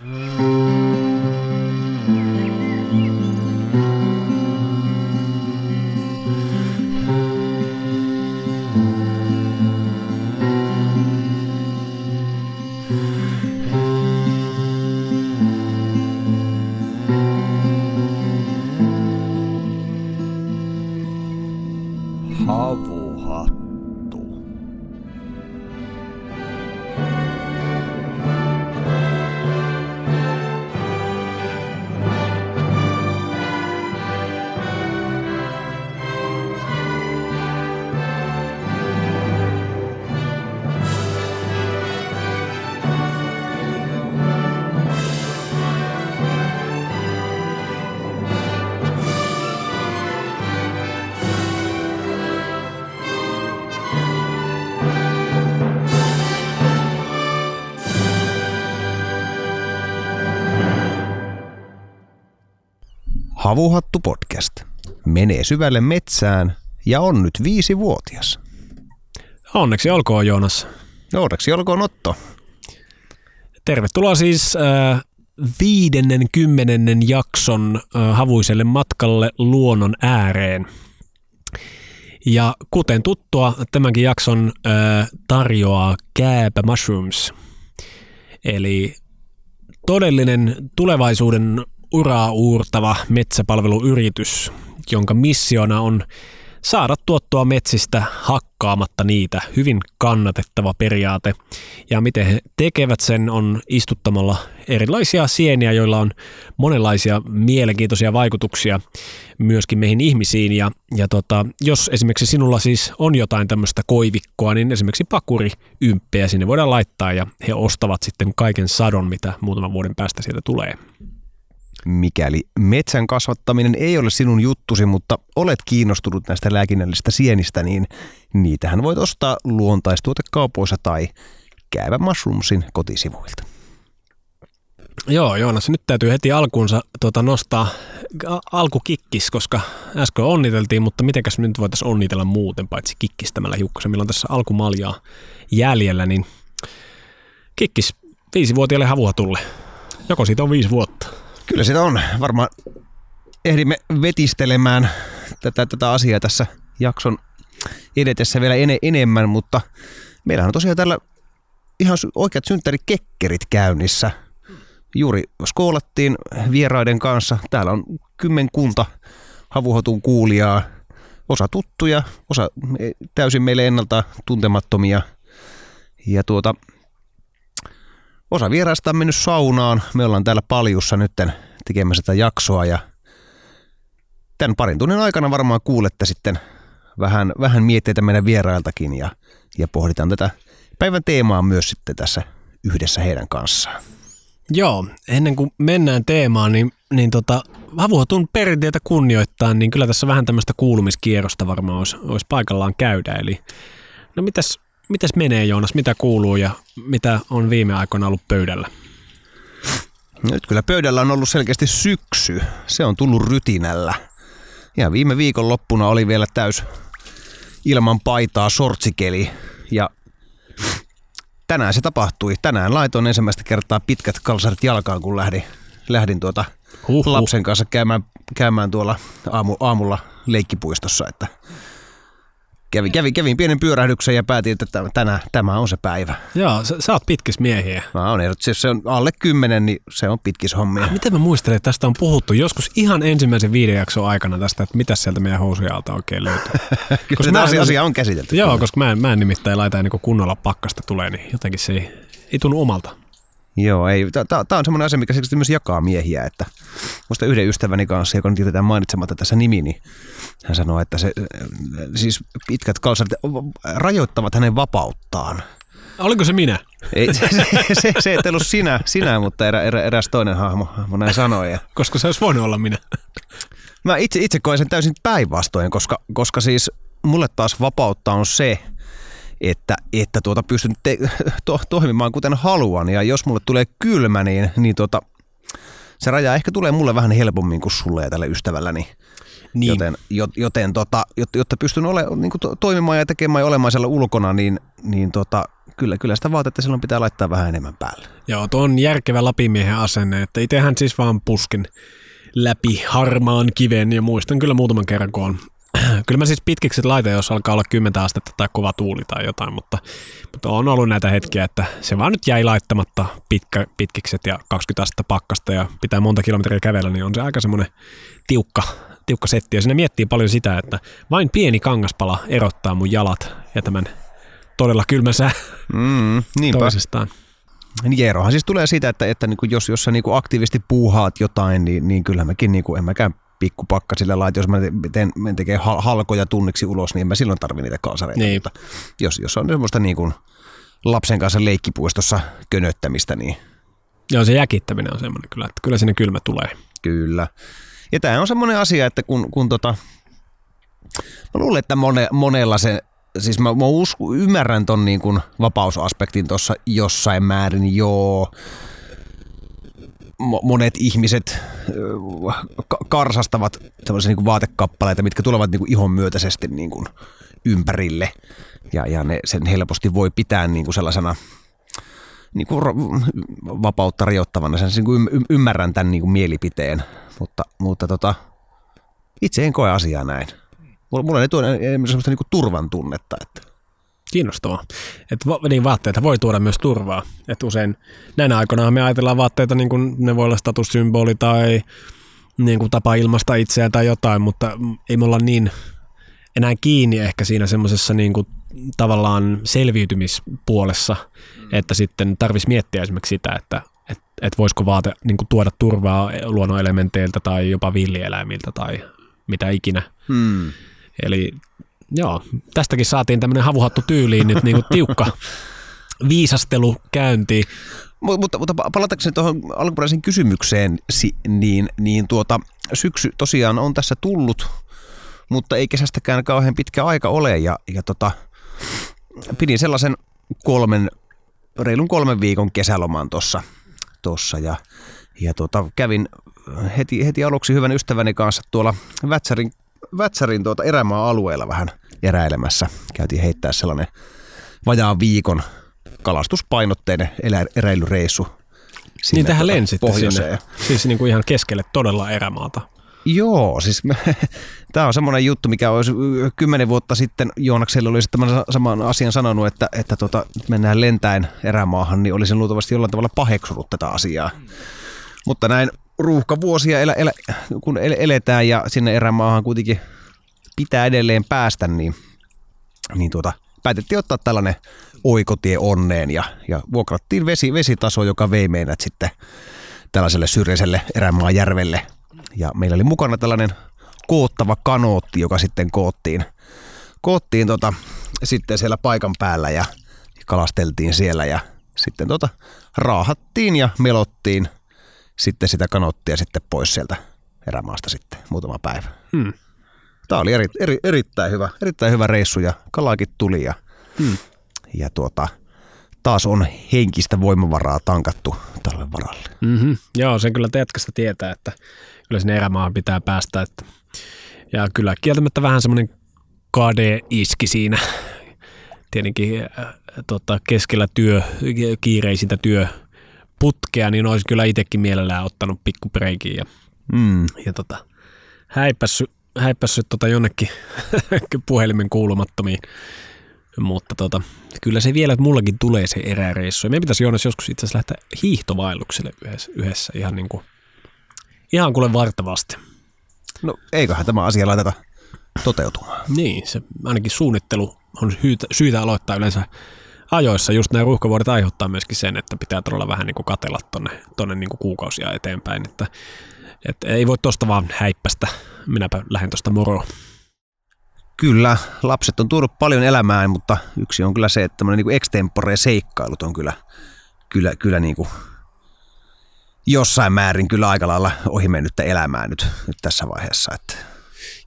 Havuhattu. Havuhattu podcast. Menee syvälle metsään ja on nyt viisivuotias. Onneksi olkoon Joonas. Onneksi olkoon Otto. Tervetuloa siis äh, viidennen kymmenennen jakson äh, havuiselle matkalle luonnon ääreen. Ja kuten tuttua, tämänkin jakson äh, tarjoaa Kääpä Mushrooms. Eli todellinen tulevaisuuden uraa uurtava metsäpalveluyritys, jonka missiona on saada tuottoa metsistä hakkaamatta niitä. Hyvin kannatettava periaate. Ja miten he tekevät sen on istuttamalla erilaisia sieniä, joilla on monenlaisia mielenkiintoisia vaikutuksia myöskin meihin ihmisiin. Ja, ja tota, jos esimerkiksi sinulla siis on jotain tämmöistä koivikkoa, niin esimerkiksi pakuriymppeä sinne voidaan laittaa ja he ostavat sitten kaiken sadon, mitä muutaman vuoden päästä sieltä tulee. Mikäli metsän kasvattaminen ei ole sinun juttusi, mutta olet kiinnostunut näistä lääkinnällisistä sienistä, niin niitähän voit ostaa luontaistuotekaupoissa tai käyvä Mushroomsin kotisivuilta. Joo, Joonas, nyt täytyy heti alkuunsa tuota, nostaa alkukikkis, koska äsken onniteltiin, mutta mitenkäs nyt voitaisiin onnitella muuten, paitsi kikkistämällä hiukkasen. Meillä on tässä alkumaljaa jäljellä, niin kikkis viisivuotiaalle havuhatulle. Joko siitä on viisi vuotta? Kyllä sitä on. Varmaan ehdimme vetistelemään tätä, tätä asiaa tässä jakson edetessä vielä ene, enemmän, mutta meillähän on tosiaan tällä ihan oikeat synttärikekkerit käynnissä. Juuri skoolattiin vieraiden kanssa. Täällä on kymmenkunta havuhatun kuulijaa. Osa tuttuja, osa täysin meille ennalta tuntemattomia. Ja tuota, Osa vieraista on mennyt saunaan. Me ollaan täällä paljussa nyt tekemässä tätä jaksoa ja tämän parin tunnin aikana varmaan kuulette sitten vähän, vähän mietteitä meidän vierailtakin ja, ja pohditaan tätä päivän teemaa myös sitten tässä yhdessä heidän kanssaan. Joo, ennen kuin mennään teemaan, niin, niin tota, havuhatun perinteitä kunnioittaa, niin kyllä tässä vähän tämmöistä kuulumiskierrosta varmaan olisi, olisi paikallaan käydä. Eli no mitäs, mitäs menee Joonas, mitä kuuluu ja mitä on viime aikoina ollut pöydällä? Nyt kyllä pöydällä on ollut selkeästi syksy. Se on tullut rytinällä. Ja viime viikon loppuna oli vielä täys ilman paitaa sortsikeli. Ja tänään se tapahtui. Tänään laitoin ensimmäistä kertaa pitkät kalsarit jalkaan, kun lähdin, lähdin tuota Huhhuh. lapsen kanssa käymään, käymään tuolla aamu, aamulla leikkipuistossa. Että kävin, kävin, kävin pienen pyörähdyksen ja päätin, että tämä, tänään, tämä on se päivä. Joo, sä, sä oot pitkis miehiä. Mä on ehdot, jos se on alle kymmenen, niin se on pitkis hommia. Miten mä muistelen, että tästä on puhuttu joskus ihan ensimmäisen viiden jakson aikana tästä, että mitä sieltä meidän housujen alta oikein löytyy. Kyllä tämä mä en- asia, asia on käsitelty. Joo, koska mä en, mä en nimittäin laita kuin kunnolla pakkasta tulee, niin jotenkin se ei, ei tunnu omalta. Joo, ei. Tämä on semmoinen asia, mikä selkeästi myös jakaa miehiä. Että muista yhden ystäväni kanssa, joka nyt jätetään mainitsematta tässä nimi, niin hän sanoi, että se, äh, siis pitkät kalsarit rajoittavat hänen vapauttaan. Oliko se minä? Ei, se, se, se, se et ollut sinä, sinä mutta erä, erä, eräs toinen hahmo, hahmo näin sanoi. Ja Koska se olisi voinut olla minä. Mä itse, itse koen sen täysin päinvastoin, koska, koska siis mulle taas vapautta on se, että, että tuota pystyn te, to, toimimaan kuten haluan. Ja jos mulle tulee kylmä, niin, niin tuota, se raja ehkä tulee mulle vähän helpommin kuin sulle ja tälle ystävälläni. Niin. Joten, joten tota, jotta, pystyn ole, niin kuin to, toimimaan ja tekemään ja olemaan siellä ulkona, niin, niin tota, kyllä, kyllä sitä vaatetta silloin pitää laittaa vähän enemmän päälle. Joo, tuo on järkevä lapimiehen asenne, että itsehän siis vaan puskin läpi harmaan kiven ja muistan kyllä muutaman kerran, kun on Kyllä mä siis pitkiksi laitan, jos alkaa olla 10 astetta tai kova tuuli tai jotain, mutta, mutta on ollut näitä hetkiä, että se vaan nyt jäi laittamatta pitkä, pitkikset ja 20 astetta pakkasta ja pitää monta kilometriä kävellä, niin on se aika semmoinen tiukka, tiukka setti. Ja sinne miettii paljon sitä, että vain pieni kangaspala erottaa mun jalat ja tämän todella kylmä sää mm, toisestaan. Niin erohan siis tulee siitä, että, että niin kuin jos, jos sä niin kuin aktiivisesti puuhaat jotain, niin, niin kyllä mäkin, niin kuin, en mäkään sillä lailla, että jos mä teen, mä tekee halkoja tunniksi ulos, niin en mä silloin tarvi niitä kalsareita. Niin. Mutta jos, jos on semmoista niin kuin lapsen kanssa leikkipuistossa könöttämistä, niin... Joo, se jäkittäminen on semmoinen kyllä, että kyllä sinne kylmä tulee. Kyllä. Ja tämä on semmoinen asia, että kun, kun tota, mä luulen, että mone, monella se, siis mä, mä usko, ymmärrän ton niin kuin vapausaspektin tuossa jossain määrin, joo, monet ihmiset karsastavat sellaisia niin kuin vaatekappaleita, mitkä tulevat niin kuin ihon myötäisesti niin kuin ympärille. Ja, ja ne, sen helposti voi pitää niin kuin sellaisena niin kuin vapautta rajoittavana. Sen niin kuin ymmärrän tämän niin kuin mielipiteen, mutta, mutta tota, itse en koe asiaa näin. Mulla ei tuo sellaista niin kuin turvan tunnetta. Että Kiinnostavaa. Että niin vaatteita voi tuoda myös turvaa. Että usein näinä aikoina me ajatellaan vaatteita, niin kuin ne voi olla statussymboli tai niin kuin tapa ilmasta itseään tai jotain, mutta ei me olla niin enää kiinni ehkä siinä semmoisessa niin kuin tavallaan selviytymispuolessa, mm. että sitten tarvitsisi miettiä esimerkiksi sitä, että et, et voisiko vaate niin kuin tuoda turvaa luonnonelementeiltä tai jopa villieläimiltä tai mitä ikinä. Hmm. Eli joo, tästäkin saatiin tämmöinen havuhattu tyyliin nyt niin kuin tiukka viisastelu käyntiin. Mutta, mutta palatakseni tuohon alkuperäiseen kysymykseen, niin, niin tuota, syksy tosiaan on tässä tullut, mutta ei kesästäkään kauhean pitkä aika ole. Ja, ja tota, pidin sellaisen kolmen, reilun kolmen viikon kesäloman tuossa tossa ja, ja tota, kävin heti, heti aluksi hyvän ystäväni kanssa tuolla Vätsärin, Vätsärin tuota erämaa-alueella vähän eräilemässä. Käytiin heittää sellainen vajaan viikon kalastuspainotteinen eräilyreissu. Niin tähän tuota lensitte sinne, siis niin kuin ihan keskelle todella erämaata. Joo, siis me, tämä on semmoinen juttu, mikä olisi kymmenen vuotta sitten Joonakselle olisi tämän saman asian sanonut, että, että tota, mennään lentäen erämaahan, niin olisin luultavasti jollain tavalla paheksunut tätä asiaa. Mm. Mutta näin ruuhkavuosia elä, elä, kun eletään ja sinne erämaahan kuitenkin pitää edelleen päästä, niin, niin tuota, päätettiin ottaa tällainen oikotie onneen ja, ja vuokrattiin vesi, vesitaso, joka vei meidät sitten tällaiselle syrjäiselle järvelle. Ja meillä oli mukana tällainen koottava kanootti, joka sitten koottiin, koottiin tota, sitten siellä paikan päällä ja kalasteltiin siellä ja sitten tota, raahattiin ja melottiin sitten sitä kanottia sitten pois sieltä erämaasta sitten muutama päivä. Hmm. Tämä oli eri, eri, erittäin, hyvä, erittäin hyvä reissu ja kalaakin tuli ja, hmm. ja tuota, taas on henkistä voimavaraa tankattu talven varalle. Mm-hmm. Joo, sen kyllä Tetkasta tietää, että kyllä sinne erämaahan pitää päästä. Että, ja kyllä kieltämättä vähän semmoinen kade iski siinä tietenkin äh, tota, keskellä työ, kiireisintä työputkea, niin olisi kyllä itsekin mielellään ottanut pikkupreikin ja, mm. ja tota, häipässyt häippässyt tota jonnekin puhelimen kuulumattomiin. Mutta tota, kyllä se vielä, että mullakin tulee se eräreissu. Ja meidän pitäisi Joonas joskus itse asiassa lähteä hiihtovaellukselle yhdessä, yhdessä ihan niin kuin, ihan kuule vartavasti. No eiköhän tämä asia laiteta toteutumaan. Niin, se ainakin suunnittelu on syytä, syytä aloittaa yleensä ajoissa. Just nämä ruuhkavuodet aiheuttaa myöskin sen, että pitää todella vähän niin kuin katella tonne, tonne niin kuin kuukausia eteenpäin. Että et ei voi tosta vaan häippästä. Minäpä lähden tosta moro. Kyllä, lapset on tuonut paljon elämään, mutta yksi on kyllä se, että tämmöinen niin extempore seikkailut on kyllä, kyllä, kyllä niin kuin jossain määrin kyllä aika lailla ohi mennyttä elämää nyt, nyt tässä vaiheessa. Että.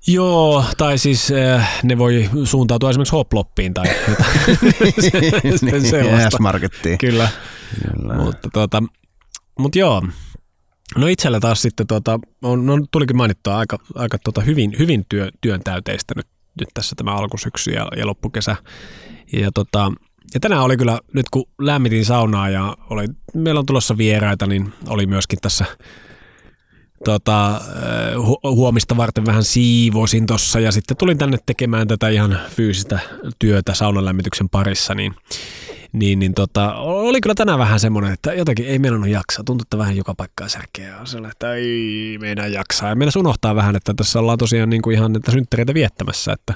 Joo, tai siis äh, ne voi suuntautua esimerkiksi hoploppiin tai jotain. niin, markettiin Kyllä. Kyllä. Mutta, tuota, mutta joo, No itsellä taas sitten, tota, on, no, tulikin mainittua aika, aika tota hyvin, hyvin työ, työn täyteistä nyt, nyt tässä tämä alkusyksy ja, ja loppukesä. Ja, tota, ja tänään oli kyllä, nyt kun lämmitin saunaa ja oli, meillä on tulossa vieraita, niin oli myöskin tässä tota, hu- huomista varten vähän siivosin tossa ja sitten tulin tänne tekemään tätä ihan fyysistä työtä saunan lämmityksen parissa, niin niin, niin tota, oli kyllä tänään vähän semmoinen, että jotenkin ei meillä jaksaa. Tuntuu, että vähän joka paikkaa särkeä. Ja että ei meidän jaksaa. Ja meillä unohtaa vähän, että tässä ollaan tosiaan niin kuin ihan että synttäreitä viettämässä. Että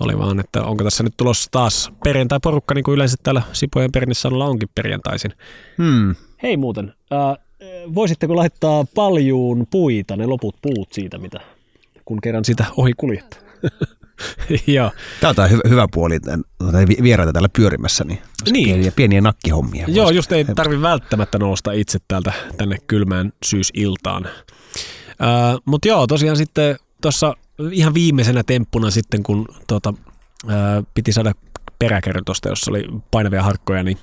oli vaan, että onko tässä nyt tulossa taas perjantai-porukka, niin kuin yleensä täällä Sipojen Pernissanulla onkin perjantaisin. Hmm. Hei muuten, äh, voisitteko laittaa paljuun puita, ne loput puut siitä, mitä kun kerran sitä ohi kuljettaa? Joo. Tämä on hyvä, hyvä puoli, vieraita täällä pyörimässä, niin, niin. Pieniä, pieniä nakkihommia. Joo, just ei tarvi välttämättä nousta itse täältä tänne kylmään syysiltaan. Uh, Mutta joo, tosiaan sitten tuossa ihan viimeisenä temppuna sitten, kun tota, uh, piti saada peräkertosta, jossa oli painavia harkkoja, niin,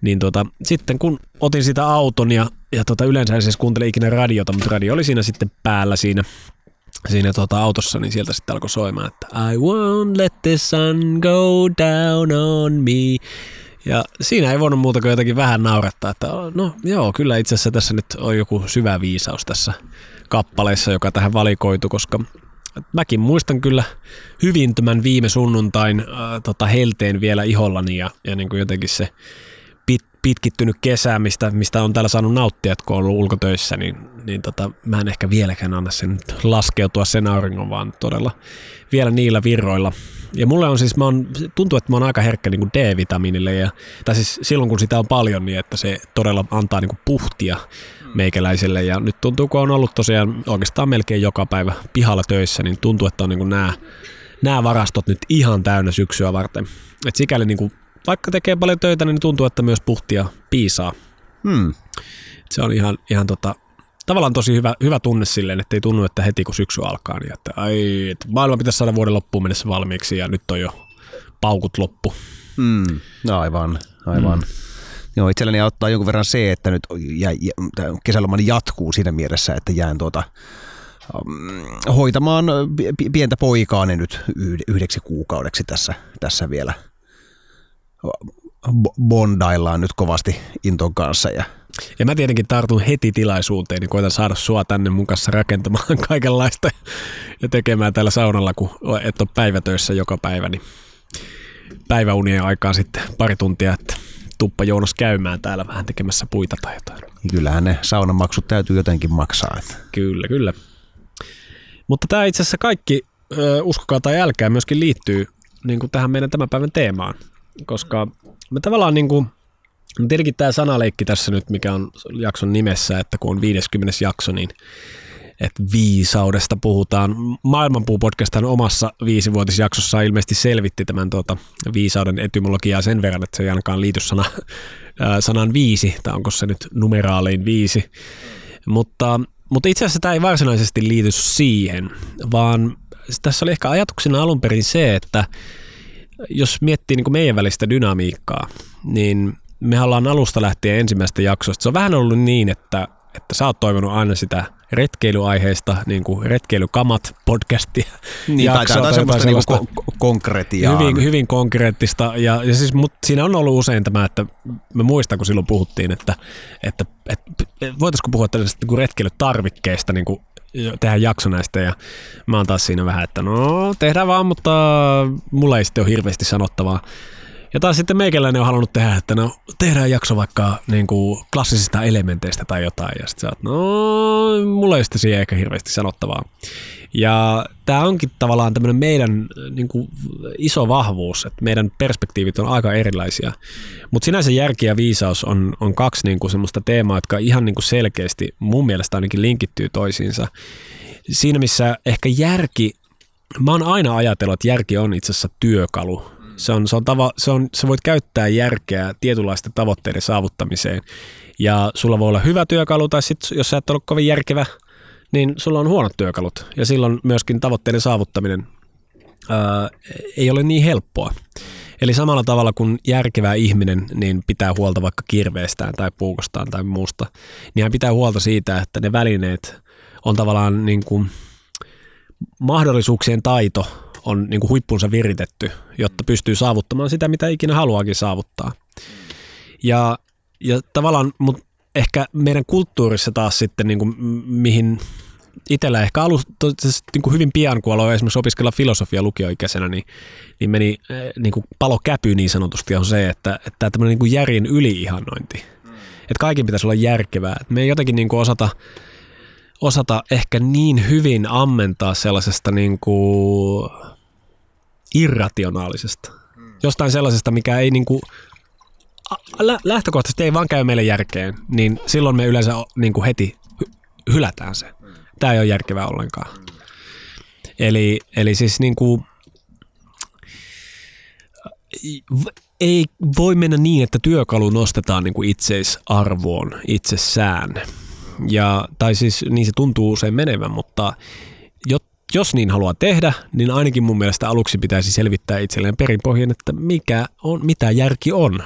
niin tota, sitten kun otin sitä auton ja, ja tota, yleensä en siis kuuntele ikinä radiota, mutta radio oli siinä sitten päällä siinä siinä tuota autossa, niin sieltä sitten alkoi soimaan, että I won't let the sun go down on me. Ja siinä ei voinut muuta kuin jotenkin vähän naurattaa, että no joo, kyllä itse asiassa tässä nyt on joku syvä viisaus tässä kappaleessa, joka tähän valikoitu, koska mäkin muistan kyllä hyvin tämän viime sunnuntain äh, tota, helteen vielä ihollani ja, ja niin kuin jotenkin se pitkittynyt kesä, mistä, mistä on täällä saanut nauttia, kun on ollut ulkotöissä, niin, niin tota, mä en ehkä vieläkään anna sen laskeutua sen auringon, vaan todella vielä niillä virroilla. Ja mulle on siis, mä on, tuntuu, että mä oon aika herkkä niin D-vitamiinille, ja, tai siis silloin kun sitä on paljon, niin että se todella antaa niin kuin puhtia meikäläiselle. Ja nyt tuntuu, kun on ollut tosiaan oikeastaan melkein joka päivä pihalla töissä, niin tuntuu, että on niin kuin nämä, nämä varastot nyt ihan täynnä syksyä varten. Et sikäli niin kuin vaikka tekee paljon töitä, niin tuntuu, että myös puhtia piisaa. Hmm. Se on ihan, ihan tota, tavallaan tosi hyvä, hyvä tunne silleen, että ei tunnu, että heti kun syksy alkaa, niin että, ai, että maailma pitäisi saada vuoden loppuun mennessä valmiiksi ja nyt on jo paukut loppu. Hmm. No aivan, aivan. Hmm. Joo, itselleni auttaa jonkun verran se, että nyt jä, jä, kesälomani jatkuu siinä mielessä, että jään tuota, um, hoitamaan pientä poikaani nyt yhdeksi kuukaudeksi tässä, tässä vielä – bondaillaan nyt kovasti Inton kanssa. Ja, ja mä tietenkin tartun heti tilaisuuteen, niin koitan saada sua tänne mun kanssa rakentamaan kaikenlaista ja tekemään täällä saunalla, kun et ole päivätöissä joka päivä, niin päiväunien aikaa sitten pari tuntia, että tuppa Joonas käymään täällä vähän tekemässä puita tai jotain. Kyllähän ne saunamaksut täytyy jotenkin maksaa. Että. Kyllä, kyllä. Mutta tämä itse asiassa kaikki, uskokaa tai älkää, myöskin liittyy niin kuin tähän meidän tämän päivän teemaan koska me tavallaan niin kuin, tietenkin tämä sanaleikki tässä nyt, mikä on jakson nimessä, että kun on 50. jakso, niin että viisaudesta puhutaan. Maailmanpuu-podcast omassa viisivuotisjaksossa ilmeisesti selvitti tämän tuota, viisauden etymologiaa sen verran, että se ei ainakaan liity sana, sanan viisi, tai onko se nyt numeraalein viisi. Mutta, mutta itse asiassa tämä ei varsinaisesti liity siihen, vaan tässä oli ehkä ajatuksena alun perin se, että jos miettii niin kuin meidän välistä dynamiikkaa, niin me ollaan alusta lähtien ensimmäistä jaksosta. Se on vähän ollut niin, että, että sä oot toivonut aina sitä retkeilyaiheista, niin kuin retkeilykamat podcastia. Niin, jaksoa, tai, tai semmoista niin kuin konkretiaa. Hyvin, hyvin konkreettista. Ja, ja siis, mutta siinä on ollut usein tämä, että mä muistan, kun silloin puhuttiin, että, että, että, voitaisiko puhua tällaisesta niin retkeilytarvikkeista niin kuin tehdä jakso näistä ja mä oon taas siinä vähän, että no tehdään vaan, mutta mulla ei sitten ole hirveästi sanottavaa. Ja taas sitten meikäläinen on halunnut tehdä, että no tehdään jakso vaikka niin kuin klassisista elementeistä tai jotain. Ja sitten sä oot, no mulla ei sitten siihen ehkä hirveästi sanottavaa. Ja tämä onkin tavallaan tämmöinen meidän niin kuin iso vahvuus, että meidän perspektiivit on aika erilaisia. Mutta sinänsä järki ja viisaus on, on kaksi niin kuin semmoista teemaa, jotka ihan niin kuin selkeästi mun mielestä ainakin linkittyy toisiinsa. Siinä missä ehkä järki, mä oon aina ajatellut, että järki on itse asiassa työkalu. Se on, se on tava, se on, sä voit käyttää järkeä tietynlaisten tavoitteiden saavuttamiseen. Ja sulla voi olla hyvä työkalu, tai sitten jos sä et ole kovin järkevä, niin sulla on huonot työkalut. Ja silloin myöskin tavoitteiden saavuttaminen ää, ei ole niin helppoa. Eli samalla tavalla kuin järkevä ihminen niin pitää huolta vaikka kirveestään tai puukostaan tai muusta, niin hän pitää huolta siitä, että ne välineet on tavallaan niin kuin mahdollisuuksien taito on niin kuin huippunsa viritetty, jotta pystyy saavuttamaan sitä, mitä ikinä haluaakin saavuttaa. Ja, ja tavallaan, mutta ehkä meidän kulttuurissa taas sitten, niin kuin, mihin itsellä ehkä alusta niin kuin hyvin pian, kun aloin esimerkiksi opiskella filosofia lukioikäisenä, niin, niin meni niin kuin palo käpy niin sanotusti on se, että, että tämmöinen niin kuin järjen yliihannointi. Että kaiken pitäisi olla järkevää. Että me ei jotenkin niin kuin osata, osata ehkä niin hyvin ammentaa sellaisesta niin kuin irrationaalisesta. Jostain sellaisesta, mikä ei niin kuin lähtökohtaisesti ei vaan käy meille järkeen, niin silloin me yleensä niin kuin heti hylätään se. Tämä ei ole järkevää ollenkaan. Eli, eli siis niin kuin, ei voi mennä niin, että työkalu nostetaan niin kuin itseisarvoon, itsessään. Ja, tai siis niin se tuntuu usein menevän, mutta jos niin haluaa tehdä, niin ainakin mun mielestä aluksi pitäisi selvittää itselleen perinpohjan, että mikä on, mitä järki on.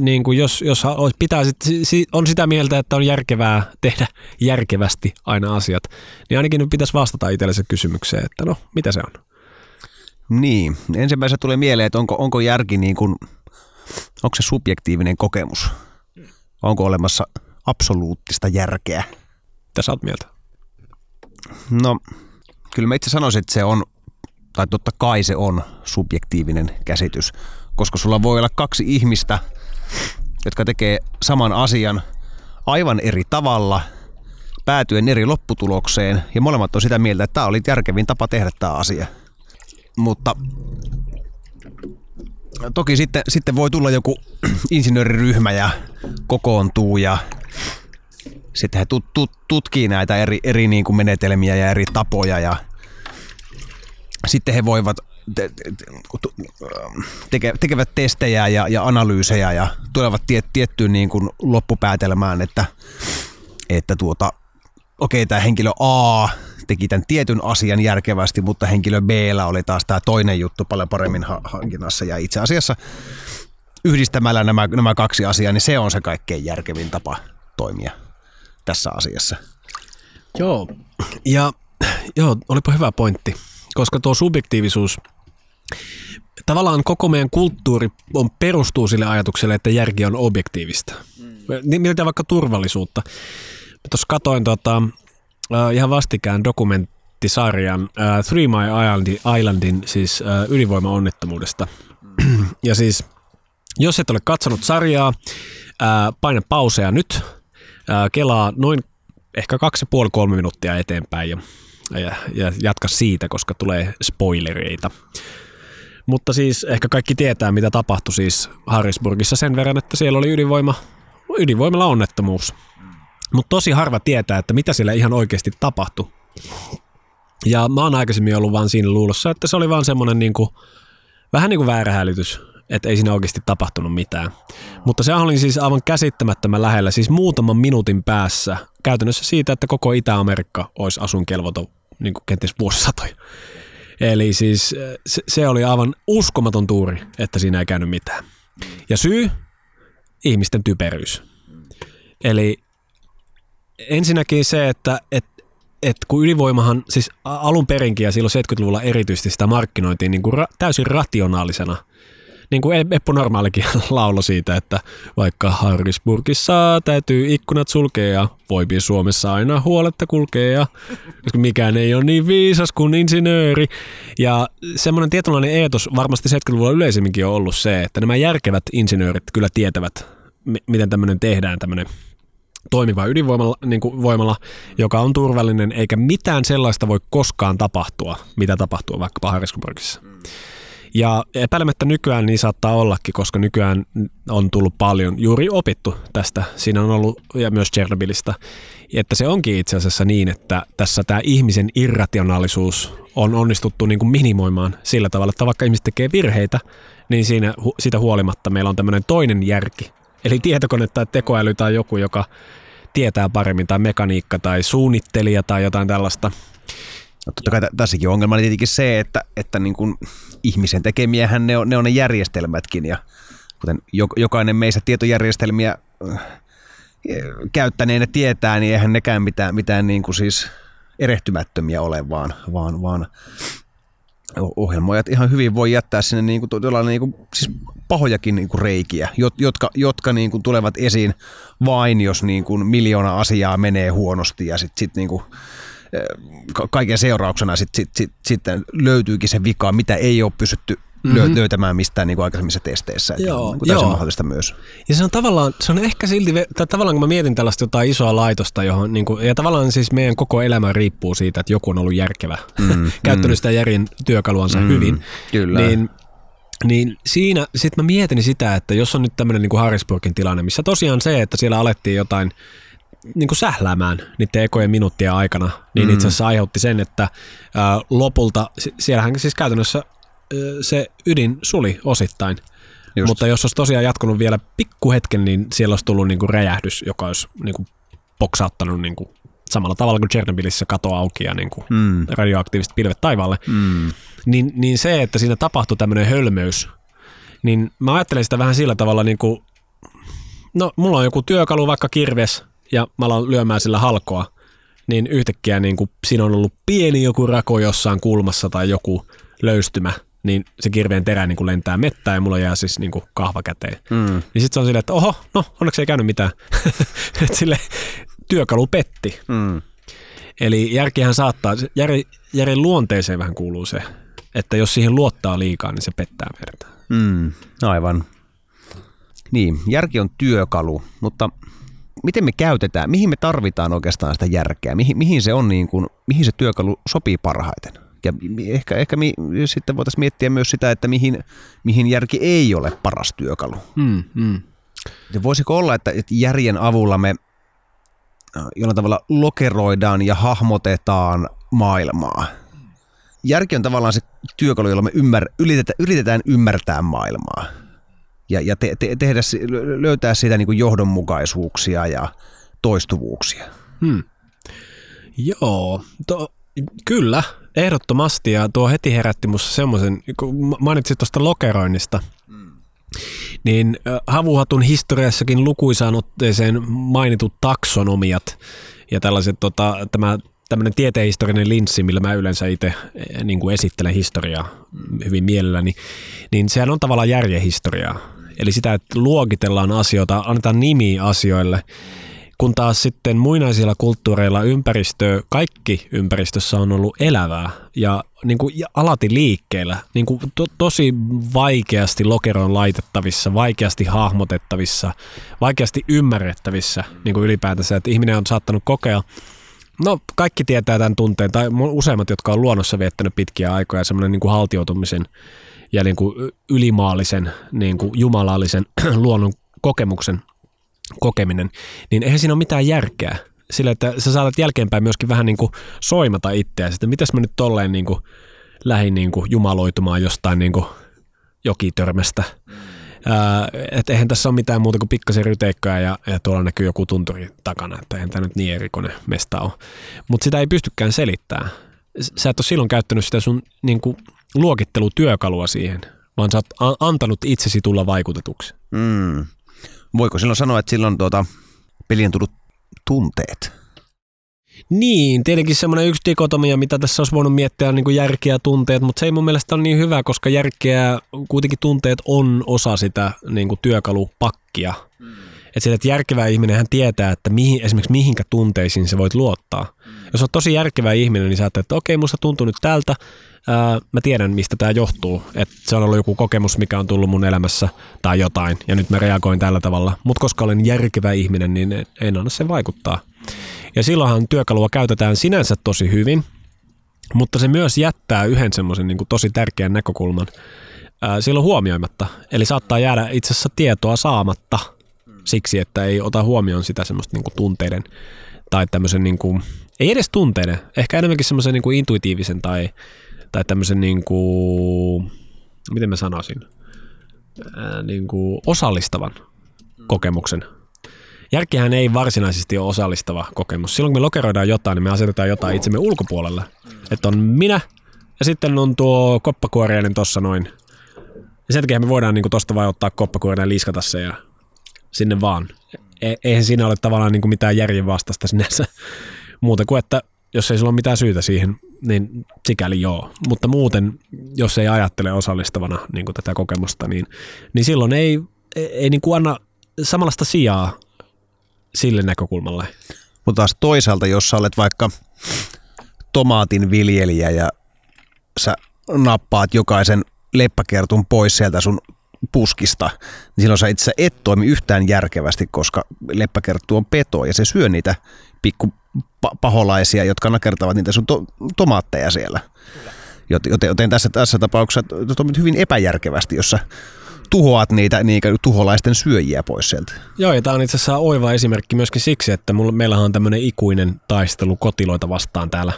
Niin kuin jos, jos pitää sit, on sitä mieltä, että on järkevää tehdä järkevästi aina asiat, niin ainakin nyt pitäisi vastata itsellensä kysymykseen, että no, mitä se on? Niin, ensimmäisenä tulee mieleen, että onko, onko järki niin kuin, onko se subjektiivinen kokemus? Onko olemassa absoluuttista järkeä? Mitä sä oot mieltä? No, kyllä mä itse sanoisin, että se on, tai totta kai se on subjektiivinen käsitys, koska sulla voi olla kaksi ihmistä, jotka tekee saman asian aivan eri tavalla, päätyen eri lopputulokseen, ja molemmat on sitä mieltä, että tämä oli järkevin tapa tehdä tämä asia. Mutta toki sitten, sitten voi tulla joku insinööriryhmä ja kokoontuu ja sitten he tut, tut, tutkii näitä eri, eri niin kuin menetelmiä ja eri tapoja ja sitten he voivat te, te, teke, tekevät testejä ja, ja analyysejä ja tulevat tie, tiettyyn niin kuin loppupäätelmään, että, että tuota, okei, okay, tämä henkilö A teki tämän tietyn asian järkevästi, mutta henkilö B oli taas tämä toinen juttu paljon paremmin hankinnassa ja itse asiassa yhdistämällä nämä, nämä kaksi asiaa, niin se on se kaikkein järkevin tapa toimia tässä asiassa. Joo, ja joo, olipa hyvä pointti, koska tuo subjektiivisuus, tavallaan koko meidän kulttuuri on, perustuu sille ajatukselle, että järki on objektiivista. Mm. Miltä vaikka turvallisuutta. Tuossa katoin tota, uh, ihan vastikään dokumenttisarjan uh, Three My Islandin, Islandin siis uh, ydinvoimaonnettomuudesta. Mm. ja siis, jos et ole katsonut sarjaa, uh, paina pausea nyt – kelaa noin ehkä kaksi ja puoli kolme minuuttia eteenpäin ja, ja, ja jatka siitä, koska tulee spoilereita. Mutta siis ehkä kaikki tietää, mitä tapahtui siis Harrisburgissa sen verran, että siellä oli ydinvoima, ydinvoimalla onnettomuus. Mutta tosi harva tietää, että mitä siellä ihan oikeasti tapahtui. Ja mä oon aikaisemmin ollut vaan siinä luulossa, että se oli vaan semmoinen niinku, vähän niin kuin väärä hälytys että ei siinä oikeasti tapahtunut mitään. Mutta se oli siis aivan käsittämättömän lähellä, siis muutaman minuutin päässä käytännössä siitä, että koko Itä-Amerikka olisi asunkelvoton niin kuin kenties vuosisatoja. Eli siis se, se oli aivan uskomaton tuuri, että siinä ei käynyt mitään. Ja syy? Ihmisten typeryys. Eli ensinnäkin se, että et, et kun ydinvoimahan, siis alun perinkin ja silloin 70-luvulla erityisesti sitä markkinoitiin niin kuin ra, täysin rationaalisena – niin kuin Eppu Normaalikin laulo siitä, että vaikka Harrisburgissa täytyy ikkunat sulkea ja voipi Suomessa aina huoletta kulkea, koska mikään ei ole niin viisas kuin insinööri. Ja semmoinen tietynlainen eetos varmasti 70-luvulla yleisemminkin on ollut se, että nämä järkevät insinöörit kyllä tietävät, miten tämmöinen tehdään, tämmöinen toimiva ydinvoimalla, niin kuin voimalla, joka on turvallinen, eikä mitään sellaista voi koskaan tapahtua, mitä tapahtuu vaikkapa Harrisburgissa. Mm. Ja epäilemättä nykyään niin saattaa ollakin, koska nykyään on tullut paljon juuri opittu tästä. Siinä on ollut, ja myös Chernobylistä, että se onkin itse asiassa niin, että tässä tämä ihmisen irrationaalisuus on onnistuttu niin kuin minimoimaan sillä tavalla, että vaikka ihmiset tekee virheitä, niin siinä, sitä huolimatta meillä on tämmöinen toinen järki. Eli tietokone tai tekoäly tai joku, joka tietää paremmin, tai mekaniikka tai suunnittelija tai jotain tällaista, No, totta kai tässäkin ongelma on tietenkin se, että, että niin kuin ihmisen tekemiähän ne on, ne on ne järjestelmätkin ja kuten jokainen meistä tietojärjestelmiä äh, käyttäneenä tietää, niin eihän nekään mitään, mitään niin kuin siis erehtymättömiä ole, vaan, vaan, vaan ohjelmoijat ihan hyvin voi jättää sinne niin kuin, niin kuin, siis pahojakin niin kuin reikiä, jotka, jotka niin kuin tulevat esiin vain, jos niin kuin miljoona asiaa menee huonosti ja sitten sit niin kuin, kaiken seurauksena sit, sit, sit, sitten löytyykin se vika, mitä ei ole pystytty mm-hmm. löytämään mistään niin kuin aikaisemmissa testeissä. Joo, niin joo. mahdollista myös. Ja se on tavallaan, se on ehkä silti, tai tavallaan kun mä mietin tällaista jotain isoa laitosta, johon, niin kuin, ja tavallaan siis meidän koko elämä riippuu siitä, että joku on ollut järkevä, mm, käyttänyt mm. sitä järjen työkaluansa mm, hyvin. Kyllä. Niin niin siinä sitten mä mietin sitä, että jos on nyt tämmöinen niin Harrisburgin tilanne, missä tosiaan se, että siellä alettiin jotain niin kuin sähläämään niiden ekojen minuuttien aikana, niin mm. itse asiassa aiheutti sen, että ää, lopulta, siellähän siis käytännössä ää, se ydin suli osittain. Just. Mutta jos olisi tosiaan jatkunut vielä pikkuhetken, niin siellä olisi tullut niin kuin räjähdys, joka olisi niin kuin boksauttanut niin kuin samalla tavalla kuin Chernobylissä kato auki ja niin kuin mm. radioaktiiviset pilvet taivaalle. Mm. Niin, niin se, että siinä tapahtui tämmöinen hölmöys, niin mä ajattelen sitä vähän sillä tavalla niin kuin, no mulla on joku työkalu, vaikka kirves, ja mä alan lyömään sillä halkoa, niin yhtäkkiä niin kuin siinä on ollut pieni joku rako jossain kulmassa tai joku löystymä, niin se kirveen terä niin kuin lentää mettään ja mulla jää siis niin kuin kahva käteen. Mm. Niin sitten se on silleen, että oho, no onneksi ei käynyt mitään. sille työkalu petti. Mm. Eli järkihän saattaa, järjen, järjen luonteeseen vähän kuuluu se, että jos siihen luottaa liikaa, niin se pettää verta. Mm, aivan. Niin, järki on työkalu, mutta miten me käytetään, mihin me tarvitaan oikeastaan sitä järkeä, mihin, mihin se on niin kuin, mihin se työkalu sopii parhaiten. Ja ehkä, ehkä mi, sitten voitaisiin miettiä myös sitä, että mihin, mihin järki ei ole paras työkalu. Mm, mm. Ja voisiko olla, että, että järjen avulla me äh, jollain tavalla lokeroidaan ja hahmotetaan maailmaa. Järki on tavallaan se työkalu, jolla me ymmär, yritetään, yritetään ymmärtää maailmaa ja, ja te, te, tehdä, löytää siitä niin kuin johdonmukaisuuksia ja toistuvuuksia. Hmm. Joo, to, kyllä, ehdottomasti ja tuo heti herätti minussa semmoisen, kun mainitsit tuosta lokeroinnista, niin havuhatun historiassakin lukuisaan otteeseen mainitut taksonomiat ja tällaiset, tota, tämä tämmöinen tietehistorinen linssi, millä mä yleensä itse niin esittelen historiaa hyvin mielelläni, niin sehän on tavallaan järjehistoriaa. Eli sitä, että luokitellaan asioita, annetaan nimi asioille, kun taas sitten muinaisilla kulttuureilla ympäristö, kaikki ympäristössä on ollut elävää ja, niin kuin, alati liikkeellä, niin kuin to, tosi vaikeasti lokeroon laitettavissa, vaikeasti hahmotettavissa, vaikeasti ymmärrettävissä niin kuin ylipäätänsä, että ihminen on saattanut kokea. No kaikki tietää tämän tunteen, tai useimmat, jotka on luonnossa viettänyt pitkiä aikoja, semmoinen niin kuin haltioitumisen ja niin kuin ylimaallisen, niin kuin jumalallisen luonnon kokemuksen kokeminen, niin eihän siinä ole mitään järkeä. Sillä, että sä saatat jälkeenpäin myöskin vähän niin kuin soimata itseäsi, että mitäs mä nyt tolleen niin kuin lähin niin kuin jumaloitumaan jostain niin kuin jokitörmästä. että eihän tässä ole mitään muuta kuin pikkasen ryteikköä ja, ja tuolla näkyy joku tunturi takana, että eihän tämä nyt niin erikoinen mesta ole. Mutta sitä ei pystykään selittämään. Sä et ole silloin käyttänyt sitä sun niin kuin luokittelutyökalua siihen, vaan sä oot antanut itsesi tulla vaikutetuksi. Mm. Voiko silloin sanoa, että silloin tuota, pelien tullut tunteet? Niin, tietenkin semmoinen yksi dikotomia, mitä tässä olisi voinut miettiä, on niin kuin järkeä ja tunteet, mutta se ei mun mielestä ole niin hyvä, koska järkeä, kuitenkin tunteet on osa sitä niin kuin työkalupakkia. Mm. Että, sille, että järkevä ihminen hän tietää, että mihin, esimerkiksi mihinkä tunteisiin se voit luottaa. Jos olet tosi järkevä ihminen, niin sä että okei, musta tuntuu nyt tältä, ää, mä tiedän, mistä tämä johtuu. Että se on ollut joku kokemus, mikä on tullut mun elämässä tai jotain, ja nyt mä reagoin tällä tavalla. Mutta koska olen järkevä ihminen, niin en anna sen vaikuttaa. Ja silloinhan työkalua käytetään sinänsä tosi hyvin, mutta se myös jättää yhden semmoisen niin tosi tärkeän näkökulman ää, silloin huomioimatta. Eli saattaa jäädä itse asiassa tietoa saamatta siksi, että ei ota huomioon sitä semmoista niin tunteiden tai tämmöisen, niin kuin, ei edes tunteiden, ehkä enemmänkin semmoisen niin kuin intuitiivisen tai tai tämmöisen niin kuin, miten mä sanoisin, ää, niin kuin osallistavan kokemuksen. järkihän ei varsinaisesti ole osallistava kokemus. Silloin kun me lokeroidaan jotain, niin me asetetaan jotain itsemme ulkopuolelle. Että on minä ja sitten on tuo koppakuoriainen tuossa noin. Ja sen takia me voidaan niin tuosta vaan ottaa koppakuorinen ja liskata se ja sinne vaan. E- eihän siinä ole tavallaan niin mitään järjen vastasta sinänsä muuta kuin, että jos ei sulla ole mitään syytä siihen, niin sikäli joo. Mutta muuten, jos ei ajattele osallistavana niin kuin tätä kokemusta, niin, niin silloin ei, ei niin kuin anna samanlaista sijaa sille näkökulmalle. Mutta taas toisaalta, jos sä olet vaikka tomaatin viljelijä ja sä nappaat jokaisen leppäkertun pois sieltä sun puskista, niin silloin sä itse et toimi yhtään järkevästi, koska leppäkerttu on peto ja se syö niitä pikku paholaisia, jotka nakertavat niitä sun to- tomaatteja siellä. Joten, joten tässä, tässä tapauksessa toimit hyvin epäjärkevästi, jossa tuhoat niitä niitä tuholaisten syöjiä pois sieltä. Joo, ja tämä on itse asiassa oiva esimerkki myöskin siksi, että meillähän on tämmöinen ikuinen taistelu kotiloita vastaan täällä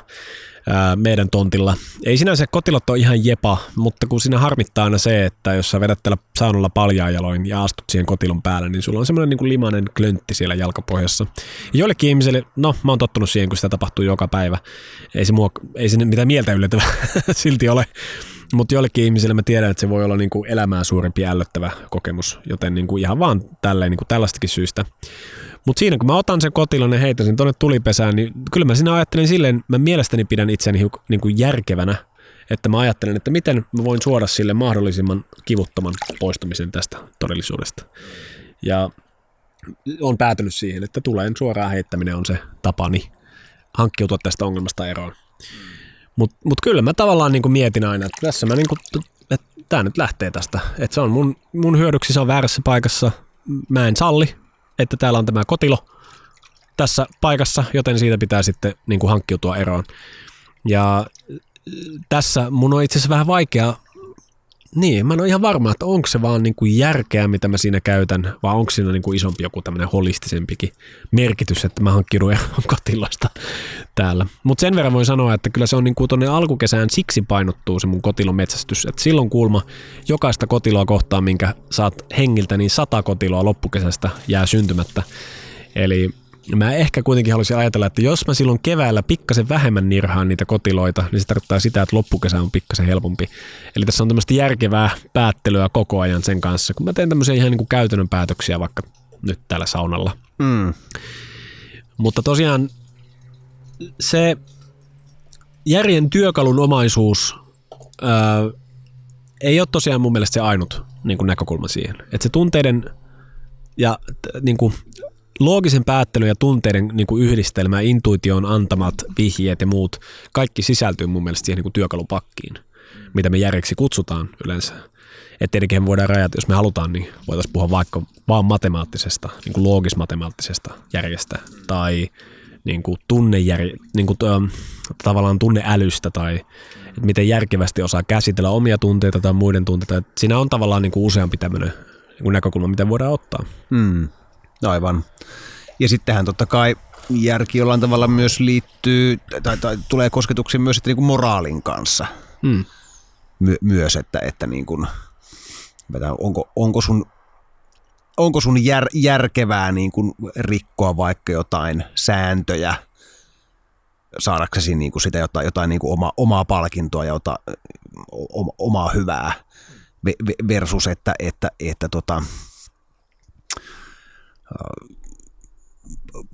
ää, meidän tontilla. Ei sinänsä kotilot ole ihan jepa, mutta kun siinä harmittaa aina se, että jos sä vedät täällä saunalla paljaan ja astut siihen kotilon päälle, niin sulla on semmoinen niin kuin limainen klöntti siellä jalkapohjassa. Ja joillekin ihmisille, no mä oon tottunut siihen, kun sitä tapahtuu joka päivä. Ei se, mua, ei se mitään mieltä yllättävää silti ole. Mutta joillekin ihmisille mä tiedän, että se voi olla niin kuin elämää suurempi ällöttävä kokemus, joten niin kuin ihan vaan tälleen, niin kuin tällaistakin syystä. Mutta siinä kun mä otan sen kotilon ja heitän sen tuonne tulipesään, niin kyllä mä siinä ajattelen silleen, mä mielestäni pidän itseni niin kuin järkevänä, että mä ajattelen, että miten mä voin suoda sille mahdollisimman kivuttoman poistumisen tästä todellisuudesta. Ja on päätynyt siihen, että tuleen suoraan heittäminen on se tapani hankkiutua tästä ongelmasta eroon. Mutta mut kyllä mä tavallaan niin mietin aina, että tässä mä niin kuin, että tämä nyt lähtee tästä. Että se on mun, mun hyödyksi, se on väärässä paikassa. Mä en salli, että täällä on tämä kotilo tässä paikassa, joten siitä pitää sitten niin kuin hankkiutua eroon. Ja tässä mun on itse asiassa vähän vaikea niin, mä en ole ihan varma, että onko se vaan niin kuin järkeä, mitä mä siinä käytän, vai onko siinä niin kuin isompi joku tämmöinen holistisempikin merkitys, että mä hankkiudun kotilasta täällä. Mutta sen verran voi sanoa, että kyllä se on niin kuin tuonne alkukesään siksi painottuu se mun kotilon metsästys, että silloin kuulma jokaista kotiloa kohtaan, minkä saat hengiltä, niin sata kotiloa loppukesästä jää syntymättä. Eli Mä ehkä kuitenkin haluaisin ajatella, että jos mä silloin keväällä pikkasen vähemmän nirhaan niitä kotiloita, niin se tarkoittaa sitä, että loppukesä on pikkasen helpompi. Eli tässä on tämmöistä järkevää päättelyä koko ajan sen kanssa, kun mä teen tämmöisiä ihan niin kuin käytännön päätöksiä vaikka nyt täällä saunalla. Mm. Mutta tosiaan se järjen työkalun omaisuus ää, ei ole tosiaan mun mielestä se ainut niin kuin näkökulma siihen. Että se tunteiden ja niin kuin loogisen päättelyn ja tunteiden niin kuin yhdistelmä, intuition antamat vihjeet ja muut, kaikki sisältyy mun mielestä siihen niin kuin työkalupakkiin, mitä me järjeksi kutsutaan yleensä. Että tietenkin voidaan rajata, jos me halutaan, niin voitaisiin puhua vaikka vaan matemaattisesta, niin kuin loogis-matemaattisesta järjestä tai niin kuin tunnejär, niin kuin, ähm, tavallaan tunneälystä tai että miten järkevästi osaa käsitellä omia tunteita tai muiden tunteita. Että siinä on tavallaan niin kuin useampi tämmöinen niin kuin näkökulma, mitä voidaan ottaa. Hmm. Aivan. Ja sittenhän totta kai järki jollain tavalla myös liittyy, tai, tai tulee kosketuksiin myös että niin kuin moraalin kanssa. Mm. My, myös, että, että niin kuin, onko, onko sun, onko sun jär, järkevää niin kuin rikkoa vaikka jotain sääntöjä, saadaksesi niin kuin sitä jotain, jotain niin kuin oma, omaa palkintoa ja jota, oma, omaa hyvää versus, että, että, että tota,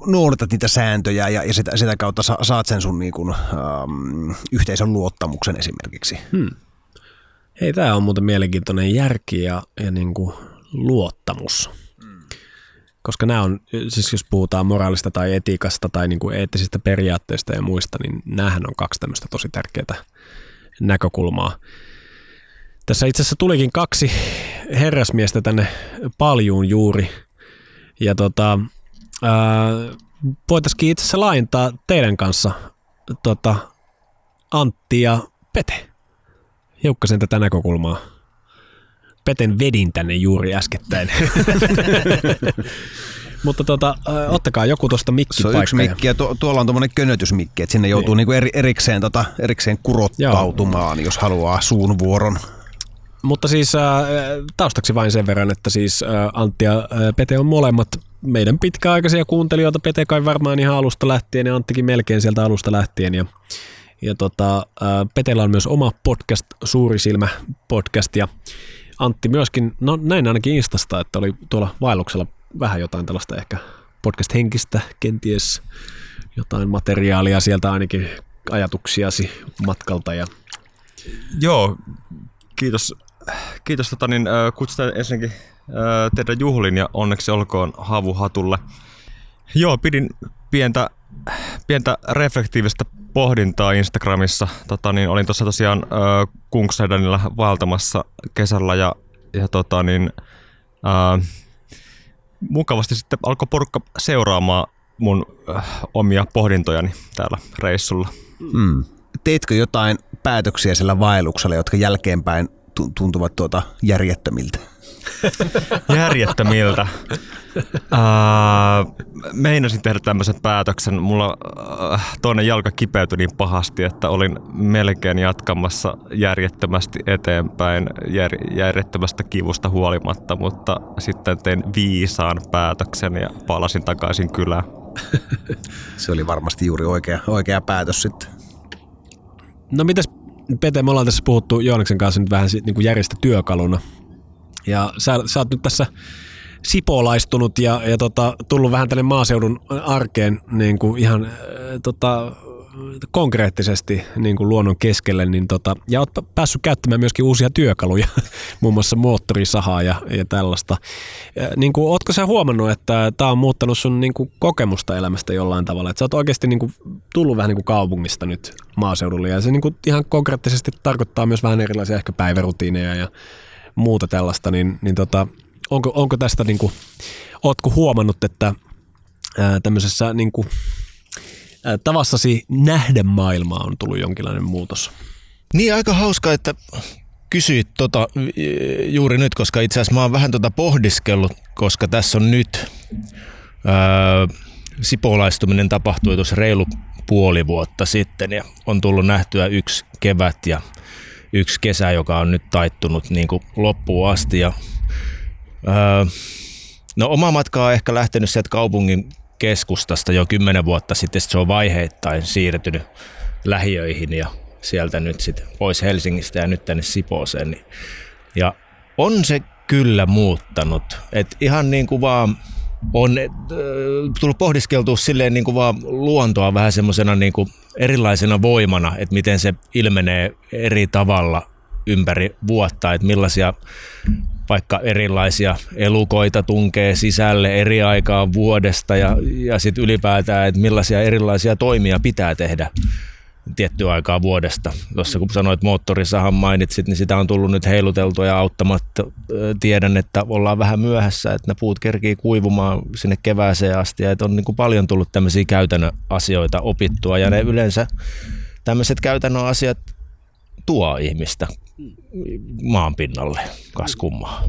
noudatat niitä sääntöjä ja, ja sitä, sitä kautta sa, saat sen sun niin kuin, ähm, yhteisön luottamuksen esimerkiksi. Hmm. Hei, tämä on muuten mielenkiintoinen järki ja, ja niin kuin luottamus. Hmm. Koska nämä on, siis jos puhutaan moraalista tai etiikasta tai niin kuin eettisistä periaatteista ja muista, niin näähän on kaksi tämmöistä tosi tärkeää näkökulmaa. Tässä itse asiassa tulikin kaksi herrasmiestä tänne paljuun juuri – ja tota, voitaisiin itse asiassa laajentaa teidän kanssa tota, Antti ja Pete. Hiukkasen tätä näkökulmaa. Peten vedin tänne juuri äskettäin. Mutta tota, ottakaa joku tuosta mikkipaikkaa. Se on yksi mikki ja tu- tuolla on tuommoinen könötysmikki, että sinne joutuu niin. niinku eri, erikseen, tota, erikseen kurottautumaan, Joo. jos haluaa suun vuoron. Mutta siis äh, taustaksi vain sen verran, että siis äh, Antti ja äh, Pete on molemmat meidän pitkäaikaisia kuuntelijoita, Pete kai varmaan ihan alusta lähtien ja Anttikin melkein sieltä alusta lähtien. Ja, ja tota, Petellä on myös oma podcast, Suuri Silmä podcast ja Antti myöskin, no näin ainakin Instasta, että oli tuolla vaelluksella vähän jotain tällaista ehkä podcast-henkistä, kenties jotain materiaalia sieltä ainakin ajatuksiasi matkalta. Ja... Joo, kiitos, kiitos tota, niin, kutsutaan ensinnäkin teidän juhlin ja onneksi olkoon havuhatulle. Joo, pidin pientä, pientä reflektiivistä pohdintaa Instagramissa. Tota, niin olin tuossa tosiaan äh, Kungsedanilla vaeltamassa kesällä ja, ja tota, niin, äh, mukavasti sitten alkoi porukka seuraamaan mun äh, omia pohdintojani täällä reissulla. Mm. Teitkö jotain päätöksiä sillä vaelluksella, jotka jälkeenpäin tuntuvat tuota järjettömiltä? Järjettömiltä. Uh, meinasin tehdä tämmöisen päätöksen. Mulla uh, toinen jalka kipeytyi niin pahasti, että olin melkein jatkamassa järjettömästi eteenpäin jär, järjettömästä kivusta huolimatta, mutta sitten tein viisaan päätöksen ja palasin takaisin kylään. Se oli varmasti juuri oikea, oikea päätös sitten. No mitäs Pete, me ollaan tässä puhuttu Jooniksen kanssa nyt vähän niin kuin järjestä työkaluna. Ja sä, sä oot nyt tässä sipolaistunut ja, ja tota, tullut vähän tänne maaseudun arkeen niin kuin ihan äh, tota, konkreettisesti niin kuin luonnon keskelle, niin tota, ja oot päässyt käyttämään myöskin uusia työkaluja, muun muassa moottorisahaa ja, ja tällaista. Ja, niin kuin, ootko sä huomannut, että tämä on muuttanut sun niin kuin, kokemusta elämästä jollain tavalla? Että sä oot oikeasti niin kuin, tullut vähän niin kuin kaupungista nyt maaseudulle ja se niin kuin, ihan konkreettisesti tarkoittaa myös vähän erilaisia ehkä päivärutiineja ja muuta tällaista, niin, niin tota, onko, onko tästä, niin kuin, ootko huomannut, että ää, tämmöisessä niin kuin, tavassasi nähdä maailmaa on tullut jonkinlainen muutos? Niin, aika hauska, että kysyit tota juuri nyt, koska itse asiassa mä oon vähän tota pohdiskellut, koska tässä on nyt ää, sipolaistuminen tapahtui tuossa reilu puoli vuotta sitten ja on tullut nähtyä yksi kevät ja yksi kesä, joka on nyt taittunut niin kuin loppuun asti. Ja, öö, no oma matka on ehkä lähtenyt sieltä kaupungin keskustasta jo kymmenen vuotta sitten, se on vaiheittain siirtynyt lähiöihin ja sieltä nyt sitten pois Helsingistä ja nyt tänne Sipooseen. Ja on se kyllä muuttanut. Et ihan niin kuin vaan on äh, tullut pohdiskeltua silleen niin kuin vaan luontoa vähän semmoisena niin kuin erilaisena voimana, että miten se ilmenee eri tavalla ympäri vuotta, että millaisia vaikka erilaisia elukoita tunkee sisälle eri aikaa vuodesta ja, ja sitten ylipäätään, että millaisia erilaisia toimia pitää tehdä tiettyä aikaa vuodesta. Tuossa kun sanoit moottorisahan mainitsit, niin sitä on tullut nyt heiluteltua ja auttamatta. Tiedän, että ollaan vähän myöhässä, että ne puut kerkii kuivumaan sinne kevääseen asti ja että on niin kuin paljon tullut tämmöisiä käytännön asioita opittua ja ne yleensä tämmöiset käytännön asiat tuo ihmistä maan pinnalle, kas kummaa.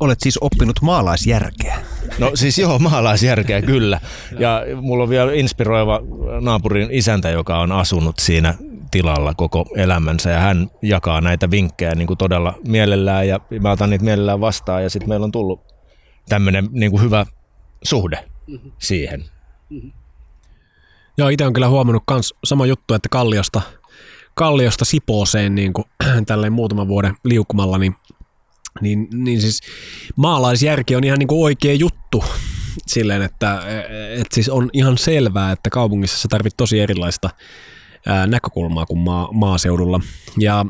Olet siis oppinut maalaisjärkeä. No siis joo, maalaisjärkeä kyllä. Ja mulla on vielä inspiroiva naapurin isäntä, joka on asunut siinä tilalla koko elämänsä ja hän jakaa näitä vinkkejä niin kuin todella mielellään ja mä otan niitä mielellään vastaan ja sitten meillä on tullut tämmöinen niin kuin hyvä suhde mm-hmm. siihen. Mm-hmm. Joo, itse on kyllä huomannut myös sama juttu, että Kalliosta, Kalliosta Sipooseen niin kuin, tälleen muutaman vuoden liukumalla, niin niin, niin siis maalaisjärki on ihan niin kuin oikea juttu silleen, että, että siis on ihan selvää, että kaupungissa sä tarvit tosi erilaista ää, näkökulmaa kuin maa, maaseudulla. Ja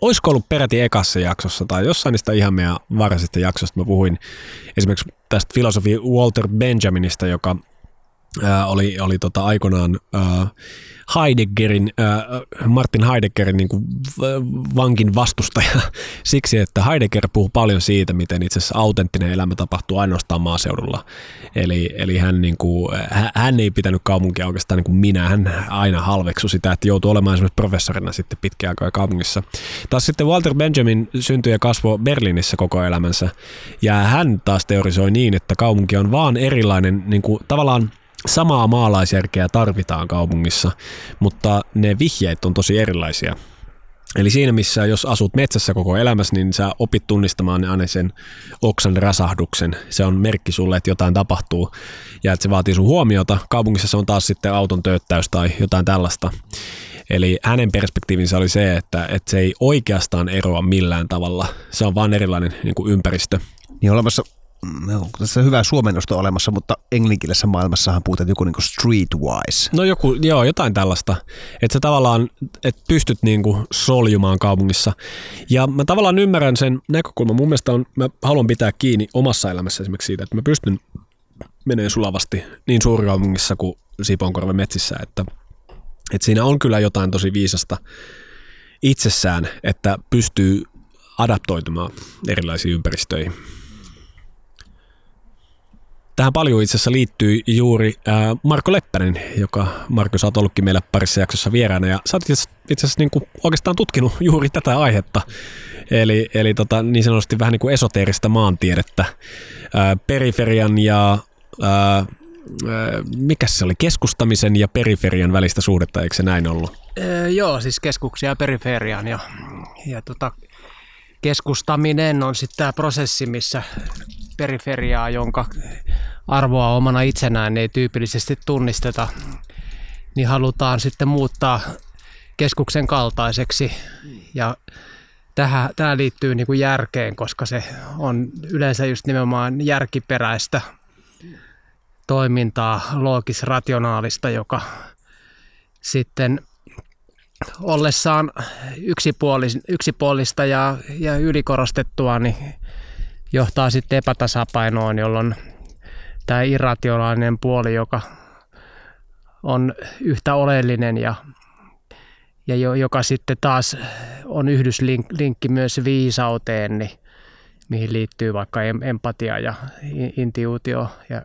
olisiko ollut peräti ekassa jaksossa tai jossain niistä ihan meidän varhaisista jaksosta mä puhuin esimerkiksi tästä filosofi Walter Benjaminista, joka ää, oli, oli tota aikoinaan ää, Heideggerin, äh, Martin Heideggerin niin kuin vankin vastustaja siksi, että Heidegger puhuu paljon siitä, miten itse asiassa autenttinen elämä tapahtuu ainoastaan maaseudulla. Eli, eli hän, niin kuin, hän ei pitänyt kaupunkia oikeastaan niin kuin minä, hän aina halveksui sitä, että joutuu olemaan esimerkiksi professorina sitten pitkään aikaa kaupungissa. Taas sitten Walter Benjamin syntyi ja kasvoi Berliinissä koko elämänsä, ja hän taas teorisoi niin, että kaupunki on vaan erilainen, niin kuin, tavallaan samaa maalaisjärkeä tarvitaan kaupungissa, mutta ne vihjeet on tosi erilaisia. Eli siinä, missä jos asut metsässä koko elämässä, niin sä opit tunnistamaan aina sen oksan rasahduksen. Se on merkki sulle, että jotain tapahtuu ja että se vaatii sun huomiota. Kaupungissa se on taas sitten auton tööttäys tai jotain tällaista. Eli hänen perspektiivinsä oli se, että, että se ei oikeastaan eroa millään tavalla. Se on vain erilainen niin kuin ympäristö. Niin olemassa tässä on hyvä suomennosto olemassa, mutta englanninkielisessä maailmassahan puhutaan joku niin streetwise. No joku, joo, jotain tällaista. Että sä tavallaan, että pystyt niin kuin soljumaan kaupungissa. Ja mä tavallaan ymmärrän sen näkökulman. Mun mielestä on, mä haluan pitää kiinni omassa elämässä esimerkiksi siitä, että mä pystyn menee sulavasti niin suurkaupungissa kuin Sipoonkorven metsissä, että, että siinä on kyllä jotain tosi viisasta itsessään, että pystyy adaptoitumaan erilaisiin ympäristöihin. Tähän paljon itse asiassa liittyy juuri ää, Marko Leppänen, joka Marko sä oot ollutkin meillä parissa jaksossa vieraana ja sä oot itse asiassa niin kuin oikeastaan tutkinut juuri tätä aihetta, eli, eli tota, niin sanotusti vähän niin kuin esoteerista maantiedettä, ää, periferian ja ää, mikä se oli, keskustamisen ja periferian välistä suhdetta, eikö se näin ollut? Öö, joo, siis keskuksia ja periferian ja, ja tota, keskustaminen on sitten tämä prosessi, missä periferiaa, jonka arvoa omana itsenään ei tyypillisesti tunnisteta, niin halutaan sitten muuttaa keskuksen kaltaiseksi. Ja tähän, tämä liittyy niin kuin järkeen, koska se on yleensä just nimenomaan järkiperäistä toimintaa, loogis-rationaalista, joka sitten ollessaan yksipuolista ja, ja ylikorostettua, niin johtaa sitten epätasapainoon, jolloin tämä irrationaalinen puoli, joka on yhtä oleellinen ja, ja joka sitten taas on yhdyslinkki myös viisauteen, niin mihin liittyy vaikka empatia ja intuitio ja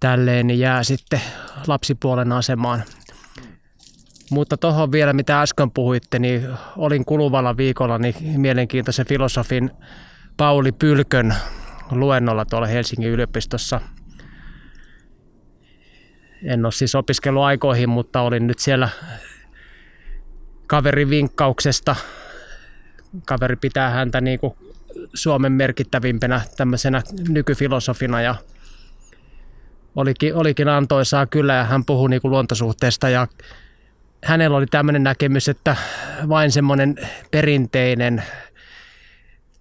tälleen, niin jää sitten lapsipuolen asemaan. Mutta tuohon vielä, mitä äsken puhuitte, niin olin kuluvalla viikolla niin mielenkiintoisen filosofin Pauli Pylkön luennolla tuolla Helsingin yliopistossa. En ole siis opiskellut aikoihin, mutta olin nyt siellä kaverin vinkkauksesta. Kaveri pitää häntä niin kuin Suomen merkittävimpänä tämmöisenä nykyfilosofina ja olikin, olikin antoisaa kyllä ja hän puhui niin kuin luontosuhteesta ja hänellä oli tämmöinen näkemys, että vain semmoinen perinteinen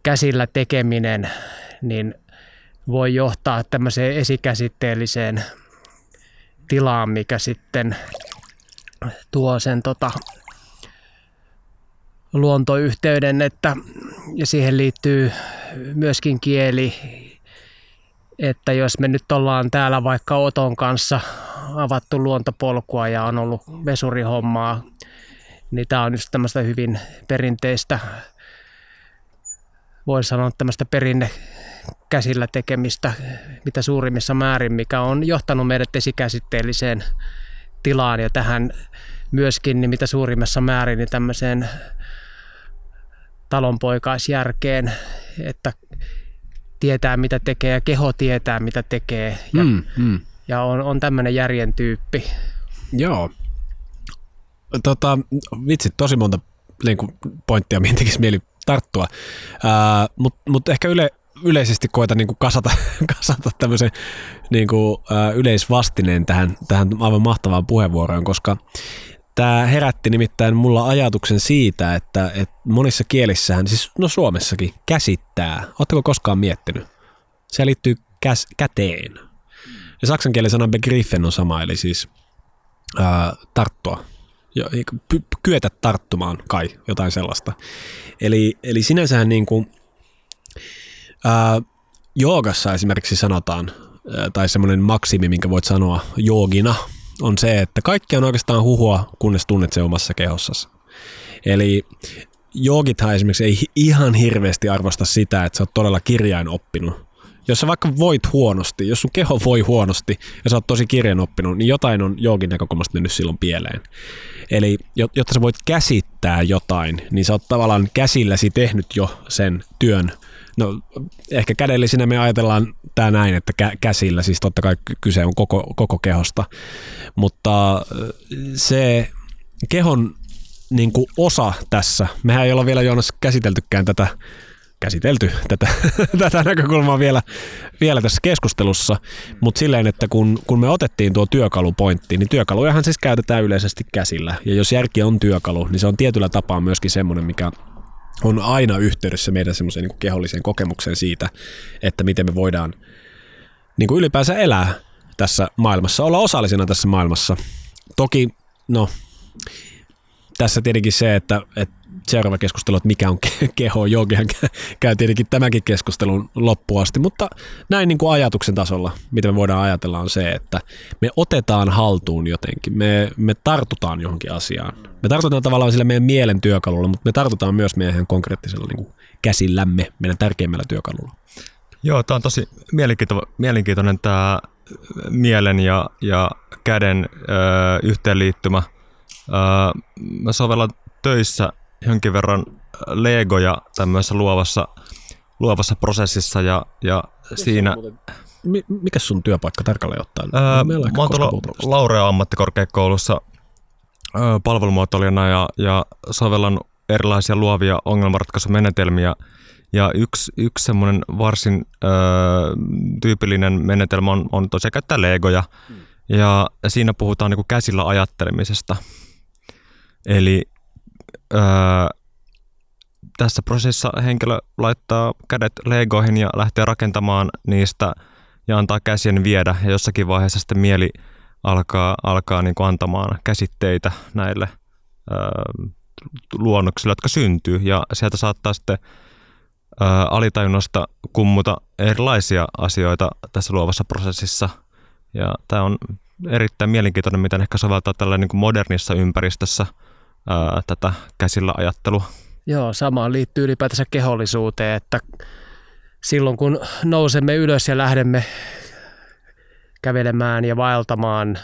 käsillä tekeminen niin voi johtaa tämmöiseen esikäsitteelliseen tilaan, mikä sitten tuo sen tota, luontoyhteyden, että, ja siihen liittyy myöskin kieli, että jos me nyt ollaan täällä vaikka Oton kanssa avattu luontopolkua ja on ollut vesurihommaa, niin tämä on just tämmöistä hyvin perinteistä voi sanoa tämmöistä perinne käsillä tekemistä mitä suurimmissa määrin, mikä on johtanut meidät esikäsitteelliseen tilaan ja tähän myöskin niin mitä suurimmassa määrin niin tämmöiseen talonpoikaisjärkeen, että tietää mitä tekee ja keho tietää mitä tekee ja, mm, mm. ja on, on tämmöinen järjen tyyppi. Joo. Tota, vitsi, tosi monta niin kuin pointtia, mihin tekisi mieli tarttua. Mutta mut ehkä yle, yleisesti koeta niin kuin kasata, kasata tämmöisen niin kuin, yleisvastineen tähän, tähän aivan mahtavaan puheenvuoroon, koska tämä herätti nimittäin mulla ajatuksen siitä, että, että monissa kielissähän, siis no Suomessakin, käsittää. Oletteko koskaan miettinyt? Se liittyy käs, käteen. Ja saksan kielen sana begriffen on sama, eli siis ää, tarttua jo, kyetä tarttumaan kai, jotain sellaista. Eli, eli sinänsähän niin kuin, ää, joogassa esimerkiksi sanotaan, ää, tai semmoinen maksimi, minkä voit sanoa joogina, on se, että kaikki on oikeastaan huhua, kunnes tunnet se omassa kehossasi. Eli joogithan esimerkiksi ei ihan hirveästi arvosta sitä, että sä oot todella kirjain oppinut. Jos sä vaikka voit huonosti, jos sun keho voi huonosti ja sä oot tosi kirjan oppinut, niin jotain on joogin näkökulmasta mennyt silloin pieleen. Eli jotta sä voit käsittää jotain, niin sä oot tavallaan käsilläsi tehnyt jo sen työn. No ehkä kädellisinä me ajatellaan tämä näin, että kä- käsillä, siis totta kai kyse on koko, koko kehosta, mutta se kehon niin kuin osa tässä. Mehän ei olla vielä Joonas käsiteltykään tätä käsitelty tätä, tätä näkökulmaa vielä, vielä tässä keskustelussa, mutta silleen, että kun, kun me otettiin tuo työkalupointti, niin työkalujahan siis käytetään yleisesti käsillä. Ja jos järki on työkalu, niin se on tietyllä tapaa myöskin semmoinen, mikä on aina yhteydessä meidän semmoiseen niin keholliseen kokemukseen siitä, että miten me voidaan niin kuin ylipäänsä elää tässä maailmassa, olla osallisena tässä maailmassa. Toki, no, tässä tietenkin se, että, että seuraava keskustelu, että mikä on keho. Joogihan käy tietenkin tämänkin keskustelun loppuun asti, mutta näin niin kuin ajatuksen tasolla, mitä me voidaan ajatella on se, että me otetaan haltuun jotenkin, me, me tartutaan johonkin asiaan. Me tartutaan tavallaan sillä meidän mielen työkalulla, mutta me tartutaan myös meidän konkreettisella niin kuin käsillämme, meidän tärkeimmällä työkalulla. Joo, tämä on tosi mielenkiintoinen, mielenkiintoinen tämä mielen ja, ja käden ö, yhteenliittymä. Ö, mä sovellan töissä jonkin verran legoja tämmöisessä luovassa, luovassa prosessissa ja, ja siinä... Mikä sun työpaikka tarkalleen ottaen? Öö, mä oon tuolla Laurea ammattikorkeakoulussa öö, palvelumuotoilijana ja, ja sovellan erilaisia luovia ongelmanratkaisumenetelmiä. Ja yksi, yksi semmoinen varsin öö, tyypillinen menetelmä on, on tosiaan käyttää legoja. Hmm. Ja siinä puhutaan niin kuin käsillä ajattelemisesta. Eli öö, tässä prosessissa henkilö laittaa kädet legoihin ja lähtee rakentamaan niistä ja antaa käsien viedä. Ja jossakin vaiheessa sitten mieli alkaa, alkaa niin kuin antamaan käsitteitä näille öö, luonnoksille, jotka syntyy. Ja sieltä saattaa sitten öö, alitajunnasta kummuta erilaisia asioita tässä luovassa prosessissa. Ja tämä on erittäin mielenkiintoinen, miten ehkä soveltaa tällä niin modernissa ympäristössä – ää, tätä käsillä ajattelua. Joo, samaan liittyy ylipäätänsä kehollisuuteen, että silloin kun nousemme ylös ja lähdemme kävelemään ja vaeltamaan,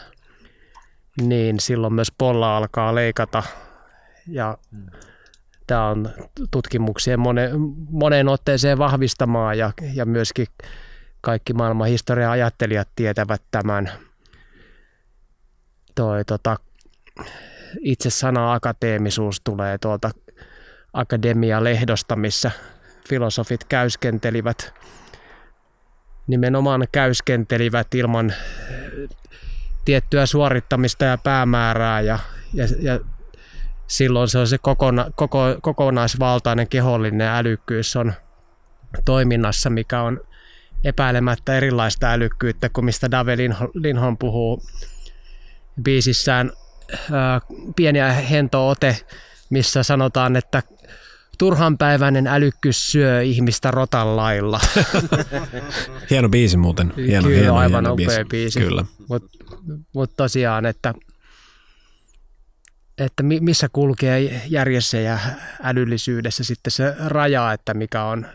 niin silloin myös polla alkaa leikata. Ja tämä on tutkimuksien monen, moneen otteeseen vahvistamaan ja, ja myöskin kaikki maailman historian ajattelijat tietävät tämän. Toi, tota, itse sana akateemisuus tulee tuolta Akademia-lehdosta, missä filosofit käyskentelivät, nimenomaan käyskentelivät ilman tiettyä suorittamista ja päämäärää ja, ja, ja silloin se on se kokona, koko, kokonaisvaltainen kehollinen älykkyys on toiminnassa, mikä on epäilemättä erilaista älykkyyttä kuin mistä Dave Linholm puhuu biisissään pieni ja hento ote, missä sanotaan, että turhanpäiväinen älykkyys syö ihmistä rotan lailla. hieno biisi muuten. Hieno, Kyllä, hieno, aivan hieno biisi. biisi. Kyllä. Mutta mut tosiaan, että, että missä kulkee järjessä ja älyllisyydessä sitten se raja, että mikä on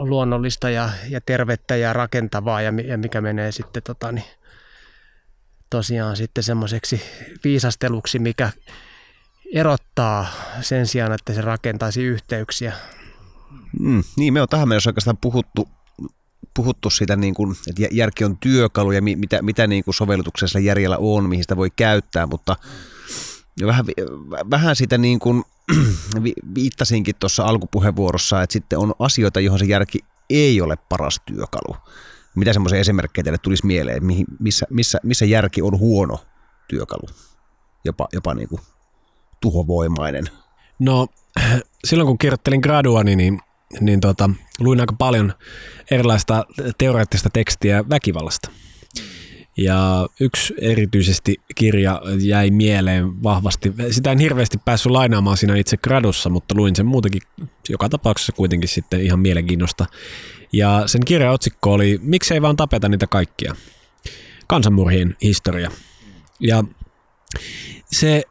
luonnollista ja, ja tervettä ja rakentavaa ja, ja mikä menee sitten tota, niin, tosiaan sitten semmoiseksi viisasteluksi, mikä erottaa sen sijaan, että se rakentaisi yhteyksiä. Mm, niin, me on tähän mennessä oikeastaan puhuttu, puhuttu siitä, niin kuin, että järki on työkalu ja mitä, mitä niin kuin sovellutuksessa järjellä on, mihin sitä voi käyttää, mutta vähän, vähän sitä niin kuin, viittasinkin tuossa alkupuheenvuorossa, että sitten on asioita, johon se järki ei ole paras työkalu. Mitä semmoisia esimerkkejä teille tulisi mieleen, missä, missä, missä järki on huono työkalu, jopa, jopa niin kuin tuhovoimainen? No silloin kun kirjoittelin graduani, niin, niin tota, luin aika paljon erilaista teoreettista tekstiä väkivallasta. Ja yksi erityisesti kirja jäi mieleen vahvasti. Sitä en hirveästi päässyt lainaamaan siinä itse gradussa, mutta luin sen muutenkin joka tapauksessa kuitenkin sitten ihan mielenkiinnosta. Ja sen kirjan otsikko oli Miksei vaan tapeta niitä kaikkia? Kansanmurhien historia. Ja se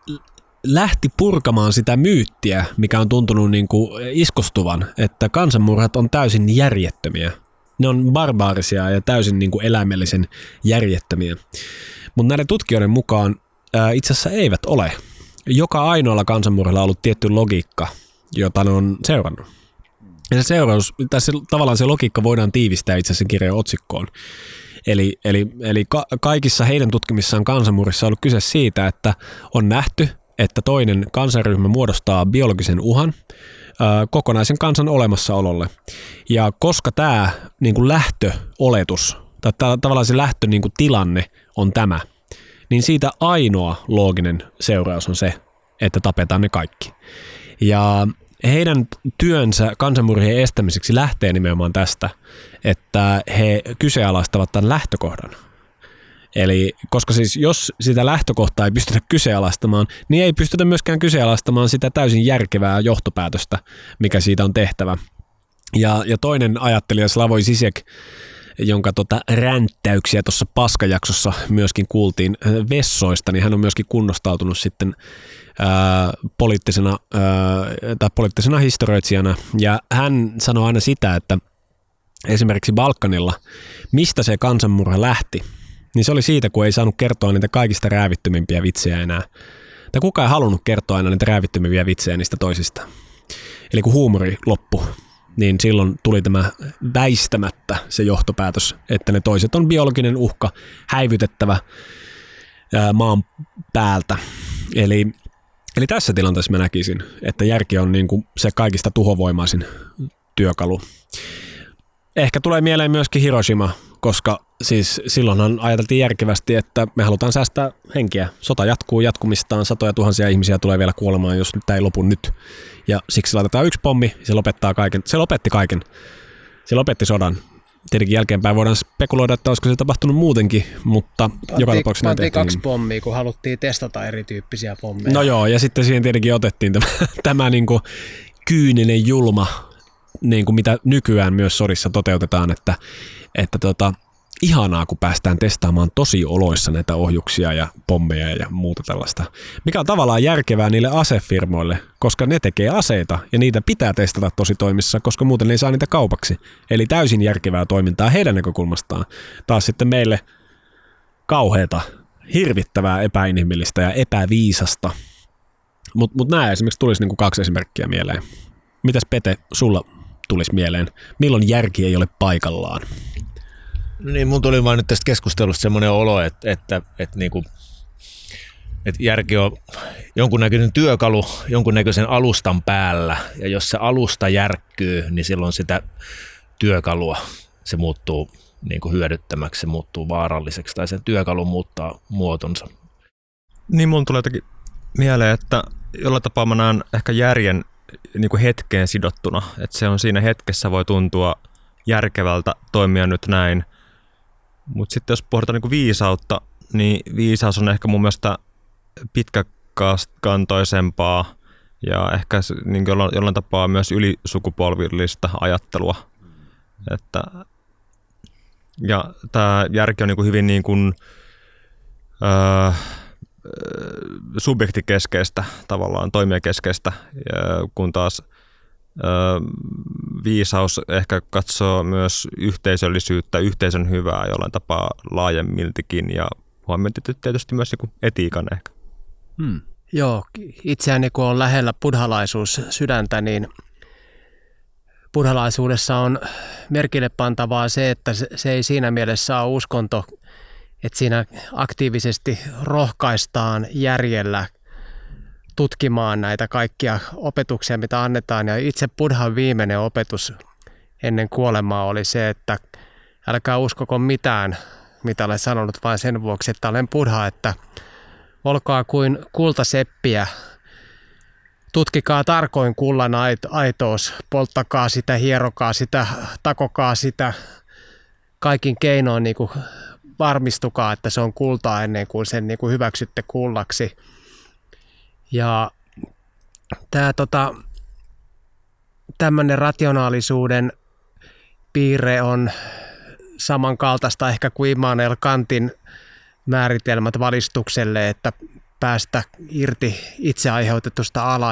lähti purkamaan sitä myyttiä, mikä on tuntunut niin kuin iskostuvan, että kansanmurhat on täysin järjettömiä. Ne on barbaarisia ja täysin niin kuin eläimellisen järjettömiä. Mutta näiden tutkijoiden mukaan ää, itse asiassa eivät ole. Joka ainoalla kansanmurhalla on ollut tietty logiikka, jota ne on seurannut. Ja se seuraus, tai se, tavallaan se logiikka voidaan tiivistää itse asiassa kirjan otsikkoon. Eli, eli, eli ka- kaikissa heidän tutkimissaan kansanmurissa on ollut kyse siitä, että on nähty, että toinen kansanryhmä muodostaa biologisen uhan kokonaisen kansan olemassaololle. Ja koska tämä niin kuin lähtöoletus, tai tavallaan se lähtö niin kuin tilanne on tämä, niin siitä ainoa looginen seuraus on se, että tapetaan ne kaikki. Ja heidän työnsä kansanmurhien estämiseksi lähtee nimenomaan tästä, että he kyseenalaistavat tämän lähtökohdan. Eli koska siis jos sitä lähtökohtaa ei pystytä kyseenalaistamaan, niin ei pystytä myöskään kyseenalaistamaan sitä täysin järkevää johtopäätöstä, mikä siitä on tehtävä. Ja, ja toinen ajattelija Slavoj Sisek, jonka tota ränttäyksiä tuossa paskajaksossa myöskin kuultiin äh, vessoista, niin hän on myöskin kunnostautunut sitten ää, äh, poliittisena, ää, äh, tai poliittisena historioitsijana. Ja hän sanoi aina sitä, että esimerkiksi Balkanilla, mistä se kansanmurha lähti – niin se oli siitä, kun ei saanut kertoa niitä kaikista räävittömimpiä vitsejä enää. Tai kukaan ei halunnut kertoa aina niitä räävittömimpiä vitsejä niistä toisista. Eli kun huumori loppu, niin silloin tuli tämä väistämättä se johtopäätös, että ne toiset on biologinen uhka, häivytettävä maan päältä. Eli, eli tässä tilanteessa mä näkisin, että järki on niin kuin se kaikista tuhovoimaisin työkalu. Ehkä tulee mieleen myöskin Hiroshima, koska siis silloinhan ajateltiin järkevästi, että me halutaan säästää henkiä. Sota jatkuu jatkumistaan, satoja tuhansia ihmisiä tulee vielä kuolemaan, jos tämä ei lopu nyt. Ja siksi laitetaan yksi pommi, se lopettaa kaiken. Se lopetti kaiken. Se lopetti sodan. Tietenkin jälkeenpäin voidaan spekuloida, että olisiko se tapahtunut muutenkin, mutta Pantiin, joka tapauksessa näin tehtiin. kaksi pommia, kun haluttiin testata erityyppisiä pommeja. No joo, ja sitten siihen tietenkin otettiin tämä, tämä niin kuin kyyninen julma, niin kuin mitä nykyään myös sodissa toteutetaan, että, että tota, ihanaa, kun päästään testaamaan tosi oloissa näitä ohjuksia ja pommeja ja muuta tällaista. Mikä on tavallaan järkevää niille asefirmoille, koska ne tekee aseita ja niitä pitää testata tosi toimissa, koska muuten ne ei saa niitä kaupaksi. Eli täysin järkevää toimintaa heidän näkökulmastaan. Taas sitten meille kauheata, hirvittävää epäinhimillistä ja epäviisasta. Mutta mut nämä esimerkiksi tulisi niinku kaksi esimerkkiä mieleen. Mitäs Pete, sulla tulisi mieleen? Milloin järki ei ole paikallaan? Niin, mun tuli vain nyt tästä keskustelusta semmoinen olo, että, että, että, niin kuin, että järki on jonkunnäköinen työkalu jonkunnäköisen alustan päällä, ja jos se alusta järkkyy, niin silloin sitä työkalua se muuttuu niin kuin hyödyttämäksi, se muuttuu vaaralliseksi, tai sen työkalu muuttaa muotonsa. Niin mun tulee jotenkin mieleen, että jollain tapaa mä näen ehkä järjen niin kuin hetkeen sidottuna, että se on siinä hetkessä voi tuntua järkevältä toimia nyt näin, mutta sitten jos pohditaan niin viisautta, niin viisaus on ehkä mun mielestä pitkäkantoisempaa ja ehkä niin jollain, jollain tapaa myös ylisukupolvillista ajattelua. Että, ja tämä järki on niin kuin hyvin niin kuin, öö, subjektikeskeistä, tavallaan toimijakeskeistä, kun taas viisaus ehkä katsoo myös yhteisöllisyyttä, yhteisön hyvää jollain tapaa laajemmiltikin ja huomioon tietysti myös etiikan ehkä. Hmm. Joo, itseäni kun on lähellä buddhalaisuus sydäntä, niin buddhalaisuudessa on merkille pantavaa se, että se ei siinä mielessä ole uskonto, että siinä aktiivisesti rohkaistaan järjellä – tutkimaan näitä kaikkia opetuksia, mitä annetaan. Ja itse Buddhan viimeinen opetus ennen kuolemaa oli se, että älkää uskoko mitään, mitä olen sanonut, vain sen vuoksi, että olen Buddha, että olkaa kuin kultaseppiä, tutkikaa tarkoin kullan aitous, polttakaa sitä, hierokaa sitä, takokaa sitä, kaikin keinoin niin kuin varmistukaa, että se on kultaa ennen kuin sen niin kuin hyväksytte kullaksi. Ja tämä tota, tämmöinen rationaalisuuden piirre on samankaltaista ehkä kuin Immanuel Kantin määritelmät valistukselle, että päästä irti itse aiheutetusta ala,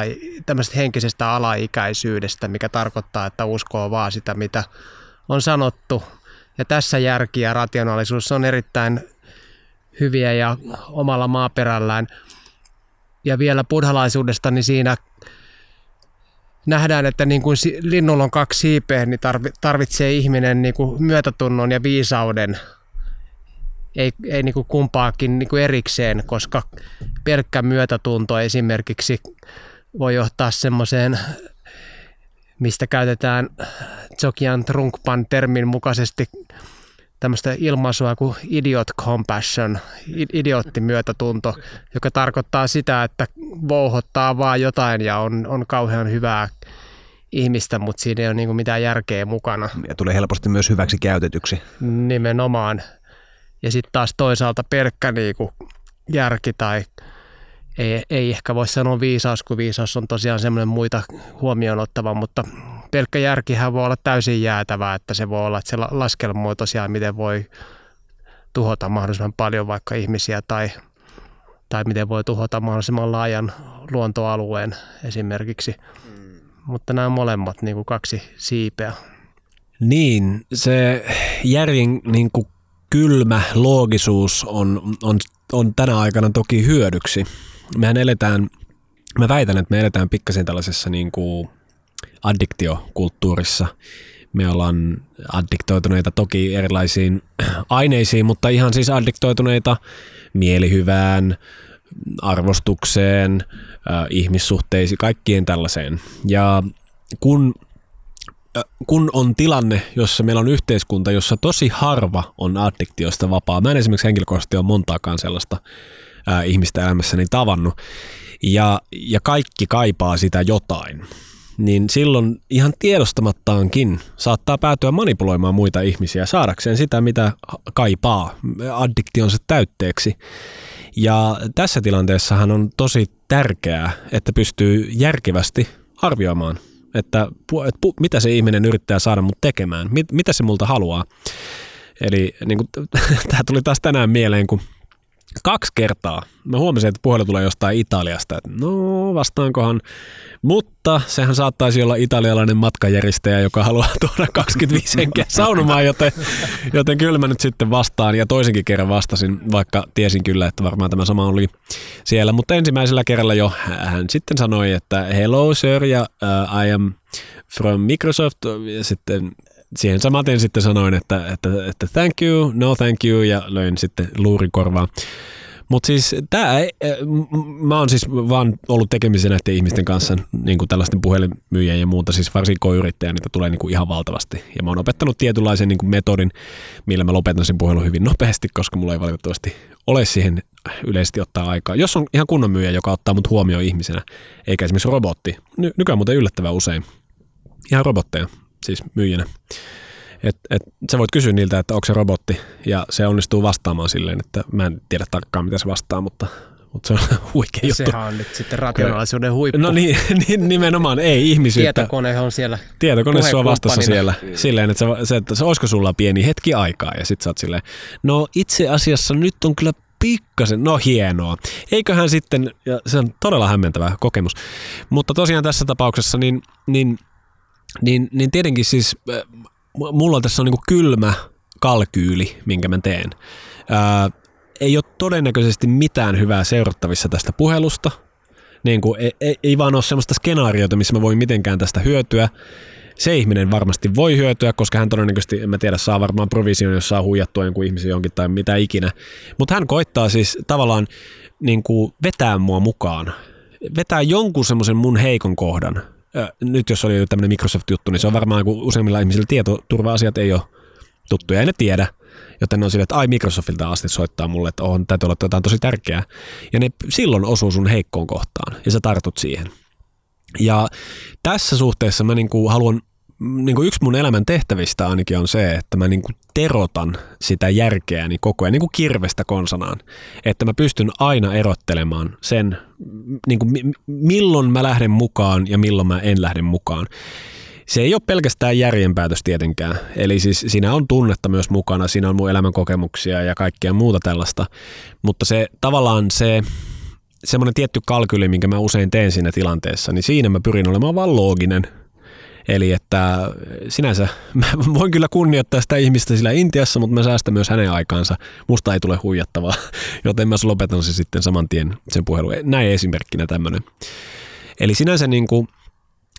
henkisestä alaikäisyydestä, mikä tarkoittaa, että uskoo vaan sitä, mitä on sanottu. Ja tässä järki ja rationaalisuus on erittäin hyviä ja omalla maaperällään. Ja vielä buddhalaisuudesta, niin siinä nähdään, että niin kuin linnulla on kaksi siipeä, niin tarvitsee ihminen niin kuin myötätunnon ja viisauden. Ei, ei niin kuin kumpaakin niin kuin erikseen, koska pelkkä myötätunto esimerkiksi voi johtaa semmoiseen, mistä käytetään Jokian Trunkpan termin mukaisesti tämmöistä ilmaisua kuin idiot compassion, idioottimyötätunto, joka tarkoittaa sitä, että vouhottaa vaan jotain ja on, on kauhean hyvää ihmistä, mutta siinä ei ole niin mitään järkeä mukana. Ja tulee helposti myös hyväksi käytetyksi. Nimenomaan. Ja sitten taas toisaalta pelkkä niin kuin järki tai ei, ei ehkä voi sanoa viisaus, kun viisaus on tosiaan semmoinen muita huomioon ottava, mutta pelkkä järkihän voi olla täysin jäätävää, että se voi olla, että se laskelmoi tosiaan, miten voi tuhota mahdollisimman paljon vaikka ihmisiä tai, tai miten voi tuhota mahdollisimman laajan luontoalueen esimerkiksi. Mm. Mutta nämä molemmat niin kuin kaksi siipeä. Niin, se järjen niin kuin kylmä loogisuus on, on, on tänä aikana toki hyödyksi. Mehän eletään, mä väitän, että me eletään pikkasen tällaisessa niin kuin addiktiokulttuurissa. Me ollaan addiktoituneita toki erilaisiin aineisiin, mutta ihan siis addiktoituneita mielihyvään, arvostukseen, ihmissuhteisiin, kaikkien tällaiseen. Ja kun kun on tilanne, jossa meillä on yhteiskunta, jossa tosi harva on addiktiosta vapaa. Mä en esimerkiksi henkilökohtaisesti ole montaakaan sellaista ää, ihmistä elämässäni tavannut. Ja, ja kaikki kaipaa sitä jotain. Niin silloin ihan tiedostamattaankin saattaa päätyä manipuloimaan muita ihmisiä saadakseen sitä, mitä kaipaa addiktionsa täytteeksi. Ja tässä tilanteessahan on tosi tärkeää, että pystyy järkevästi arvioimaan että, että mitä se ihminen yrittää saada mut tekemään, mit, mitä se multa haluaa. Eli niin tämä tuli taas tänään mieleen, kun kaksi kertaa. Mä huomasin, että puhelu tulee jostain Italiasta, että no vastaankohan, mutta sehän saattaisi olla italialainen matkajärjestäjä, joka haluaa tuoda 25 henkeä saunomaan, joten, joten kyllä mä nyt sitten vastaan. Ja toisenkin kerran vastasin, vaikka tiesin kyllä, että varmaan tämä sama oli siellä, mutta ensimmäisellä kerralla jo hän sitten sanoi, että hello sir ja uh, I am from Microsoft. Ja sitten siihen samaten sitten sanoin, että, että, että thank you, no thank you ja löin sitten luurikorvaan. Mutta siis tämä, mä oon siis vaan ollut tekemisen näiden ihmisten kanssa, niin kuin tällaisten puhelinmyyjien ja muuta, siis varsinkin yrittäjä, niitä tulee niin kuin ihan valtavasti. Ja mä oon opettanut tietynlaisen niin kuin metodin, millä mä lopetan sen puhelun hyvin nopeasti, koska mulla ei valitettavasti ole siihen yleisesti ottaa aikaa. Jos on ihan kunnon myyjä, joka ottaa mut huomioon ihmisenä, eikä esimerkiksi robotti, ny- nykyään muuten yllättävän usein, ihan robotteja, siis myyjänä. Et, et, sä voit kysyä niiltä, että onko se robotti, ja se onnistuu vastaamaan silleen, että mä en tiedä tarkkaan, mitä se vastaa, mutta, mutta se on huikea juttu. Sehän on nyt sitten rationaalisuuden huippu. No niin, niin nimenomaan, ei ihmisyyttä. Tietokone on siellä. Tietokone sua vastassa siellä. Silleen, että se, se, että se, olisiko sulla pieni hetki aikaa, ja sit sä oot silleen, no itse asiassa nyt on kyllä pikkasen, no hienoa. Eiköhän sitten, ja se on todella hämmentävä kokemus. Mutta tosiaan tässä tapauksessa, niin, niin niin, niin tietenkin siis äh, mulla tässä on niin kylmä kalkyyli, minkä mä teen. Ää, ei ole todennäköisesti mitään hyvää seurattavissa tästä puhelusta. Niin kuin, ei, ei, ei vaan ole sellaista skenaariota, missä mä voin mitenkään tästä hyötyä. Se ihminen varmasti voi hyötyä, koska hän todennäköisesti, en mä tiedä, saa varmaan provision, jos saa huijattua jonkun ihmisen jonkin tai mitä ikinä. Mutta hän koittaa siis tavallaan niin kuin vetää mua mukaan. Vetää jonkun semmoisen mun heikon kohdan nyt jos oli tämmöinen Microsoft-juttu, niin se on varmaan, kun useimmilla ihmisillä tietoturva-asiat ei ole tuttuja, ei ne tiedä. Joten ne on sille, että ai Microsoftilta asti soittaa mulle, että on, täytyy olla jotain tosi tärkeää. Ja ne silloin osuu sun heikkoon kohtaan ja sä tartut siihen. Ja tässä suhteessa mä niin kuin haluan niin kuin yksi mun elämän tehtävistä ainakin on se, että mä niin kuin terotan sitä järkeäni koko ajan, niin kuin kirvestä konsanaan. Että mä pystyn aina erottelemaan sen, niin kuin milloin mä lähden mukaan ja milloin mä en lähde mukaan. Se ei ole pelkästään järjenpäätös tietenkään. Eli siis siinä on tunnetta myös mukana, siinä on mun elämän kokemuksia ja kaikkea muuta tällaista. Mutta se tavallaan se semmoinen tietty kalkyli, minkä mä usein teen siinä tilanteessa, niin siinä mä pyrin olemaan vaan looginen – Eli että sinänsä mä voin kyllä kunnioittaa sitä ihmistä sillä Intiassa, mutta mä säästän myös hänen aikaansa. Musta ei tule huijattavaa, joten mä lopetan se sitten saman tien sen puhelun. Näin esimerkkinä tämmöinen. Eli sinänsä niin kuin,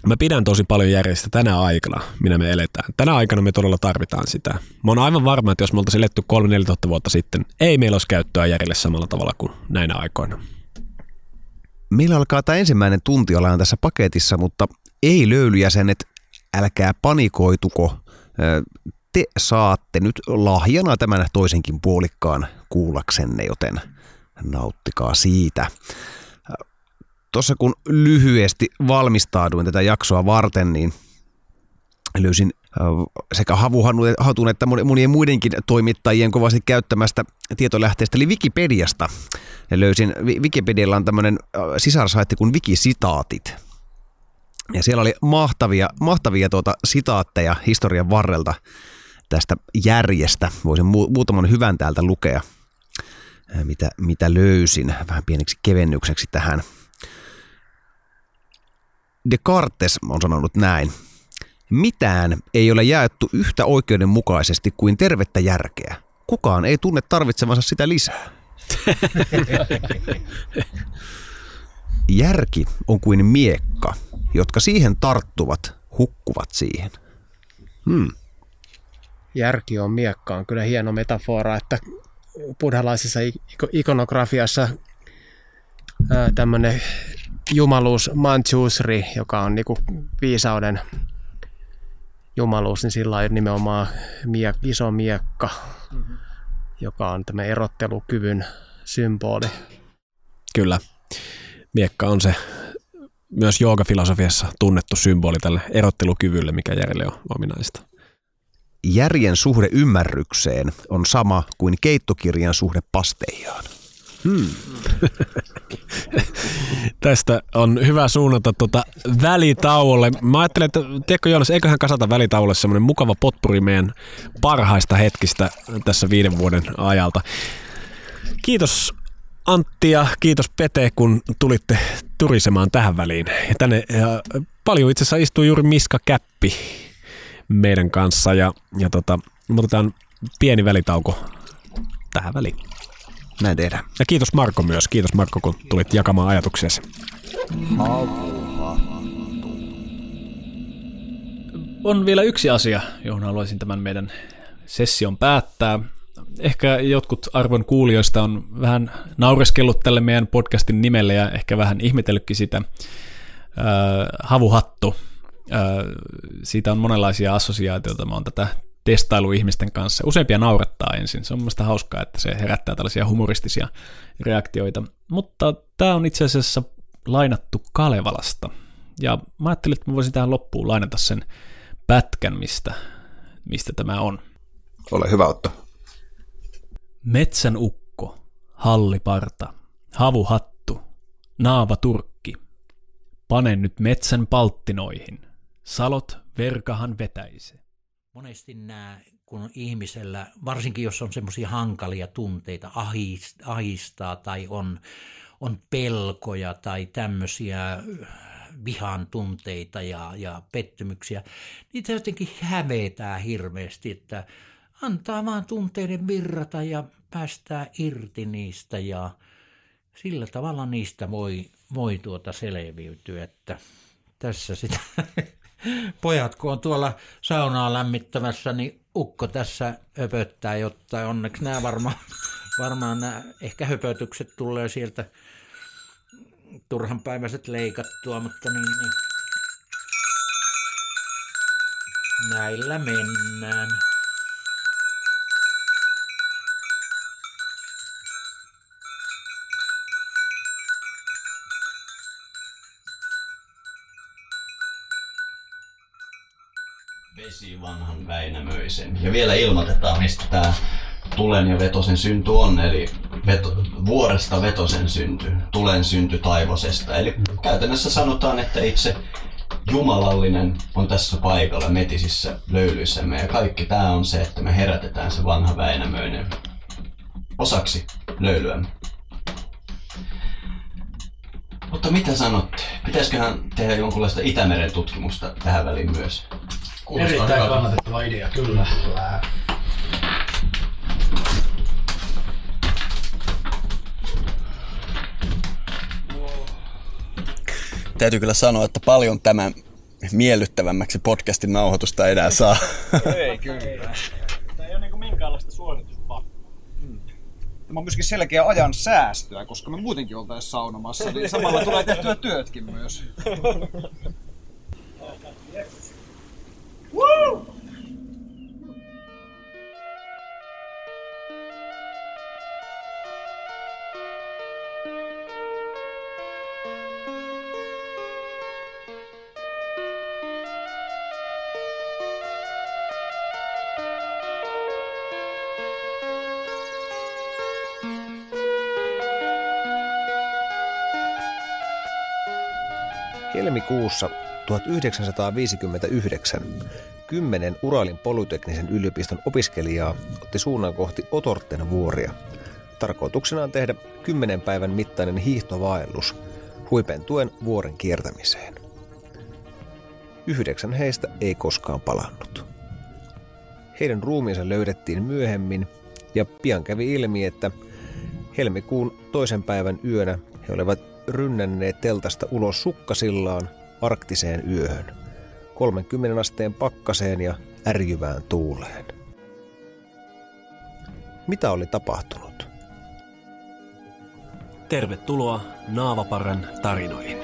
Mä pidän tosi paljon järjestä tänä aikana, minä me eletään. Tänä aikana me todella tarvitaan sitä. Mä oon aivan varma, että jos me oltaisiin eletty 3-4 vuotta sitten, ei meillä olisi käyttöä järjelle samalla tavalla kuin näinä aikoina. Meillä alkaa tämä ensimmäinen tunti olla tässä paketissa, mutta ei löylyjäsenet, älkää panikoituko. Te saatte nyt lahjana tämän toisenkin puolikkaan kuullaksenne, joten nauttikaa siitä. Tuossa kun lyhyesti valmistauduin tätä jaksoa varten, niin löysin sekä Havuhatun että monien muidenkin toimittajien kovasti käyttämästä tietolähteestä, eli Wikipediasta. Ja löysin, Wikipedialla on tämmöinen sisarsaitti kuin Wikisitaatit. Ja siellä oli mahtavia, mahtavia tuota sitaatteja historian varrelta tästä järjestä. Voisin muutaman hyvän täältä lukea, mitä, mitä löysin vähän pieneksi kevennykseksi tähän. Descartes on sanonut näin. Mitään ei ole jaettu yhtä oikeudenmukaisesti kuin tervettä järkeä. Kukaan ei tunne tarvitsevansa sitä lisää. Järki on kuin miekka, jotka siihen tarttuvat, hukkuvat siihen. Hmm. Järki on miekka on kyllä hieno metafora, että buddhalaisessa ikonografiassa tämmöinen jumaluus Manchusri, joka on niinku viisauden jumaluus, niin sillä on nimenomaan miek, iso miekka, mm-hmm. joka on tämä erottelukyvyn symboli. Kyllä. Miekka on se myös joogafilosofiassa tunnettu symboli tälle erottelukyvylle, mikä järjelle on ominaista. Järjen suhde ymmärrykseen on sama kuin keittokirjan suhde pasteijaan. Hmm. Tästä on hyvä suunnata tuota välitauolle. Mä ajattelin, että tiedätkö Joonas, eiköhän kasata välitauolle semmoinen mukava potpuri meidän parhaista hetkistä tässä viiden vuoden ajalta. Kiitos Antti ja kiitos Pete, kun tulitte turisemaan tähän väliin. Ja tänne ja paljon itse asiassa istuu juuri Miska Käppi meidän kanssa ja, ja tota, otetaan pieni välitauko tähän väliin. Näin tehdään. Ja kiitos Marko myös. Kiitos Marko, kun tulit jakamaan ajatuksiasi. On vielä yksi asia, johon haluaisin tämän meidän session päättää. Ehkä jotkut arvon kuulijoista on vähän naureskellut tälle meidän podcastin nimelle ja ehkä vähän ihmetellytkin sitä. Äh, havuhattu. Äh, siitä on monenlaisia assosiaatioita. Mä oon tätä testailu ihmisten kanssa. Useimpia naurattaa ensin. Se on mielestäni hauskaa, että se herättää tällaisia humoristisia reaktioita. Mutta tämä on itse asiassa lainattu Kalevalasta. Ja mä ajattelin, että mä voisin tähän loppuun lainata sen pätkän, mistä, mistä tämä on. Ole hyvä ottaa. Metsän ukko, halliparta, havuhattu, naava turkki. Pane nyt metsän palttinoihin, salot verkahan vetäise. Monesti nämä, kun ihmisellä, varsinkin jos on semmoisia hankalia tunteita, ahistaa tai on, on pelkoja tai tämmöisiä äh, vihan tunteita ja, ja pettymyksiä, niitä jotenkin hävetää hirveästi, että antaa vaan tunteiden virrata ja päästää irti niistä ja sillä tavalla niistä voi, voi tuota selviytyä, että tässä sitä pojat, kun on tuolla saunaa lämmittämässä, niin ukko tässä höpöttää, jotta onneksi nämä varmaan, varmaan nämä ehkä höpötykset tulee sieltä turhanpäiväiset leikattua, mutta niin, niin. näillä mennään. vesi vanhan Väinämöisen. Ja vielä ilmoitetaan, mistä tämä tulen ja vetosen synty on, eli veto, vuoresta vetosen synty, tulen synty taivosesta. Eli käytännössä sanotaan, että itse jumalallinen on tässä paikalla metisissä löylyissämme ja kaikki tämä on se, että me herätetään se vanha Väinämöinen osaksi löylyämme. Mutta mitä sanotte? Pitäisiköhän tehdä jonkunlaista Itämeren tutkimusta tähän väliin myös? Kuulostaa Erittäin hyvältä. kannatettava idea, kyllä. Täytyy kyllä sanoa, että paljon tämän miellyttävämmäksi podcastin nauhoitusta enää saa. Ei kyllä. Tämä ei ole niin minkäänlaista suorituspakkoa. Tämä on myöskin selkeä ajan säästöä, koska me muutenkin oltaisiin saunomassa, niin samalla tulee tehtyä työtkin myös. Helmikuussa 1959 kymmenen Uralin polyteknisen yliopiston opiskelijaa otti suunnan kohti Otorten vuoria. Tarkoituksena on tehdä kymmenen päivän mittainen hiihtovaellus huipentuen vuoren kiertämiseen. Yhdeksän heistä ei koskaan palannut. Heidän ruumiinsa löydettiin myöhemmin ja pian kävi ilmi, että helmikuun toisen päivän yönä he olivat rynnänneet teltasta ulos sukkasillaan arktiseen yöhön, 30 asteen pakkaseen ja ärjyvään tuuleen. Mitä oli tapahtunut? Tervetuloa Naavaparan tarinoihin.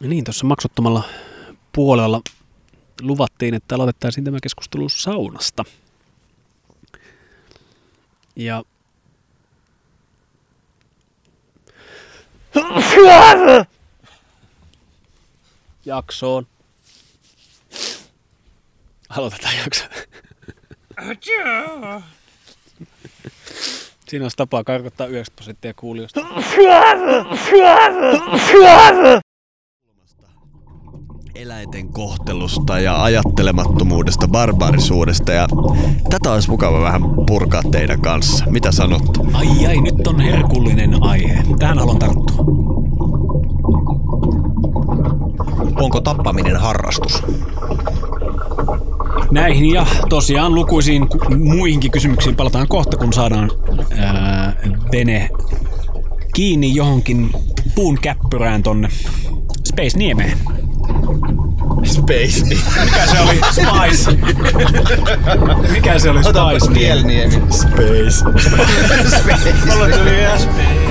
Niin, tuossa maksuttomalla puolella luvattiin, että aloitettaisiin tämä keskustelu saunasta. Ja jaksoon. Aloitetaan jakso. Siinä on tapaa karkottaa 90 prosenttia kuulijoista. Eläinten kohtelusta ja ajattelemattomuudesta, barbaarisuudesta ja tätä olisi mukava vähän purkaa teidän kanssa. Mitä sanot? Ai ai, nyt on herkullinen aihe. Tähän haluan tarttua. Onko tappaminen harrastus? Näihin ja tosiaan lukuisiin ku- muihinkin kysymyksiin palataan kohta, kun saadaan ää, vene kiinni johonkin puun käppyrään tonne Space Niemeen. Space. Mikä se oli? Spice. Mikä se oli Spice? Pielniemi. Space. Mulla tuli Space.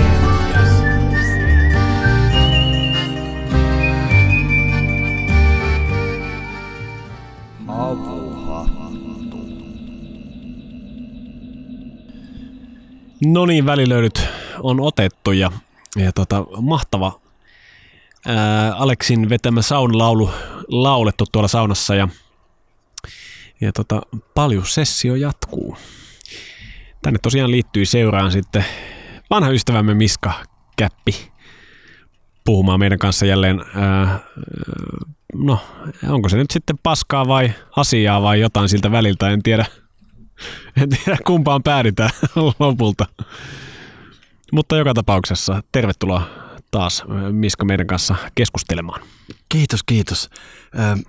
No niin, välilöydyt on otettu ja, ja tota, mahtava Aleksin vetämä saunalaulu laulettu tuolla saunassa ja, ja tota, paljon sessio jatkuu. Tänne tosiaan liittyy seuraan sitten vanha ystävämme Miska Käppi puhumaan meidän kanssa jälleen, ää, no onko se nyt sitten paskaa vai asiaa vai jotain siltä väliltä, en tiedä. En tiedä kumpaan päädytään lopulta. Mutta joka tapauksessa tervetuloa taas Miska meidän kanssa keskustelemaan. Kiitos, kiitos. Ö,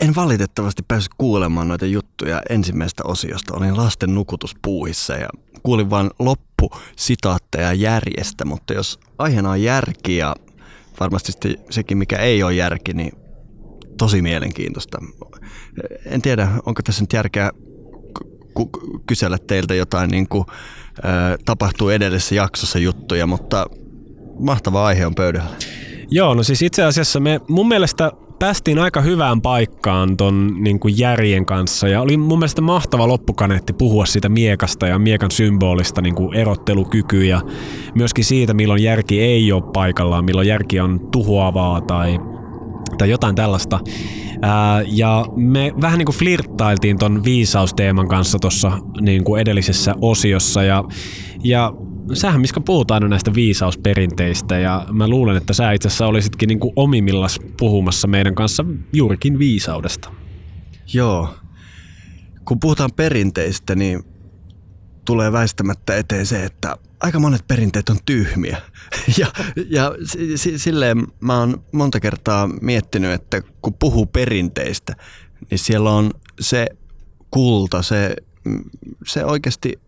en valitettavasti päässyt kuulemaan noita juttuja ensimmäisestä osiosta. Olin lasten nukutuspuuhissa ja kuulin vain loppusitaatteja järjestä, mutta jos aiheena on järki ja varmasti sekin mikä ei ole järki, niin tosi mielenkiintoista. En tiedä, onko tässä nyt järkeä kysellä teiltä jotain niin kuin, ö, tapahtuu edellisessä jaksossa juttuja, mutta mahtava aihe on pöydällä. Joo, no siis itse asiassa me mun mielestä päästiin aika hyvään paikkaan ton niin kuin järjen kanssa ja oli mun mielestä mahtava loppukaneetti puhua siitä miekasta ja miekan symbolista niin kuin erottelukyky ja myöskin siitä, milloin järki ei ole paikallaan, milloin järki on tuhoavaa tai, tai jotain tällaista. Ää, ja me vähän niin kuin flirttailtiin ton viisausteeman kanssa tuossa niin edellisessä osiossa ja, ja sähän Miska puhutaan aina näistä viisausperinteistä ja mä luulen, että sä itse asiassa olisitkin niin omimillas puhumassa meidän kanssa juurikin viisaudesta. Joo. Kun puhutaan perinteistä, niin tulee väistämättä eteen se, että aika monet perinteet on tyhmiä. Ja, ja si- si- silleen mä oon monta kertaa miettinyt, että kun puhuu perinteistä, niin siellä on se kulta, se, se oikeasti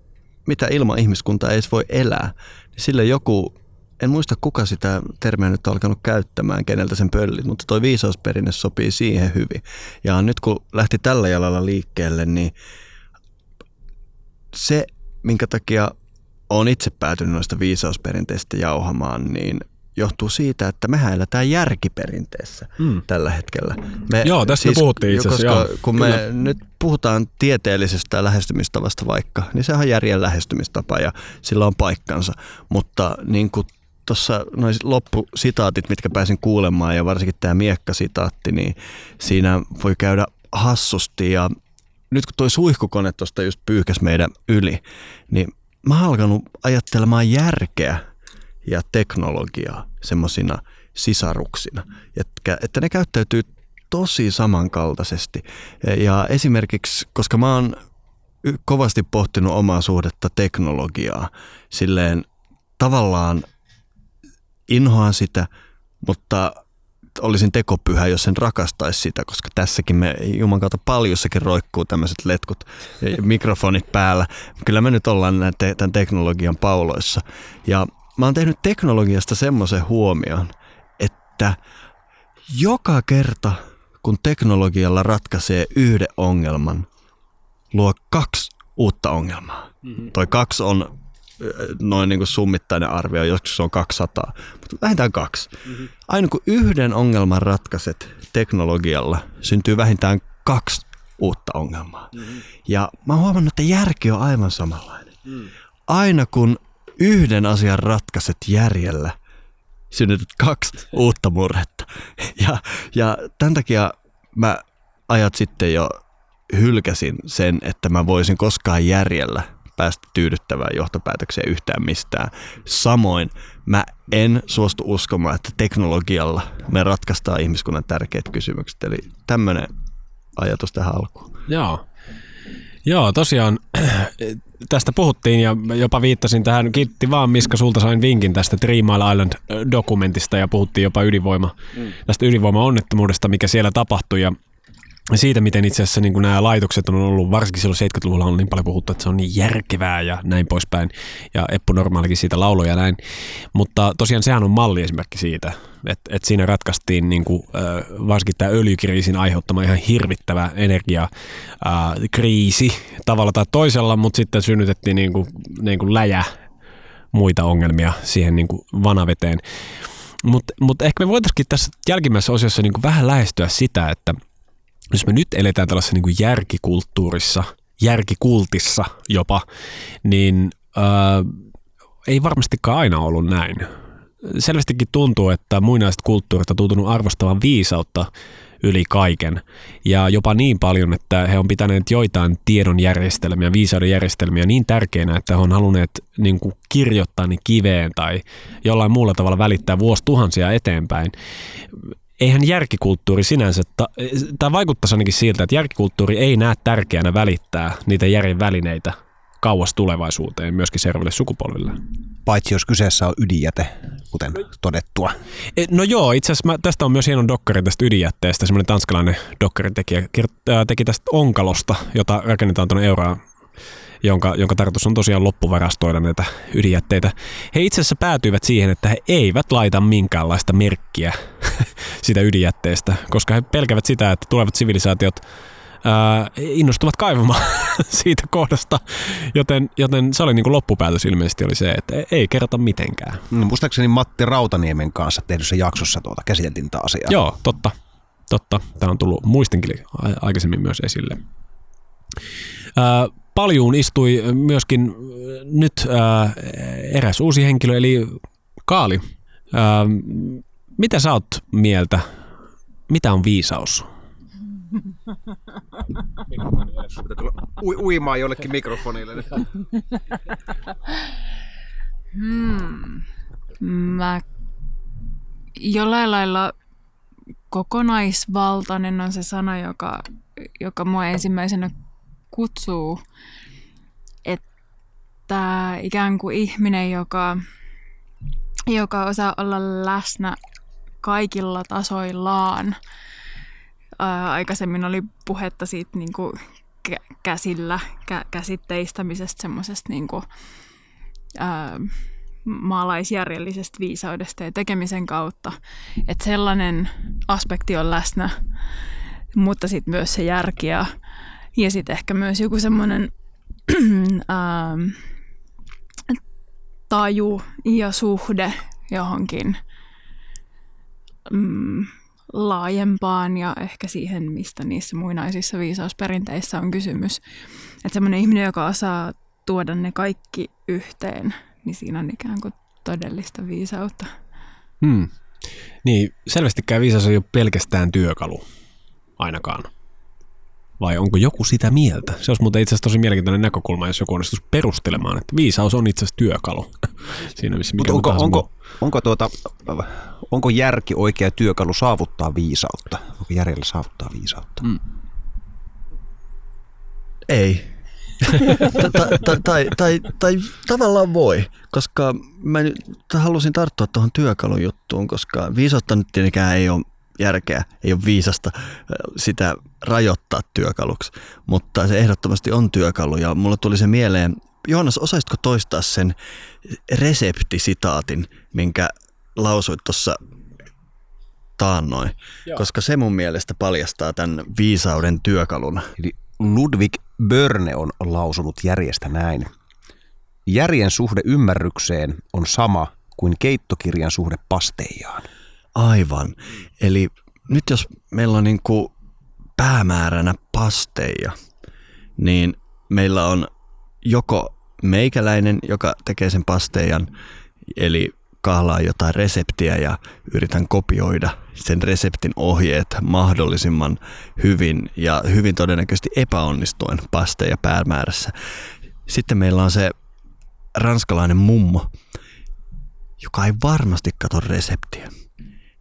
mitä ilman ihmiskunta ei edes voi elää, niin sille joku, en muista kuka sitä termiä nyt on alkanut käyttämään, keneltä sen pöllit, mutta toi viisausperinne sopii siihen hyvin. Ja nyt kun lähti tällä jalalla liikkeelle, niin se, minkä takia olen itse päätynyt noista viisausperinteistä jauhamaan, niin johtuu siitä, että mehän eletään järkiperinteessä mm. tällä hetkellä. Me, Joo, tästä siis, me puhuttiin itse asiassa. Koska joo, kun kyllä. me nyt puhutaan tieteellisestä lähestymistavasta vaikka, niin sehän on järjen lähestymistapa ja sillä on paikkansa. Mutta niin kuin tuossa noin loppusitaatit, mitkä pääsin kuulemaan ja varsinkin tämä miekkasitaatti, niin siinä voi käydä hassusti ja nyt kun toi suihkukone tuosta just pyyhkäs meidän yli, niin mä oon alkanut ajattelemaan järkeä ja teknologiaa semmoisina sisaruksina, että, että ne käyttäytyy tosi samankaltaisesti. Ja esimerkiksi, koska mä oon kovasti pohtinut omaa suhdetta teknologiaa, silleen tavallaan inhoan sitä, mutta olisin tekopyhä, jos sen rakastaisi sitä, koska tässäkin me Juman kautta paljossakin roikkuu tämmöiset letkut ja mikrofonit päällä. Kyllä me nyt ollaan tämän teknologian pauloissa. Ja mä oon tehnyt teknologiasta semmoisen huomion, että joka kerta kun teknologialla ratkaisee yhden ongelman, luo kaksi uutta ongelmaa. Mm-hmm. Toi kaksi on noin niin kuin summittainen arvio, joskus se on 200, mutta vähintään kaksi. Mm-hmm. Aina kun yhden ongelman ratkaiset teknologialla, syntyy vähintään kaksi uutta ongelmaa. Mm-hmm. Ja mä oon huomannut, että järki on aivan samanlainen. Mm. Aina kun yhden asian ratkaiset järjellä, synnytät kaksi uutta murhetta. Ja, ja tämän takia mä ajat sitten jo hylkäsin sen, että mä voisin koskaan järjellä päästä tyydyttävään johtopäätökseen yhtään mistään. Samoin mä en suostu uskomaan, että teknologialla me ratkaistaan ihmiskunnan tärkeät kysymykset. Eli tämmöinen ajatus tähän alkuun. Joo. Joo, tosiaan tästä puhuttiin ja jopa viittasin tähän. Kiitti vaan Miska, sulta sain vinkin tästä Three Mile Island-dokumentista ja puhuttiin jopa ydinvoima, mm. tästä ydinvoima-onnettomuudesta, mikä siellä tapahtui. Ja siitä, miten itse asiassa niin nämä laitokset on ollut, varsinkin silloin 70-luvulla on niin paljon puhuttu, että se on niin järkevää ja näin poispäin. Ja Eppu Normaalikin siitä lauloja näin. Mutta tosiaan sehän on malli esimerkki siitä, että, että siinä ratkaistiin niin kuin, varsinkin tämä öljykriisin aiheuttama ihan hirvittävä energiakriisi tavalla tai toisella, mutta sitten synnytettiin niin kuin, niin kuin läjä muita ongelmia siihen niin kuin vanaveteen. Mutta mut ehkä me voitaisiin tässä jälkimmäisessä osiossa niin kuin vähän lähestyä sitä, että – jos me nyt eletään tällaisessa niin kuin järkikulttuurissa, järkikultissa jopa, niin ää, ei varmastikaan aina ollut näin. Selvästikin tuntuu, että muinaiset kulttuurit on tuntunut arvostavan viisautta yli kaiken. Ja jopa niin paljon, että he on pitäneet joitain tiedonjärjestelmiä, viisauden järjestelmiä niin tärkeinä, että he on halunneet niin kuin kirjoittaa ne kiveen tai jollain muulla tavalla välittää vuosituhansia eteenpäin eihän järkikulttuuri sinänsä, tämä vaikuttaisi ainakin siltä, että järkikulttuuri ei näe tärkeänä välittää niitä järjen välineitä kauas tulevaisuuteen myöskin seuraaville sukupolville. Paitsi jos kyseessä on ydinjäte, kuten todettua. E, no joo, itse asiassa tästä on myös hieno dokkari tästä ydinjätteestä. Semmoinen tanskalainen dokkari teki, teki tästä onkalosta, jota rakennetaan tuonne Euraan jonka, jonka tarkoitus on tosiaan loppuvarastoida näitä ydinjätteitä. He itse asiassa päätyivät siihen, että he eivät laita minkäänlaista merkkiä sitä ydinjätteestä, koska he pelkävät sitä, että tulevat sivilisaatiot ää, innostuvat kaivamaan siitä kohdasta, joten, joten se oli niin kuin loppupäätös ilmeisesti oli se, että ei kerrota mitenkään. No, muistaakseni Matti Rautaniemen kanssa tehdyssä jaksossa tuota käsiteltiin tätä asiaa. Joo, totta. Totta. Tämä on tullut muistinkin aikaisemmin myös esille. Ää, paljuun istui myöskin nyt ää, eräs uusi henkilö, eli Kaali. Ää, mitä sä oot mieltä? Mitä on viisaus? U- uimaan jollekin mikrofonille. hmm. Mä jollain lailla kokonaisvaltainen on se sana, joka, joka mua ensimmäisenä kutsuu, että ikään kuin ihminen, joka, joka osaa olla läsnä kaikilla tasoillaan. Ää, aikaisemmin oli puhetta siitä niin kuin kä- käsillä kä- käsitteistämisestä, semmoisesta niin maalaisjärjellisestä viisaudesta ja tekemisen kautta. Että sellainen aspekti on läsnä, mutta sitten myös se järki ja, ja sitten ehkä myös joku semmoinen ähm, taju ja suhde johonkin mm, laajempaan ja ehkä siihen, mistä niissä muinaisissa viisausperinteissä on kysymys. Että semmoinen ihminen, joka osaa tuoda ne kaikki yhteen, niin siinä on ikään kuin todellista viisautta. Hmm. Niin, selvästikään viisaus ei ole pelkästään työkalu, ainakaan. Vai onko joku sitä mieltä? Se olisi muuten itse asiassa tosi mielenkiintoinen näkökulma, jos joku onnistuisi perustelemaan, että viisaus on itse asiassa työkalu. Siinä missä mikä onko, tahansa onko, muu. onko, tuota, onko järki oikea työkalu saavuttaa viisautta? Onko järjellä saavuttaa viisautta? Mm. Ei. tai, tai, tai, tai, tai tavallaan voi, koska mä nyt halusin tarttua tuohon työkalujuttuun, koska viisautta nyt tietenkään ei ole järkeä, ei ole viisasta sitä rajoittaa työkaluksi, mutta se ehdottomasti on työkalu ja mulle tuli se mieleen, Joonas, osaisitko toistaa sen reseptisitaatin, minkä lausuit tuossa taannoin, Joo. koska se mun mielestä paljastaa tämän viisauden työkaluna. Eli Ludwig Börne on lausunut järjestä näin. Järjen suhde ymmärrykseen on sama kuin keittokirjan suhde pasteijaan. Aivan. Eli nyt jos meillä on niin kuin päämääränä pasteja, niin meillä on joko meikäläinen, joka tekee sen pasteijan, eli kahlaan jotain reseptiä ja yritän kopioida sen reseptin ohjeet mahdollisimman hyvin ja hyvin todennäköisesti epäonnistuen pasteja päämäärässä. Sitten meillä on se ranskalainen mummo, joka ei varmasti katso reseptiä.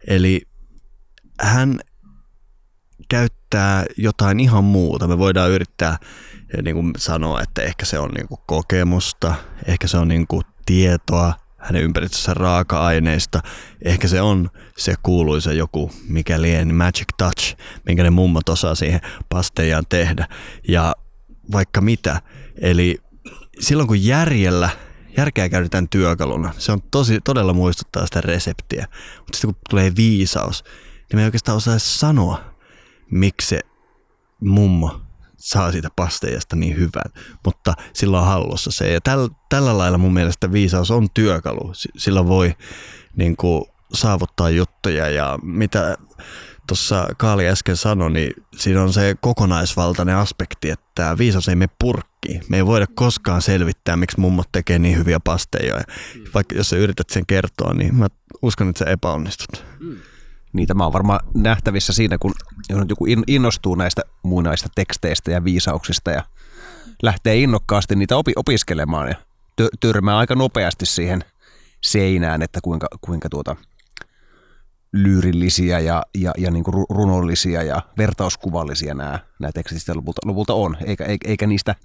Eli hän käyttää jotain ihan muuta. Me voidaan yrittää niin kuin sanoa, että ehkä se on niin kuin kokemusta, ehkä se on niin kuin tietoa hänen ympäristössä raaka-aineista. Ehkä se on se kuuluisa joku, mikä lieni magic touch, minkä ne mummot osaa siihen pasteijaan tehdä. Ja vaikka mitä. Eli silloin kun järjellä järkeä käytetään työkaluna. Se on tosi, todella muistuttaa sitä reseptiä. Mutta sitten kun tulee viisaus, niin me ei oikeastaan osaa sanoa, miksi se mummo saa siitä pasteijasta niin hyvän, mutta sillä on hallussa se. Ja täl, tällä lailla mun mielestä viisaus on työkalu. Sillä voi niin kuin, saavuttaa juttuja ja mitä tuossa Kaali äsken sanoi, niin siinä on se kokonaisvaltainen aspekti, että viisaus ei mene purkkiin. Me ei voida koskaan selvittää, miksi mummot tekee niin hyviä pasteja. Vaikka jos sä yrität sen kertoa, niin mä uskon, että sä epäonnistut. Niin tämä on varmaan nähtävissä siinä, kun jos joku in- innostuu näistä muinaista teksteistä ja viisauksista ja lähtee innokkaasti niitä opi- opiskelemaan ja tö- törmää aika nopeasti siihen seinään, että kuinka, kuinka tuota lyyrillisiä ja, ja, ja niin kuin ru- runollisia ja vertauskuvallisia nämä, nämä tekstit lopulta, lopulta on, eikä, eikä niistä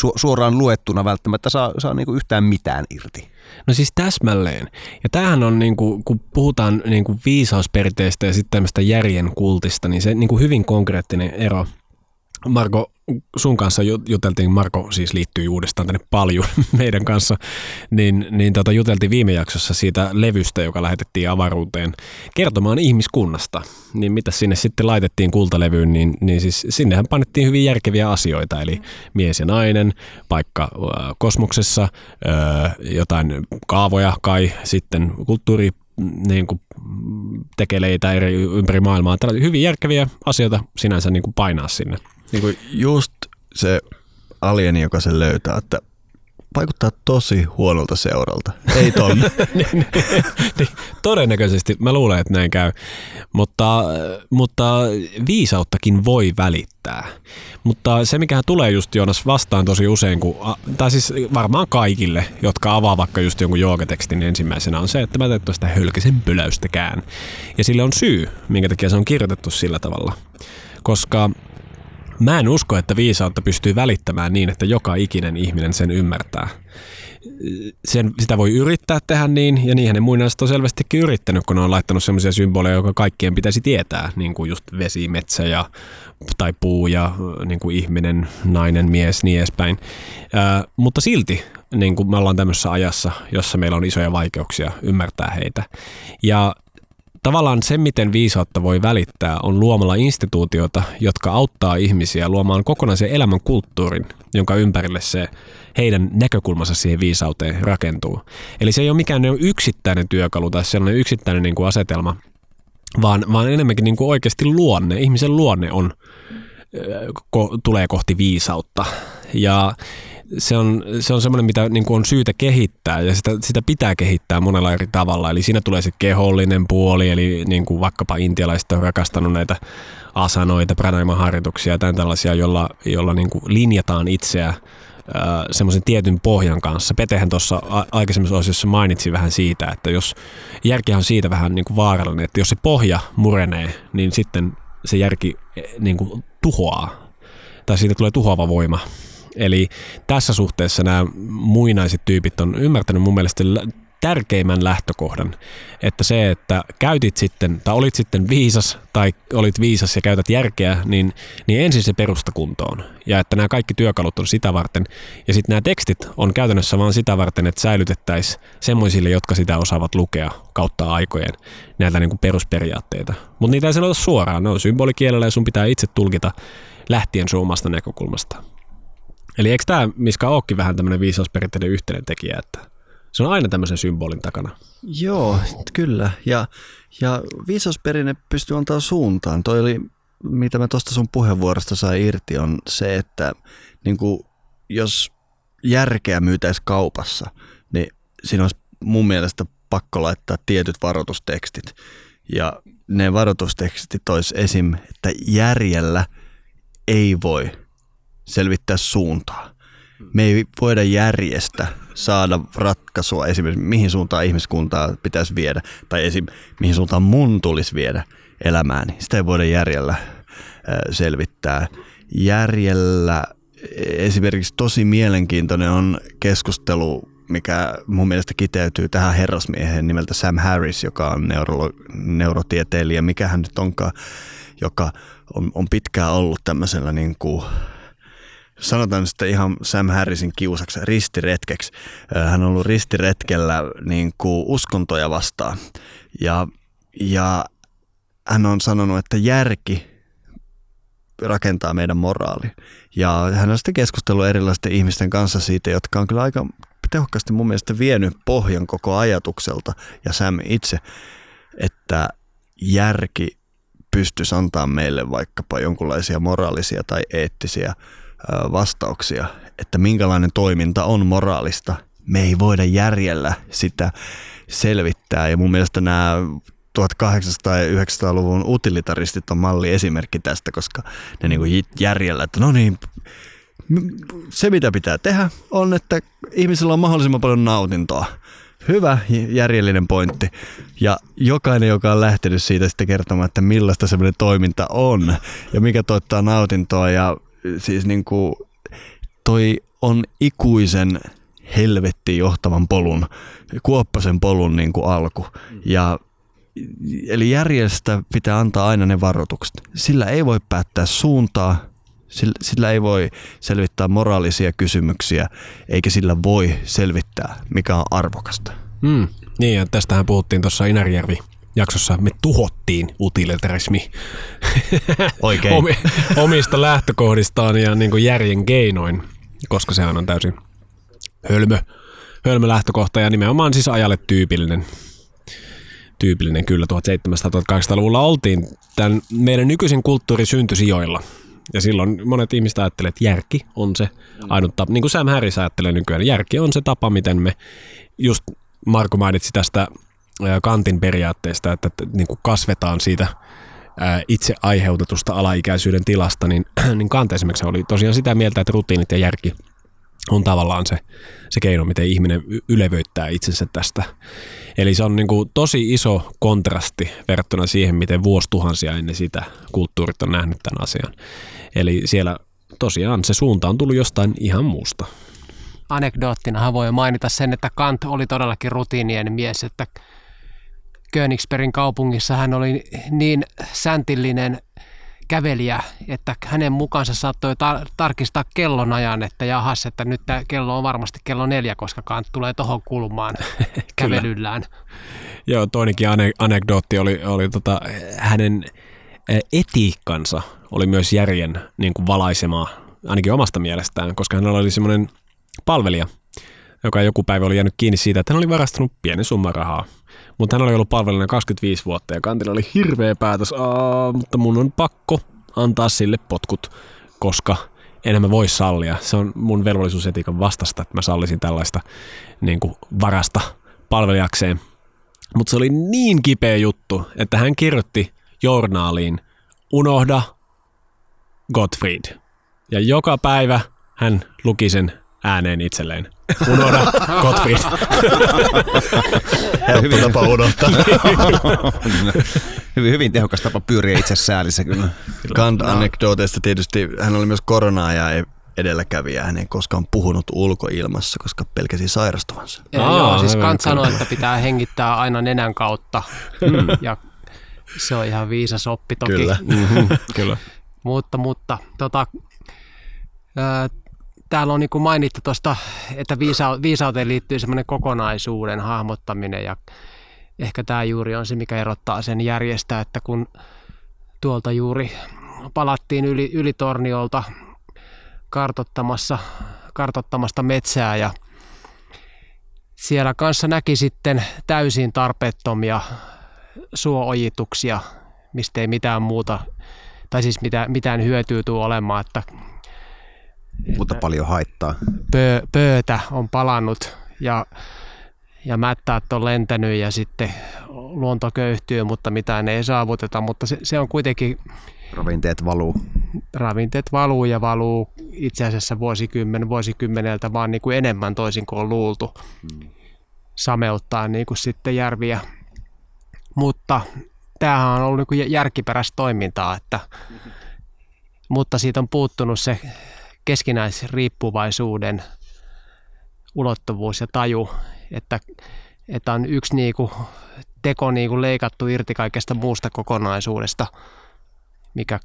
su- suoraan luettuna välttämättä saa, saa niin kuin yhtään mitään irti. No siis täsmälleen. Ja tämähän on, niin kuin, kun puhutaan niin kuin viisausperinteistä ja sitten tämmöistä järjen kultista, niin se niin kuin hyvin konkreettinen ero. Marko, sun kanssa ju- juteltiin, Marko siis liittyy uudestaan tänne paljon meidän kanssa, niin, niin tota, juteltiin viime jaksossa siitä levystä, joka lähetettiin avaruuteen kertomaan ihmiskunnasta. Niin mitä sinne sitten laitettiin kultalevyyn, niin, niin siis sinnehän painettiin hyvin järkeviä asioita, eli mies ja nainen, paikka kosmoksessa, jotain kaavoja kai, sitten kulttuuri niin kuin, tekeleitä eri, ympäri maailmaa. Tällaisia hyvin järkeviä asioita sinänsä niin kuin painaa sinne. Niin kuin just se alieni, joka sen löytää, että vaikuttaa tosi huonolta seuralta. Ei tonne. niin, niin, niin, todennäköisesti mä luulen, että näin käy. Mutta, mutta viisauttakin voi välittää. Mutta se, mikä tulee just Joonas vastaan tosi usein, kun, tai siis varmaan kaikille, jotka avaa vaikka just jonkun joogatekstin ensimmäisenä, on se, että mä teen tuosta hölkäsen pöläystäkään. Ja sillä on syy, minkä takia se on kirjoitettu sillä tavalla. Koska Mä en usko, että viisautta pystyy välittämään niin, että joka ikinen ihminen sen ymmärtää. sen, sitä voi yrittää tehdä niin, ja niinhän ne muinaiset on selvästikin yrittänyt, kun ne on laittanut sellaisia symboleja, jotka kaikkien pitäisi tietää, niin kuin just vesi, metsä ja, tai puu ja niin kuin ihminen, nainen, mies, niin edespäin. Ää, mutta silti niin kuin me ollaan tämmöisessä ajassa, jossa meillä on isoja vaikeuksia ymmärtää heitä. Ja tavallaan se, miten viisautta voi välittää, on luomalla instituutioita, jotka auttaa ihmisiä luomaan kokonaisen elämän kulttuurin, jonka ympärille se heidän näkökulmansa siihen viisauteen rakentuu. Eli se ei ole mikään yksittäinen työkalu tai sellainen yksittäinen niin kuin asetelma, vaan, vaan enemmänkin niin kuin oikeasti luonne. Ihmisen luonne on, ko, tulee kohti viisautta. Ja se on, se on semmoinen, mitä niin kuin on syytä kehittää ja sitä, sitä pitää kehittää monella eri tavalla. Eli siinä tulee se kehollinen puoli, eli niin kuin vaikkapa intialaiset on rakastanut näitä asanoita, pranayama-harjoituksia ja tämän tällaisia, jolla, jolla niin kuin linjataan itseä semmoisen tietyn pohjan kanssa. Petehän tuossa aikaisemmassa osiossa mainitsi vähän siitä, että jos järki on siitä vähän niin kuin vaarallinen, että jos se pohja murenee, niin sitten se järki e, niin kuin tuhoaa tai siitä tulee tuhoava voima. Eli tässä suhteessa nämä muinaiset tyypit on ymmärtänyt mun mielestä tärkeimmän lähtökohdan, että se, että käytit sitten, tai olit sitten viisas, tai olit viisas ja käytät järkeä, niin, niin ensin se perusta kuntoon. Ja että nämä kaikki työkalut on sitä varten. Ja sitten nämä tekstit on käytännössä vaan sitä varten, että säilytettäisiin semmoisille, jotka sitä osaavat lukea kautta aikojen, näitä niin kuin perusperiaatteita. Mutta niitä ei sanota suoraan, ne on symbolikielellä ja sun pitää itse tulkita lähtien sun omasta näkökulmasta. Eli eikö tämä Miska olekin vähän tämmöinen viisausperinteinen yhteinen tekijä, että se on aina tämmöisen symbolin takana. Joo, kyllä. Ja, ja viisausperinne pystyy antaa suuntaan. Toi oli, mitä mä tuosta sun puheenvuorosta sai irti, on se, että niin kuin, jos järkeä myytäisi kaupassa, niin siinä olisi mun mielestä pakko laittaa tietyt varoitustekstit. Ja ne varoitustekstit olisi esim. että järjellä ei voi selvittää suuntaa. Me ei voida järjestä saada ratkaisua esimerkiksi mihin suuntaan ihmiskuntaa pitäisi viedä tai esim. mihin suuntaan mun tulisi viedä elämääni. Sitä ei voida järjellä selvittää. Järjellä esimerkiksi tosi mielenkiintoinen on keskustelu, mikä mun mielestä kiteytyy tähän herrasmiehen nimeltä Sam Harris, joka on neuro, neurotieteilijä, mikä hän nyt onkaan, joka on, on pitkään ollut tämmöisellä niin kuin sanotaan sitten ihan Sam Harrisin kiusaksi ristiretkeksi. Hän on ollut ristiretkellä niin kuin uskontoja vastaan. Ja, ja hän on sanonut, että järki rakentaa meidän moraali. Ja hän on sitten keskustellut erilaisten ihmisten kanssa siitä, jotka on kyllä aika tehokkaasti mun mielestä vienyt pohjan koko ajatukselta ja Sam itse, että järki pystyisi antaa meille vaikkapa jonkinlaisia moraalisia tai eettisiä vastauksia, että minkälainen toiminta on moraalista. Me ei voida järjellä sitä selvittää ja mun mielestä nämä 1800- ja 900-luvun utilitaristit on malli esimerkki tästä, koska ne niin kuin järjellä, että no niin, se mitä pitää tehdä on, että ihmisellä on mahdollisimman paljon nautintoa. Hyvä järjellinen pointti. Ja jokainen, joka on lähtenyt siitä sitten kertomaan, että millaista semmoinen toiminta on ja mikä tuottaa nautintoa ja siis niin kuin toi on ikuisen helvetti johtavan polun, kuoppasen polun niin kuin alku. Ja Eli järjestä pitää antaa aina ne varoitukset. Sillä ei voi päättää suuntaa, sillä, sillä ei voi selvittää moraalisia kysymyksiä, eikä sillä voi selvittää, mikä on arvokasta. Mm, niin, ja tästähän puhuttiin tuossa Inärijärvi jaksossa me tuhottiin utilitarismi Oikein. omista lähtökohdistaan ja niin kuin järjen keinoin, koska sehän on täysin hölmö, hölmö lähtökohta ja nimenomaan siis ajalle tyypillinen. Tyypillinen kyllä 1700-1800-luvulla oltiin. Tämän meidän nykyisen kulttuuri syntyi sijoilla. Ja silloin monet ihmiset ajattelevat, että järki on se ainut tapa, niin kuin Sam Harris ajattelee nykyään, järki on se tapa, miten me, just Marko mainitsi tästä Kantin periaatteesta, että, niin kuin kasvetaan siitä itse aiheutetusta alaikäisyyden tilasta, niin, niin Kant esimerkiksi oli tosiaan sitä mieltä, että rutiinit ja järki on tavallaan se, se keino, miten ihminen ylevöittää itsensä tästä. Eli se on niin kuin tosi iso kontrasti verrattuna siihen, miten vuosituhansia ennen sitä kulttuurit on nähnyt tämän asian. Eli siellä tosiaan se suunta on tullut jostain ihan muusta. anekdoottinahan voi mainita sen, että Kant oli todellakin rutiinien mies, että Königsbergin kaupungissa hän oli niin säntillinen kävelijä, että hänen mukaansa saattoi tar- tarkistaa kellonajan, että jahas, että nyt tämä kello on varmasti kello neljä, koska Kant tulee tuohon kulmaan kävelyllään. Joo, toinenkin ane- anekdootti oli, oli tota, hänen etiikkansa oli myös järjen niin kuin valaisemaa, ainakin omasta mielestään, koska hän oli semmoinen palvelija, joka joku päivä oli jäänyt kiinni siitä, että hän oli varastanut pienen summan rahaa. Mutta hän oli ollut palvelijana 25 vuotta ja kantilla oli hirveä päätös, Aa, mutta mun on pakko antaa sille potkut, koska enhän mä voi sallia. Se on mun velvollisuusetiikan vastasta, että mä sallisin tällaista niin kuin varasta palvelijakseen. Mutta se oli niin kipeä juttu, että hän kirjoitti journaaliin, unohda Gottfried. Ja joka päivä hän luki sen ääneen itselleen. Unohda Gottfried. Helppo tapa unohtaa. hyvin, hyvin tehokas tapa pyöriä itse säälissä kyllä. Kant-anekdooteista tietysti hän oli myös korona-ajan edelläkävijä. Hän ei koskaan puhunut ulkoilmassa, koska pelkäsi sairastuvansa. Ja Aa, joo, siis Kant sanoi, että pitää hengittää aina nenän kautta. Mm. Ja se on ihan viisas oppi toki. Kyllä. Mhm, Kyllä. Mutta, mutta tota, ää, täällä on niin kuin mainittu tuosta, että viisa, viisauteen liittyy semmoinen kokonaisuuden hahmottaminen ja ehkä tämä juuri on se, mikä erottaa sen järjestä, että kun tuolta juuri palattiin yli, yli torniolta kartottamassa, kartottamasta metsää ja siellä kanssa näki sitten täysin tarpeettomia suoojituksia, mistä ei mitään muuta, tai siis mitään, mitään hyötyä tule olemaan, että Mutta paljon haittaa. pö, pöötä on palannut ja, ja mättäät on lentänyt ja sitten luonto köyhtyy, mutta mitään ei saavuteta, mutta se, se on kuitenkin Ravinteet valuu. ravinteet valuu ja valuu itse asiassa vuosikymmen vuosikymmeneltä vaan niin kuin enemmän toisin kuin on luultu sameuttaa niin kuin sitten järviä. Mutta tämähän on ollut niin järkiperäistä toimintaa, että, mutta siitä on puuttunut se keskinäisriippuvaisuuden ulottuvuus ja taju, että, että on yksi niin kuin teko niin kuin leikattu irti kaikesta muusta kokonaisuudesta, mikä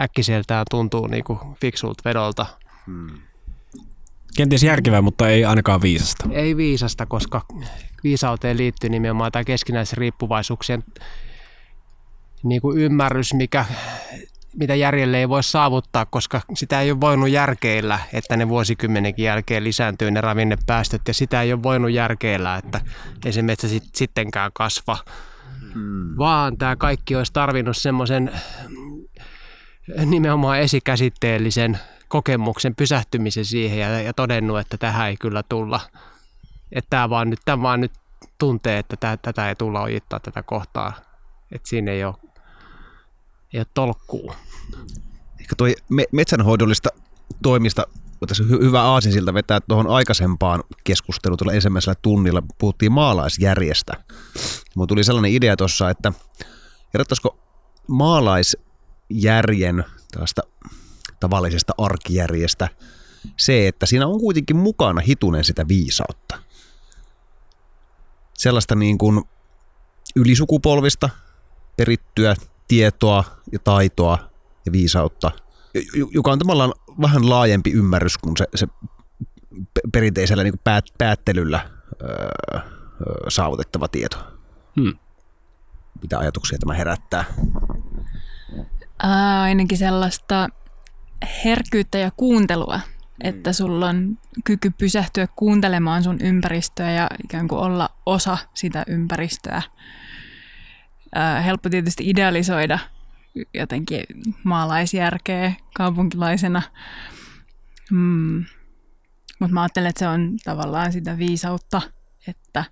äkkiseltään tuntuu niin kuin fiksulta vedolta. Kenties järkevää, mutta ei ainakaan viisasta. Ei viisasta, koska viisauteen liittyy nimenomaan tämä keskinäisriippuvaisuuksien niin kuin ymmärrys, mikä, mitä järjelle ei voi saavuttaa, koska sitä ei ole voinut järkeillä, että ne vuosikymmenenkin jälkeen lisääntyy ne ravinnepäästöt, ja sitä ei ole voinut järkeillä, että ei se metsä sit, sittenkään kasva. Hmm. Vaan tämä kaikki olisi tarvinnut semmoisen nimenomaan esikäsitteellisen kokemuksen pysähtymisen siihen ja, ja todennut, että tähän ei kyllä tulla. Että tämä vaan nyt, tämä vaan nyt tuntee, että tätä, tätä ei tulla ojittaa tätä kohtaa. Että siinä ei ole, ole tolkkuu. Ehkä toi me- metsänhoidollista toimista tässä hy- hyvä aasinsilta vetää tuohon aikaisempaan keskusteluun tuolla ensimmäisellä tunnilla. Puhuttiin maalaisjärjestä. Mulla tuli sellainen idea tuossa, että erottaisiko maalaisjärjen tällaista tavallisesta arkijärjestä se, että siinä on kuitenkin mukana hitunen sitä viisautta. Sellaista niin kuin ylisukupolvista perittyä tietoa ja taitoa ja viisautta, joka on tavallaan vähän laajempi ymmärrys kuin se, se pe- perinteisellä niin kuin päät, päättelyllä öö, öö, saavutettava tieto. Hmm. Mitä ajatuksia tämä herättää? Ää, ainakin sellaista herkkyyttä ja kuuntelua, että sulla on kyky pysähtyä kuuntelemaan sun ympäristöä ja ikään kuin olla osa sitä ympäristöä. Ää, helppo tietysti idealisoida jotenkin maalaisjärkeä kaupunkilaisena, mm. mutta mä ajattelen, että se on tavallaan sitä viisautta, että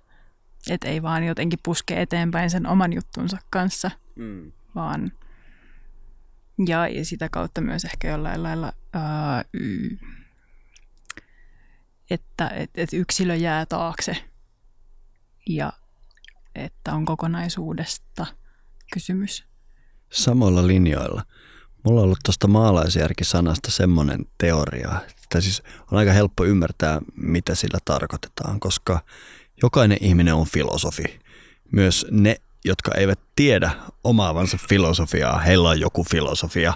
et ei vaan jotenkin puske eteenpäin sen oman juttunsa kanssa, Mm. vaan ja, ja sitä kautta myös ehkä jollain lailla, ää, y- että et, et yksilö jää taakse ja että on kokonaisuudesta kysymys. Samoilla linjoilla. Mulla on ollut tuosta maalaisjärkisanasta semmoinen teoria, että siis on aika helppo ymmärtää, mitä sillä tarkoitetaan, koska jokainen ihminen on filosofi. Myös ne, jotka eivät tiedä omaavansa filosofiaa, heillä on joku filosofia,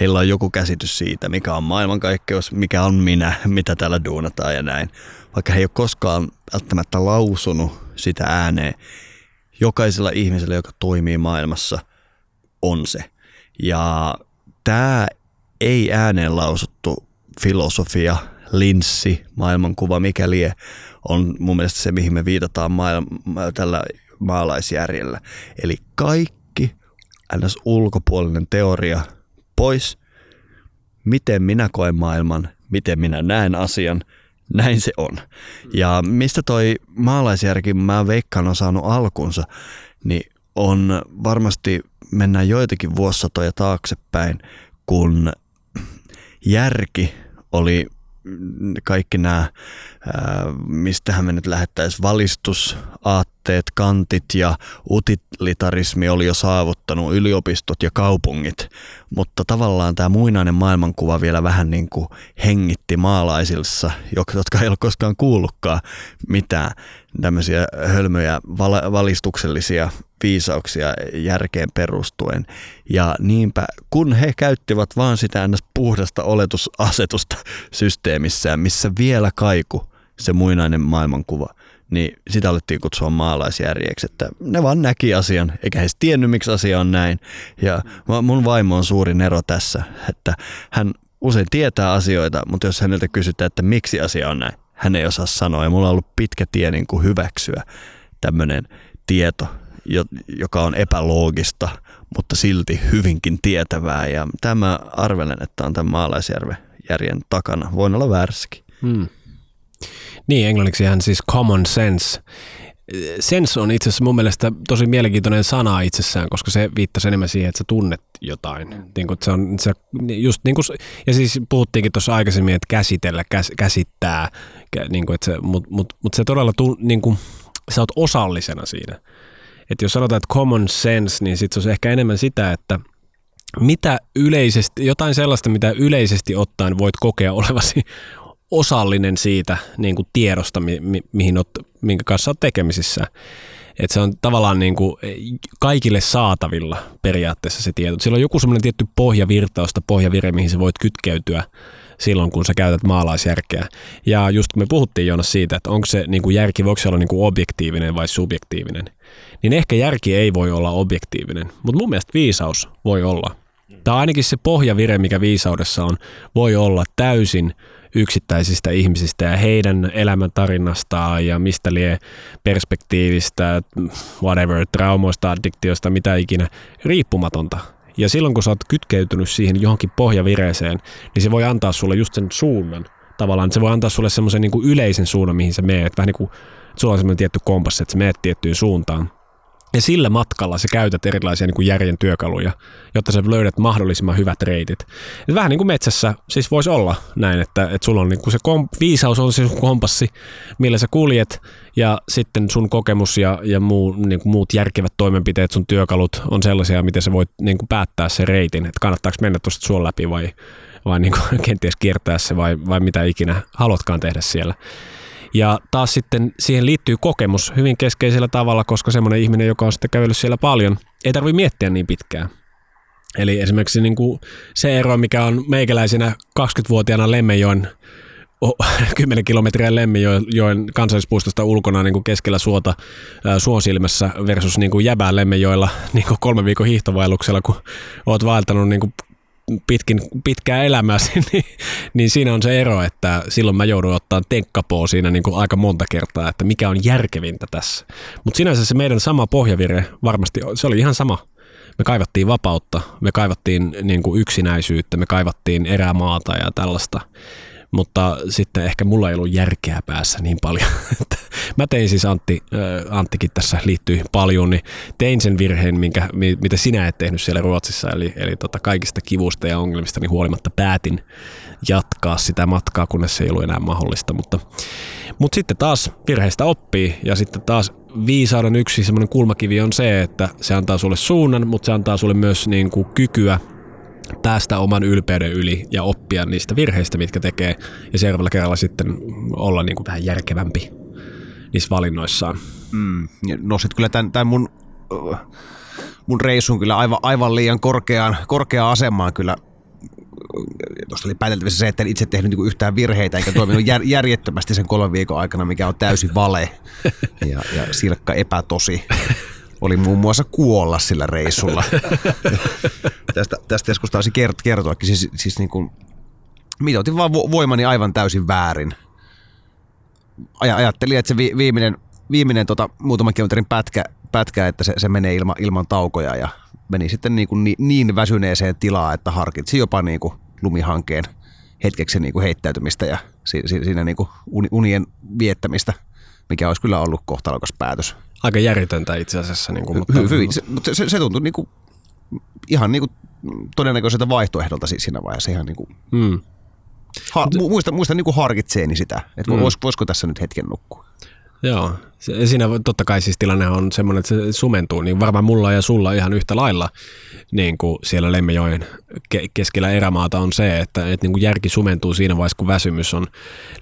heillä on joku käsitys siitä, mikä on maailmankaikkeus, mikä on minä, mitä täällä duunataan ja näin. Vaikka he ei ole koskaan välttämättä lausunut sitä ääneen, jokaisella ihmisellä, joka toimii maailmassa, on se. Ja tämä ei ääneen lausuttu filosofia, linssi, maailmankuva, mikä lie, on mun mielestä se, mihin me viitataan maailma, tällä maalaisjärjellä. Eli kaikki ns. ulkopuolinen teoria pois, miten minä koen maailman, miten minä näen asian, näin se on. Ja mistä toi maalaisjärki, mä veikkaan, on saanut alkunsa, niin on varmasti mennään joitakin vuosisatoja taaksepäin, kun järki oli kaikki nämä, mistähän me nyt lähettäisiin valistusaatteet, kantit ja utilitarismi oli jo saavuttanut yliopistot ja kaupungit, mutta tavallaan tämä muinainen maailmankuva vielä vähän niin kuin hengitti maalaisissa, jotka ei ole koskaan kuullutkaan mitään tämmöisiä hölmöjä valistuksellisia viisauksia järkeen perustuen. Ja niinpä, kun he käyttivät vaan sitä ns. puhdasta oletusasetusta systeemissään, missä vielä kaiku se muinainen maailmankuva, niin sitä alettiin kutsua maalaisjärjeksi, että ne vaan näki asian, eikä he tiennyt, miksi asia on näin. Ja mun vaimo on suurin ero tässä, että hän usein tietää asioita, mutta jos häneltä kysytään, että miksi asia on näin, hän ei osaa sanoa. Ja mulla on ollut pitkä tie niin kuin hyväksyä tämmöinen tieto, joka on epäloogista, mutta silti hyvinkin tietävää. Ja tämä arvelen, että on tämän maalaisjärjen takana. Voin olla väärässäkin. Hmm. Niin, englanniksi hän siis common sense. Sense on itse asiassa mun mielestä tosi mielenkiintoinen sana itsessään, koska se viittasi enemmän siihen, että sä tunnet jotain. Niin kuin, se on, se, just niin kuin, ja siis puhuttiinkin tuossa aikaisemmin, että käsitellä, käs, käsittää, niin kuin, että mut, mut se todella, tu, niin kuin, sä oot osallisena siinä. Että jos sanotaan, että common sense, niin sitten se on ehkä enemmän sitä, että mitä yleisesti, jotain sellaista, mitä yleisesti ottaen voit kokea olevasi osallinen siitä niin kuin tiedosta, mi, mi, mihin oot, minkä kanssa olet tekemisissä. Että se on tavallaan niin kuin kaikille saatavilla periaatteessa se tieto. Sillä on joku semmoinen tietty pohjavirtausta, pohjavire, mihin sä voit kytkeytyä silloin, kun sä käytät maalaisjärkeä. Ja just kun me puhuttiin Joonas siitä, että onko se niin kuin järki, voiko se olla niin kuin objektiivinen vai subjektiivinen, niin ehkä järki ei voi olla objektiivinen, mutta mun mielestä viisaus voi olla. Tai ainakin se pohjavire, mikä viisaudessa on, voi olla täysin yksittäisistä ihmisistä ja heidän elämäntarinastaan ja mistä lie perspektiivistä, whatever, traumoista, addiktiosta, mitä ikinä, riippumatonta. Ja silloin kun sä oot kytkeytynyt siihen johonkin pohjavireeseen, niin se voi antaa sulle just sen suunnan. Tavallaan se voi antaa sulle semmoisen niin yleisen suunnan, mihin sä meet. Vähän niin kuin, sulla on semmoinen tietty kompassi, että sä meet tiettyyn suuntaan. Ja sillä matkalla sä käytät erilaisia niin kuin järjen työkaluja, jotta sä löydät mahdollisimman hyvät reitit. Et vähän niin kuin metsässä siis voisi olla näin, että, että sulla on niin kuin se kom- viisaus on se sun kompassi, millä sä kuljet, ja sitten sun kokemus ja, ja muu, niin kuin muut järkevät toimenpiteet, sun työkalut on sellaisia, miten sä voit niin kuin päättää sen reitin, että kannattaako mennä tuosta suon läpi vai, vai niin kuin kenties kiertää se vai, vai mitä ikinä haluatkaan tehdä siellä. Ja taas sitten siihen liittyy kokemus hyvin keskeisellä tavalla, koska semmoinen ihminen, joka on sitten kävellyt siellä paljon, ei tarvitse miettiä niin pitkään. Eli esimerkiksi niin kuin se ero, mikä on meikäläisenä 20-vuotiaana Lemmenjoen 10 kilometriä Lemmenjoen kansallispuistosta ulkona niin kuin keskellä suota suosilmässä versus niin kuin jäbää Lemmenjoella niin kuin kolmen viikon hiihtovailuksella, kun oot vaeltanut niin kuin pitkin, pitkää elämäsi, niin, niin siinä on se ero, että silloin mä joudun ottaa tenkkapoo siinä niin kuin aika monta kertaa, että mikä on järkevintä tässä. Mutta sinänsä se meidän sama pohjavire varmasti, se oli ihan sama. Me kaivattiin vapautta, me kaivattiin niin kuin yksinäisyyttä, me kaivattiin erämaata ja tällaista mutta sitten ehkä mulla ei ollut järkeä päässä niin paljon. Mä tein siis, Antti, Anttikin tässä liittyy paljon, niin tein sen virheen, minkä, mitä sinä et tehnyt siellä Ruotsissa, eli, eli tota kaikista kivusta ja ongelmista niin huolimatta päätin jatkaa sitä matkaa, kunnes se ei ollut enää mahdollista, mutta, mutta sitten taas virheistä oppii ja sitten taas viisauden yksi semmoinen kulmakivi on se, että se antaa sulle suunnan, mutta se antaa sulle myös niin kuin kykyä päästä oman ylpeyden yli ja oppia niistä virheistä, mitkä tekee, ja seuraavalla kerralla sitten olla niin kuin vähän järkevämpi niissä valinnoissaan. Mm. Nostit kyllä tämän, tämän mun, mun reissun kyllä aivan, aivan liian korkeaan, korkeaan asemaan kyllä tuosta oli pääteltävissä se, että en itse tehnyt niin yhtään virheitä eikä toiminut jär, järjettömästi sen kolmen viikon aikana, mikä on täysin vale ja, ja silkka epätosi. Oli muun muassa kuolla sillä reissulla. tästä, tästä joskus kert- kertoakin. Siis, siis niin kuin, mitoitin vaan voimani aivan täysin väärin. Aj- ajattelin, että se vi- viimeinen, viimeinen tota, muutaman kilometrin pätkä, pätkä että se, se menee ilma, ilman taukoja ja meni sitten niin, kuin niin, niin väsyneeseen tilaan, että harkitsi jopa niin kuin lumihankeen hetkeksi niin kuin heittäytymistä ja siinä niin kuin unien viettämistä, mikä olisi kyllä ollut kohtalokas päätös. Aika järjetöntä itse asiassa. Niin kuin, mutta... Hyvin, se, se, se tuntui niin kuin, ihan niin kuin todennäköiseltä vaihtoehdolta siinä vaiheessa. Ihan niin kuin, mm. ha, muista, muista niin kuin harkitseeni sitä, että mm. voisiko, voisiko tässä nyt hetken nukkua. Joo, siinä totta kai siis tilanne on semmoinen, että se sumentuu, niin varmaan mulla ja sulla ihan yhtä lailla niin kuin siellä Lemmejoen keskellä erämaata on se, että, että niin kuin järki sumentuu siinä vaiheessa, kun väsymys on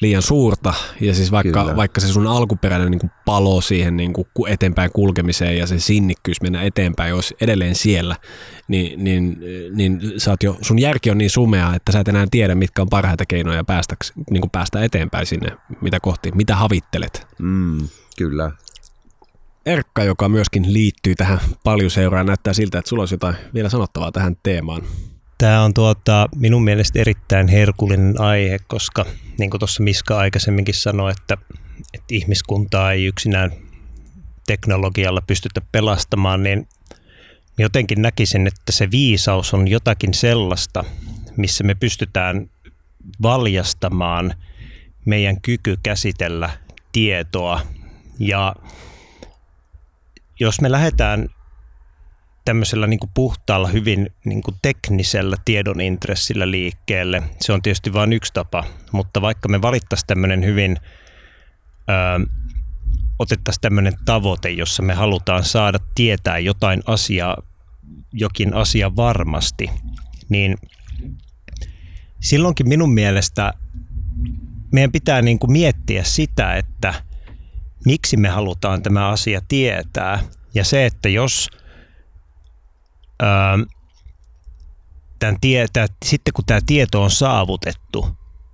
liian suurta. Ja siis vaikka, vaikka se sun alkuperäinen niin kuin palo siihen niin kuin eteenpäin kulkemiseen ja se sinnikkyys mennä eteenpäin olisi edelleen siellä, niin, niin, niin sä oot jo, sun järki on niin sumea, että sä et enää tiedä, mitkä on parhaita keinoja päästä, niin kuin päästä eteenpäin sinne, mitä kohti, mitä havittelet. Mm, kyllä. Erkka, joka myöskin liittyy tähän paljon seuraan, näyttää siltä, että sulla olisi jotain vielä sanottavaa tähän teemaan. Tämä on tuota, minun mielestä erittäin herkullinen aihe, koska niin kuin tuossa Miska aikaisemminkin sanoi, että, että ihmiskuntaa ei yksinään teknologialla pystytä pelastamaan, niin jotenkin näkisin, että se viisaus on jotakin sellaista, missä me pystytään valjastamaan meidän kyky käsitellä tietoa ja jos me lähdetään tämmöisellä niin kuin puhtaalla, hyvin niin kuin teknisellä tiedon intressillä liikkeelle, se on tietysti vain yksi tapa, mutta vaikka me valittaisiin tämmöinen hyvin, ö, otettaisiin tämmöinen tavoite, jossa me halutaan saada tietää jotain asiaa, jokin asia varmasti, niin silloinkin minun mielestä meidän pitää niin kuin miettiä sitä, että – miksi me halutaan tämä asia tietää. Ja se, että jos ää, ähm, tämän tietää, sitten kun tämä tieto on saavutettu,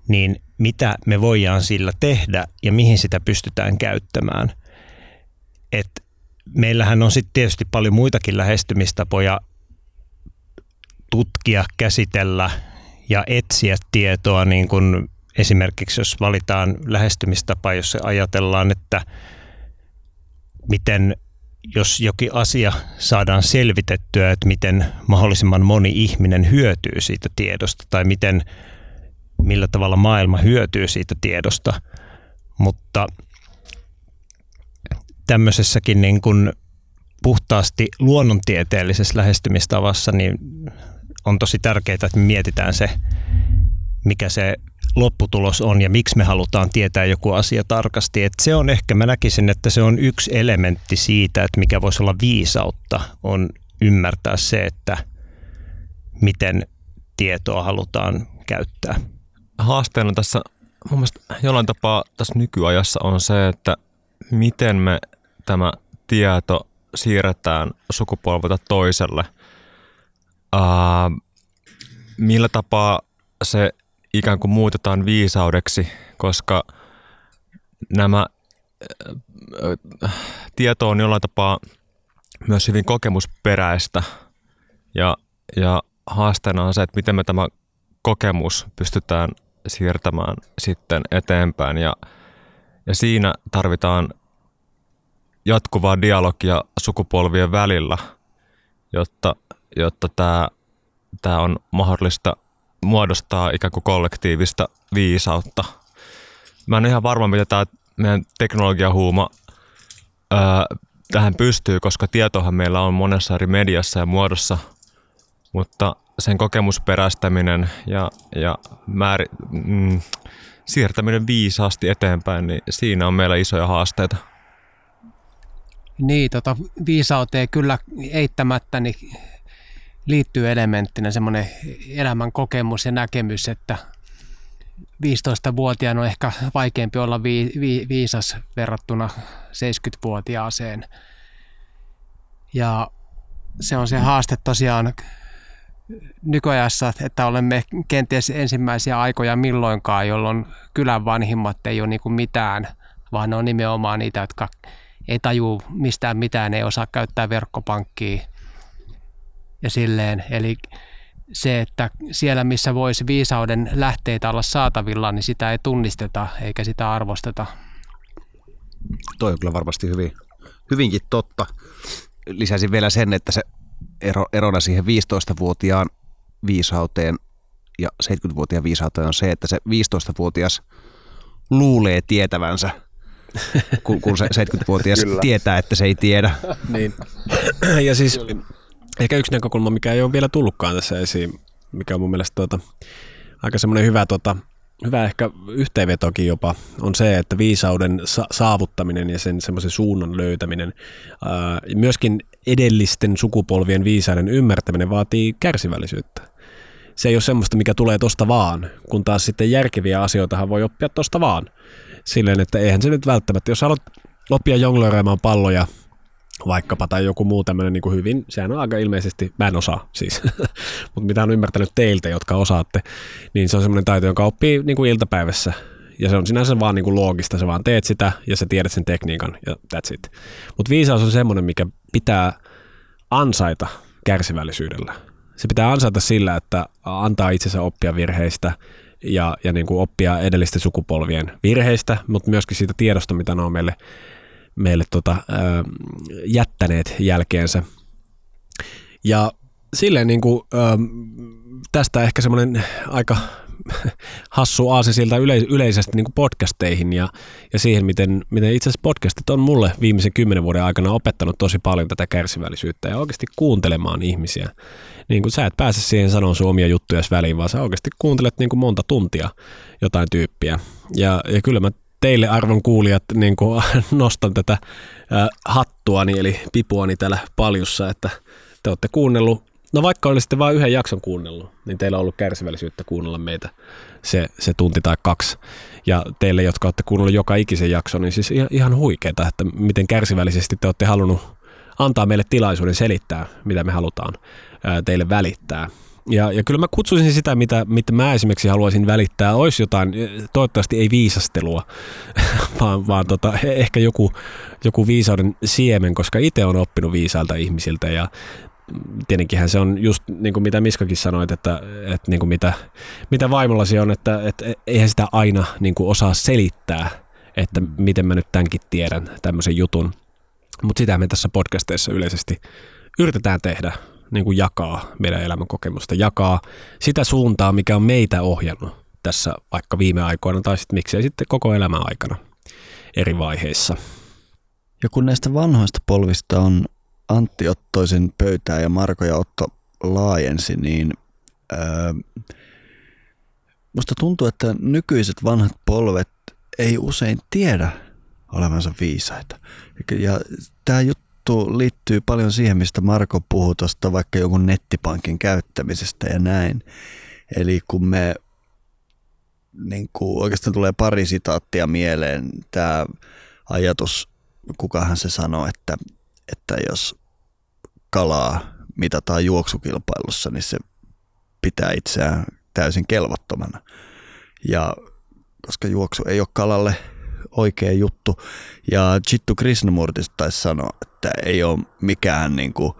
niin mitä me voidaan sillä tehdä ja mihin sitä pystytään käyttämään. Et meillähän on sitten tietysti paljon muitakin lähestymistapoja tutkia, käsitellä ja etsiä tietoa, niin kuin esimerkiksi jos valitaan lähestymistapa, jossa ajatellaan, että miten jos jokin asia saadaan selvitettyä, että miten mahdollisimman moni ihminen hyötyy siitä tiedosta tai miten, millä tavalla maailma hyötyy siitä tiedosta. Mutta tämmöisessäkin niin kuin puhtaasti luonnontieteellisessä lähestymistavassa niin on tosi tärkeää, että me mietitään se, mikä se lopputulos on ja miksi me halutaan tietää joku asia tarkasti. Et se on ehkä, mä näkisin, että se on yksi elementti siitä, että mikä voisi olla viisautta, on ymmärtää se, että miten tietoa halutaan käyttää. Haasteena tässä mun mielestä jollain tapaa tässä nykyajassa on se, että miten me tämä tieto siirretään sukupolvelta toiselle. Uh, millä tapaa se ikään kuin muutetaan viisaudeksi, koska nämä äh, tieto on jollain tapaa myös hyvin kokemusperäistä. Ja, ja haasteena on se, että miten me tämä kokemus pystytään siirtämään sitten eteenpäin. Ja, ja siinä tarvitaan jatkuvaa dialogia sukupolvien välillä, jotta, jotta tämä, tämä on mahdollista muodostaa ikään kuin kollektiivista viisautta. Mä en ihan varma, mitä tämä meidän teknologiahuuma ää, tähän pystyy, koska tietohan meillä on monessa eri mediassa ja muodossa, mutta sen kokemusperäistäminen ja, ja määri, mm, siirtäminen viisaasti eteenpäin, niin siinä on meillä isoja haasteita. Niin, tota, viisauteen kyllä eittämättä niin liittyy elementtinä semmoinen elämän kokemus ja näkemys, että 15-vuotiaan on ehkä vaikeampi olla vi, vi, viisas verrattuna 70-vuotiaaseen. Ja se on se haaste tosiaan nykyajassa, että olemme kenties ensimmäisiä aikoja milloinkaan, jolloin kylän vanhimmat ei ole niin mitään, vaan ne on nimenomaan niitä, jotka ei tajuu mistään mitään, ei osaa käyttää verkkopankkia ja silleen. Eli se, että siellä missä voisi viisauden lähteitä olla saatavilla, niin sitä ei tunnisteta eikä sitä arvosteta. Toi on kyllä varmasti hyvin, hyvinkin totta. Lisäisin vielä sen, että se ero, erona siihen 15-vuotiaan viisauteen ja 70-vuotiaan viisauteen on se, että se 15-vuotias luulee tietävänsä, kun, kun se 70-vuotias Kyllä. tietää, että se ei tiedä. Niin. Ja siis ehkä yksi näkökulma, mikä ei ole vielä tullutkaan tässä esiin, mikä on mun mielestä tuota, aika semmoinen hyvä, tuota, hyvä ehkä yhteenvetokin jopa, on se, että viisauden sa- saavuttaminen ja sen semmoisen suunnan löytäminen, ää, myöskin edellisten sukupolvien viisauden ymmärtäminen vaatii kärsivällisyyttä. Se ei ole semmoista, mikä tulee tosta vaan, kun taas sitten järkeviä asioitahan voi oppia tosta vaan. Silleen, että eihän se nyt välttämättä, jos haluat oppia jonglööreimaan palloja vaikkapa tai joku muu tämmöinen niin hyvin, sehän on aika ilmeisesti, mä en osaa siis, mutta mitä on ymmärtänyt teiltä, jotka osaatte, niin se on semmoinen taito, jonka oppii niin kuin iltapäivässä ja se on sinänsä vaan niin kuin loogista, sä vaan teet sitä ja sä tiedät sen tekniikan ja that's it. Mutta viisaus on semmoinen, mikä pitää ansaita kärsivällisyydellä. Se pitää ansaita sillä, että antaa itsensä oppia virheistä ja, ja niin kuin oppia edellisten sukupolvien virheistä, mutta myöskin siitä tiedosta, mitä ne on meille meille tota, ää, jättäneet jälkeensä. Ja silleen niin kuin, ää, tästä ehkä semmoinen aika hassu aasi siltä yle, yleisesti niin podcasteihin ja, ja siihen, miten, miten itse asiassa podcastit on mulle viimeisen kymmenen vuoden aikana opettanut tosi paljon tätä kärsivällisyyttä ja oikeasti kuuntelemaan ihmisiä. Niin kuin sä et pääse siihen sanomaan sun omia juttuja väliin, vaan sä oikeasti kuuntelet niin kuin monta tuntia jotain tyyppiä. Ja, ja kyllä mä teille arvon kuulijat niin kuin nostan tätä hattuani eli pipuani täällä paljussa, että te olette kuunnellut, no vaikka olisitte vain yhden jakson kuunnellut, niin teillä on ollut kärsivällisyyttä kuunnella meitä se, se tunti tai kaksi. Ja teille, jotka olette kuunnellut joka ikisen jakson, niin siis ihan, ihan huikeeta, että miten kärsivällisesti te olette halunnut antaa meille tilaisuuden selittää, mitä me halutaan teille välittää. Ja, ja kyllä mä kutsuisin sitä, mitä, mitä mä esimerkiksi haluaisin välittää, olisi jotain, toivottavasti ei viisastelua, vaan, vaan tota, ehkä joku, joku viisauden siemen, koska itse on oppinut viisailta ihmisiltä ja tietenkinhän se on just niin kuin mitä Miskakin sanoit, että, että niin kuin mitä, mitä vaimollasi on, että, että eihän sitä aina niin kuin osaa selittää, että miten mä nyt tämänkin tiedän, tämmöisen jutun. Mutta sitä me tässä podcasteissa yleisesti yritetään tehdä, niin kuin jakaa meidän elämänkokemusta, jakaa sitä suuntaa, mikä on meitä ohjannut tässä vaikka viime aikoina tai sitten miksei sitten koko elämän aikana eri vaiheissa. Ja kun näistä vanhoista polvista on Antti Ottoisen pöytää ja Marko ja Otto laajensi, niin ää, musta tuntuu, että nykyiset vanhat polvet ei usein tiedä olevansa viisaita. Ja tämä juttu liittyy paljon siihen, mistä Marko puhui tuosta vaikka jonkun nettipankin käyttämisestä ja näin. Eli kun me niin kuin oikeastaan tulee pari sitaattia mieleen. Tämä ajatus, kukahan se sanoi, että, että jos kalaa mitataan juoksukilpailussa, niin se pitää itseään täysin kelvottomana. Ja koska juoksu ei ole kalalle oikea juttu. Ja Chittu Krishnamurti taisi sanoa, että ei ole mikään niin kuin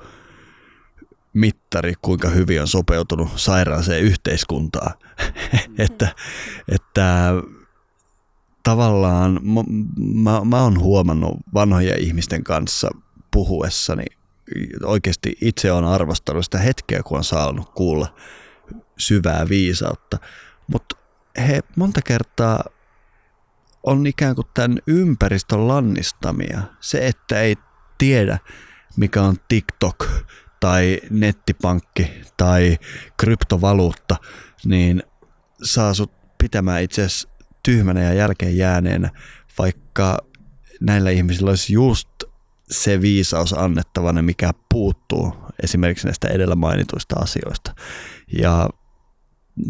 mittari, kuinka hyvin on sopeutunut sairaaseen yhteiskuntaan. että, että tavallaan mä, mä, mä oon huomannut vanhojen ihmisten kanssa puhuessani, oikeasti itse on arvostanut sitä hetkeä, kun on saanut kuulla syvää viisautta. Mutta he monta kertaa on ikään kuin tämän ympäristön lannistamia. Se, että ei tiedä, mikä on TikTok tai nettipankki tai kryptovaluutta, niin saa sut pitämään itse asiassa tyhmänä ja jälkeen jääneenä, vaikka näillä ihmisillä olisi just se viisaus annettavana, mikä puuttuu esimerkiksi näistä edellä mainituista asioista. Ja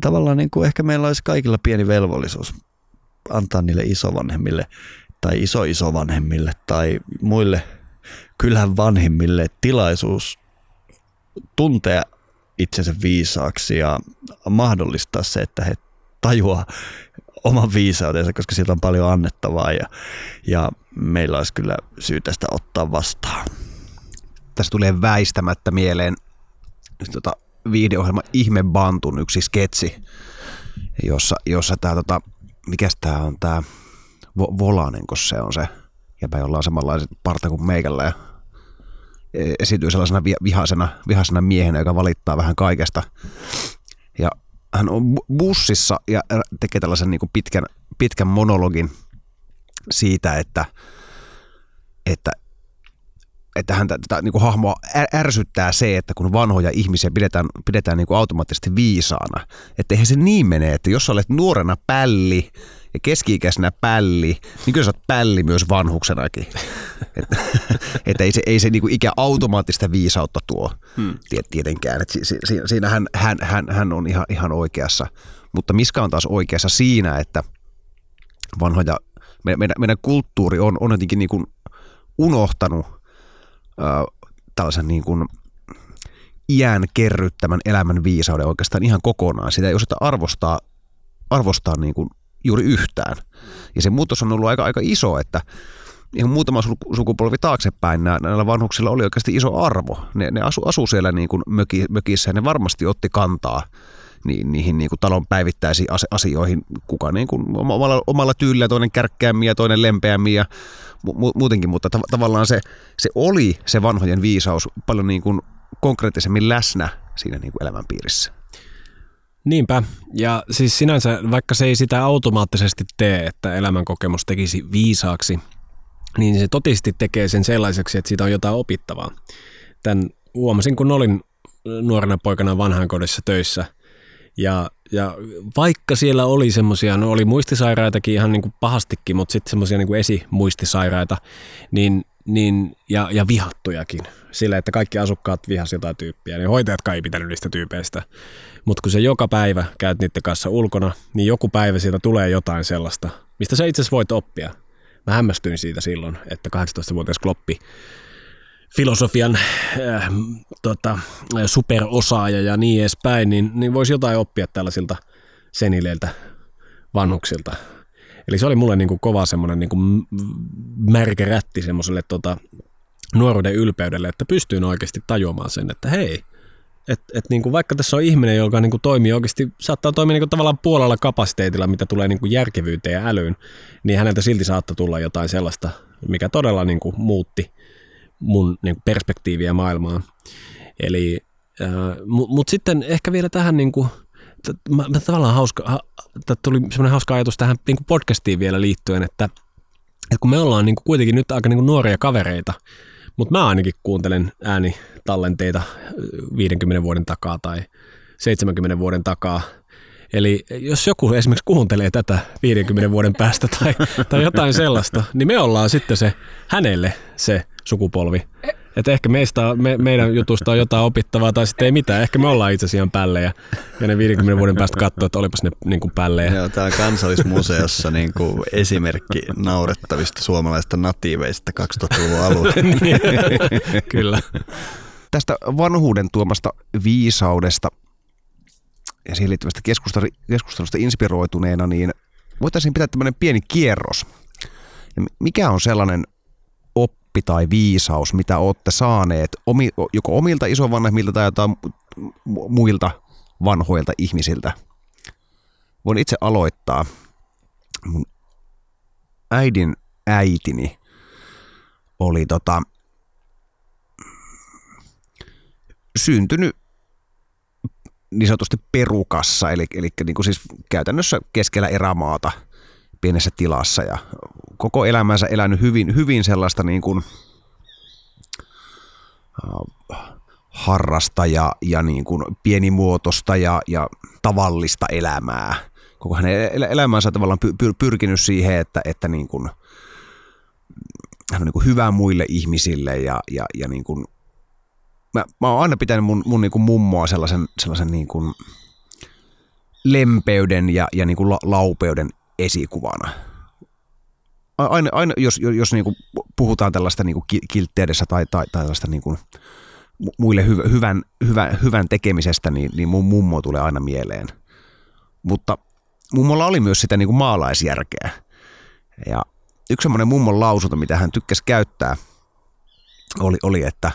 tavallaan niin kuin ehkä meillä olisi kaikilla pieni velvollisuus antaa niille isovanhemmille tai iso-isovanhemmille tai muille kylän vanhimmille tilaisuus tuntea itsensä viisaaksi ja mahdollistaa se, että he tajuaa oman viisautensa, koska sieltä on paljon annettavaa ja, ja meillä olisi kyllä syytä sitä ottaa vastaan. Tässä tulee väistämättä mieleen tota, viideohjelma Ihme Bantun yksi sketsi, jossa, jossa tämä, tota, mikäs tämä on tämä Vo- Volanen, kun se on se jäpä, jolla on samanlaiset parta kuin meikällä ja esityy sellaisena vihaisena, vihaisena miehenä, joka valittaa vähän kaikesta. Ja hän on bussissa ja tekee tällaisen niin kuin pitkän, pitkän monologin siitä, että, että, että häntä tätä niin kuin hahmoa ärsyttää se, että kun vanhoja ihmisiä pidetään, pidetään niin kuin automaattisesti viisaana. Että eihän se niin mene, että jos olet nuorena pälli ja keski-ikäisenä pälli, niin kyllä sä oot pälli myös vanhuksenakin. että et ei se, ei se niinku ikä automaattista viisautta tuo hmm. tietenkään. Et si, si, siinä hän, hän, hän, hän on ihan, ihan oikeassa. Mutta Miska on taas oikeassa siinä, että vanhoja, meidän, meidän, kulttuuri on, on jotenkin niinku unohtanut tällaisen niin kuin iän kerryttämän elämän viisauden oikeastaan ihan kokonaan. Sitä ei osata arvostaa, arvostaa niin kuin juuri yhtään. Ja se muutos on ollut aika, aika iso, että ihan muutama sukupolvi taaksepäin näillä vanhuksilla oli oikeasti iso arvo. Ne, ne asu, asu siellä niin kuin möki, mökissä ja ne varmasti otti kantaa niin, niihin niin kuin talon päivittäisiin asioihin, kuka niin kuin omalla, omalla tyylillä, toinen kärkkäämmin ja toinen lempeämmin ja mu, muutenkin, mutta tav- tavallaan se, se oli se vanhojen viisaus paljon niin kuin konkreettisemmin läsnä siinä niin kuin elämänpiirissä. Niinpä. Ja siis sinänsä, vaikka se ei sitä automaattisesti tee, että elämänkokemus tekisi viisaaksi, niin se totisesti tekee sen sellaiseksi, että siitä on jotain opittavaa. Tän huomasin, kun olin nuorena poikana vanhainkodissa töissä. Ja, ja vaikka siellä oli semmoisia, no oli muistisairaitakin ihan niin kuin pahastikin, mutta sitten semmoisia niin esimuistisairaita, niin, niin, ja, ja vihattujakin. Sillä, että kaikki asukkaat vihasivat jotain tyyppiä, niin hoitajat ei pitänyt niistä tyypeistä. Mutta kun se joka päivä käyt niiden kanssa ulkona, niin joku päivä siitä tulee jotain sellaista, mistä sä itse voit oppia. Mä hämmästyin siitä silloin, että 18-vuotias kloppi filosofian äh, tota, superosaaja ja niin edespäin, niin, niin voisi jotain oppia tällaisilta senileiltä vanhuksilta. Eli se oli mulle niin kuin kova semmoinen niin kuin märkä rätti semmoiselle tota, nuoruuden ylpeydelle, että pystyin oikeasti tajuamaan sen, että hei, että et niinku vaikka tässä on ihminen, joka niinku toimii oikeasti, saattaa toimia niinku tavallaan puolella kapasiteetilla, mitä tulee niinku järkevyyteen ja älyyn, niin häneltä silti saattaa tulla jotain sellaista, mikä todella niinku muutti mun niinku perspektiiviä maailmaan. Eli, äh, mutta mut sitten ehkä vielä tähän, niinku, t- mä, mä tavallaan hauska, ha, tuli semmoinen hauska ajatus tähän niinku podcastiin vielä liittyen, että, että kun me ollaan niinku kuitenkin nyt aika niinku nuoria kavereita, mutta mä ainakin kuuntelen äänitallenteita 50 vuoden takaa tai 70 vuoden takaa. Eli jos joku esimerkiksi kuuntelee tätä 50 vuoden päästä tai, tai jotain sellaista, niin me ollaan sitten se hänelle se sukupolvi, että ehkä meistä, me, meidän jutusta on jotain opittavaa tai sitten ei mitään. Ehkä me ollaan itse asiassa pällejä ja ne 50 vuoden päästä katsoo, että olipas ne niin kuin pällejä. Joo, tämä on kansallismuseossa niin kuin esimerkki naurettavista suomalaisista natiiveista 2000-luvun alussa. Niin, kyllä. Tästä vanhuuden tuomasta viisaudesta ja siihen liittyvästä keskustelusta inspiroituneena, niin voitaisiin pitää tämmöinen pieni kierros. Ja mikä on sellainen oppi tai viisaus, mitä olette saaneet omi, joko omilta isovanhemmilta tai jotain muilta vanhoilta ihmisiltä? Voin itse aloittaa. Mun äidin äitini oli tota, syntynyt niin sanotusti perukassa, eli, eli niin kuin siis käytännössä keskellä erämaata pienessä tilassa ja koko elämänsä elänyt hyvin, hyvin sellaista niin kuin, uh, harrasta ja, ja niin kuin pienimuotoista ja, ja tavallista elämää. Koko hänen elämänsä tavallaan py, pyrkinyt siihen, että, että niin kuin hän on niin kuin hyvä muille ihmisille ja, ja, ja niin kuin, mä, mä oon aina pitänyt mun, mun niin kuin mummoa sellaisen, sellaisen niin kuin lempeyden ja, ja niin kuin la, laupeuden esikuvana. Aina, aina jos, jos niin kuin puhutaan tällaista niin kuin kiltteydessä tai, tai, tai tällaista niin kuin muille hy, hyvän, hyvän, hyvän tekemisestä, niin, niin mun mummo tulee aina mieleen. Mutta mummolla oli myös sitä niin kuin maalaisjärkeä. Ja yksi semmoinen mummon lausunto, mitä hän tykkäsi käyttää, oli, oli että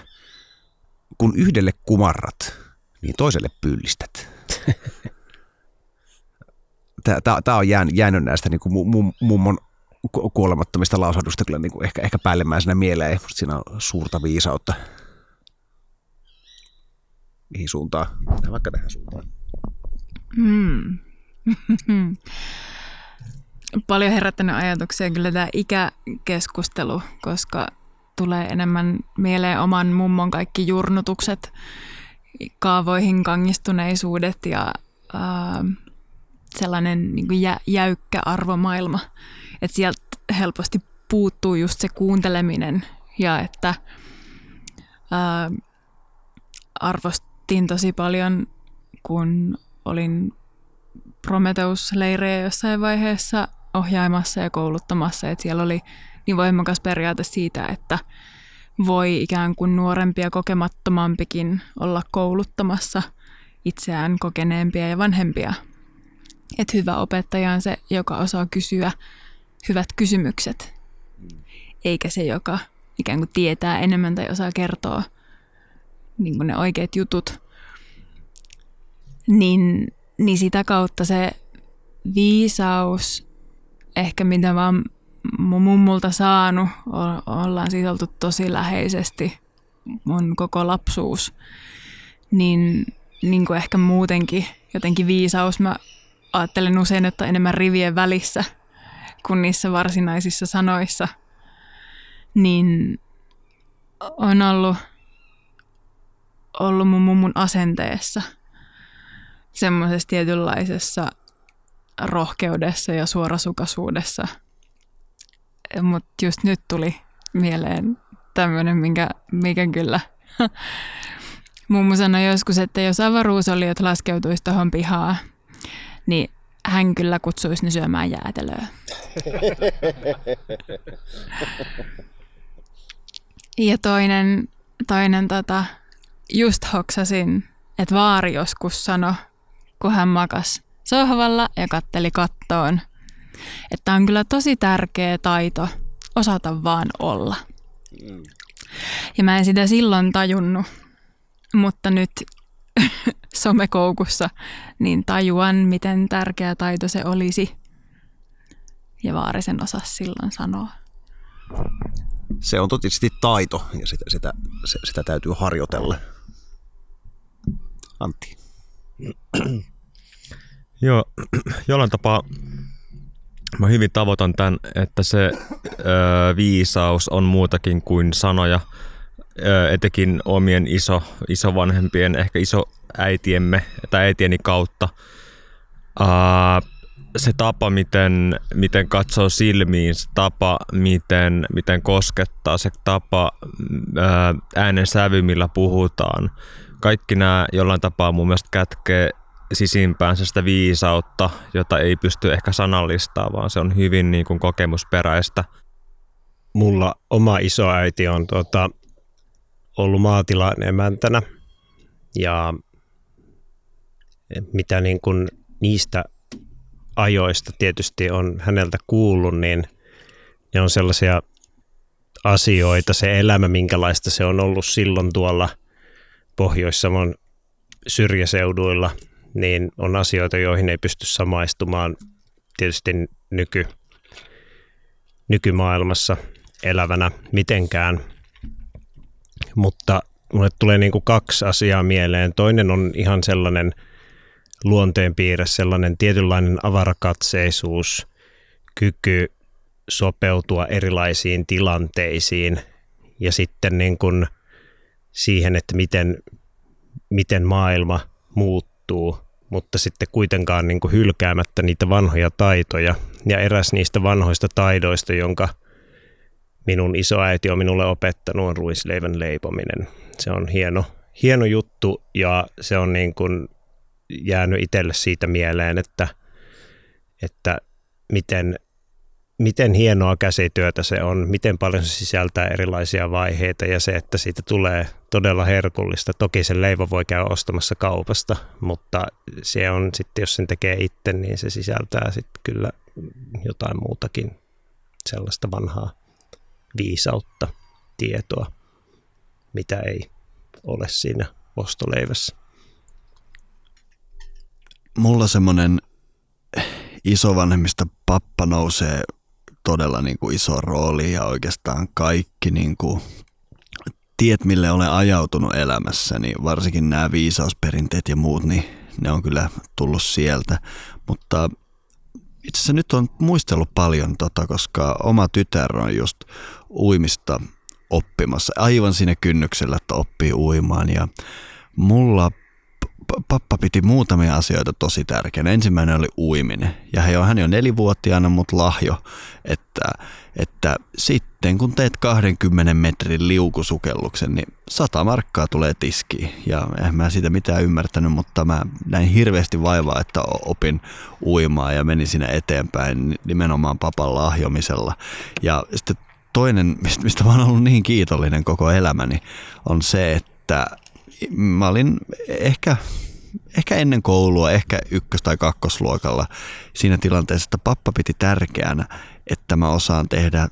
kun yhdelle kumarrat, niin toiselle pyllistät. Tämä on jäänyt, jäänyt näistä niin kuin mummon kuolemattomista lausahdusta kyllä niin kuin ehkä, ehkä päällimmäisenä mieleen. Musta siinä on suurta viisautta. Mihin suuntaan? Vaikka tähän suuntaan. Hmm. Paljon herättänyt ajatuksia kyllä tämä ikäkeskustelu, koska tulee enemmän mieleen oman mummon kaikki jurnutukset, kaavoihin kangistuneisuudet ja ää, sellainen niin kuin jä, jäykkä arvomaailma. Että sieltä helposti puuttuu just se kuunteleminen ja että ää, arvostin tosi paljon, kun olin Prometheus-leirejä jossain vaiheessa ohjaamassa ja kouluttamassa, että siellä oli niin voimakas periaate siitä, että voi ikään kuin nuorempia ja kokemattomampikin olla kouluttamassa itseään kokeneempia ja vanhempia. Että hyvä opettaja on se, joka osaa kysyä hyvät kysymykset, eikä se, joka ikään kuin tietää enemmän tai osaa kertoa niin kuin ne oikeat jutut. Niin, niin sitä kautta se viisaus, ehkä mitä vaan mun mummulta saanut, ollaan siis oltu tosi läheisesti mun koko lapsuus, niin, niin kuin ehkä muutenkin jotenkin viisaus. Mä ajattelen usein, että enemmän rivien välissä kuin niissä varsinaisissa sanoissa. Niin on ollut, ollut mun mummun asenteessa, semmoisessa tietynlaisessa rohkeudessa ja suorasukaisuudessa – mutta just nyt tuli mieleen tämmöinen, minkä, mikä kyllä mummu sanoi joskus, että jos avaruusoliot laskeutuisi tuohon pihaan, niin hän kyllä kutsuisi ne syömään jäätelöä. Ja toinen, toinen tota, just hoksasin, että vaari joskus sanoi, kun hän makas sohvalla ja katteli kattoon – että on kyllä tosi tärkeä taito osata vaan olla. Mm. Ja mä en sitä silloin tajunnut, mutta nyt somekoukussa niin tajuan, miten tärkeä taito se olisi. Ja Vaarisen osa silloin sanoa. Se on totisesti taito ja sitä, sitä, sitä täytyy harjoitella. Antti. Joo, jollain tapaa Mä hyvin tavoitan tämän, että se ö, viisaus on muutakin kuin sanoja, ö, etenkin omien iso, isovanhempien, ehkä iso äitiemme tai äitieni kautta. Ö, se tapa, miten, miten katsoo silmiin, se tapa, miten, miten koskettaa, se tapa, ö, äänen sävy, millä puhutaan. Kaikki nämä jollain tapaa mun mielestä kätkee sisimpäänsä sitä viisautta, jota ei pysty ehkä sanallistamaan, vaan se on hyvin niin kuin kokemusperäistä. Mulla oma isoäiti on tuota, ollut maatilan emäntänä ja mitä niin kuin niistä ajoista tietysti on häneltä kuullut, niin ne on sellaisia asioita, se elämä, minkälaista se on ollut silloin tuolla Pohjois-Savon syrjäseuduilla – niin on asioita, joihin ei pysty samaistumaan tietysti nyky, nykymaailmassa elävänä mitenkään. Mutta mulle tulee niin kuin kaksi asiaa mieleen. Toinen on ihan sellainen luonteenpiirre, sellainen tietynlainen avarakatseisuus, kyky sopeutua erilaisiin tilanteisiin ja sitten niin kuin siihen, että miten, miten maailma muuttuu mutta sitten kuitenkaan niin kuin hylkäämättä niitä vanhoja taitoja. Ja eräs niistä vanhoista taidoista, jonka minun isoäiti on minulle opettanut, on ruisleivän leipominen. Se on hieno, hieno juttu ja se on niin kuin jäänyt itselle siitä mieleen, että, että miten, miten hienoa käsityötä se on, miten paljon se sisältää erilaisia vaiheita ja se, että siitä tulee todella herkullista. Toki sen leivon voi käydä ostamassa kaupasta, mutta se on sitten, jos sen tekee itse, niin se sisältää sitten kyllä jotain muutakin sellaista vanhaa viisautta, tietoa, mitä ei ole siinä ostoleivässä. Mulla semmoinen isovanhemmista pappa nousee todella niin kuin iso rooli ja oikeastaan kaikki niin kuin tiet, mille olen ajautunut elämässä, niin varsinkin nämä viisausperinteet ja muut, niin ne on kyllä tullut sieltä. Mutta itse asiassa nyt on muistellut paljon, tota, koska oma tytär on just uimista oppimassa, aivan siinä kynnyksellä, että oppii uimaan. Ja mulla pappa piti muutamia asioita tosi tärkeänä. Ensimmäinen oli uiminen. Ja he on, hän on nelivuotiaana, mutta lahjo, että, että sitten kun teet 20 metrin liukusukelluksen, niin 100 markkaa tulee tiskiin. Ja en mä siitä mitään ymmärtänyt, mutta mä näin hirveästi vaivaa, että opin uimaa ja menin siinä eteenpäin nimenomaan papan lahjomisella. Ja sitten toinen, mistä mä oon ollut niin kiitollinen koko elämäni, on se, että mä olin ehkä, ehkä ennen koulua, ehkä ykkös- tai kakkosluokalla siinä tilanteessa, että pappa piti tärkeänä, että mä osaan tehdä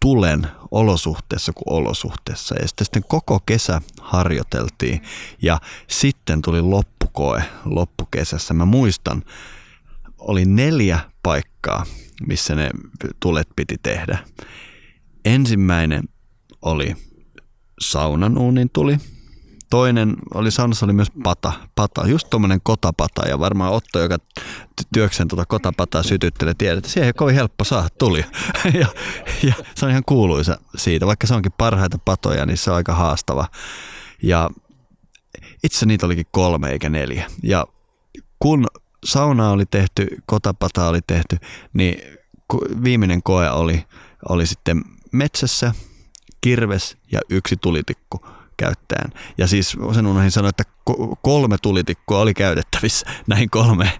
tulen olosuhteessa kuin olosuhteessa. Ja sitten, sitten koko kesä harjoiteltiin ja sitten tuli loppukoe loppukesässä. Mä muistan, oli neljä paikkaa, missä ne tulet piti tehdä. Ensimmäinen oli saunan uunin tuli, Toinen oli saunassa oli myös pata, pata just tuommoinen kotapata ja varmaan Otto, joka työkseen tuota kotapataa sytyttelee, tiedät, että siihen ei kovin helppo saada tuli. ja, ja, se on ihan kuuluisa siitä, vaikka se onkin parhaita patoja, niin se on aika haastava. Ja itse niitä olikin kolme eikä neljä. Ja kun sauna oli tehty, kotapata oli tehty, niin viimeinen koe oli, oli sitten metsässä, kirves ja yksi tulitikku käyttäen. Ja siis sen unohdin sanoa, että kolme tulitikkua oli käytettävissä näihin kolme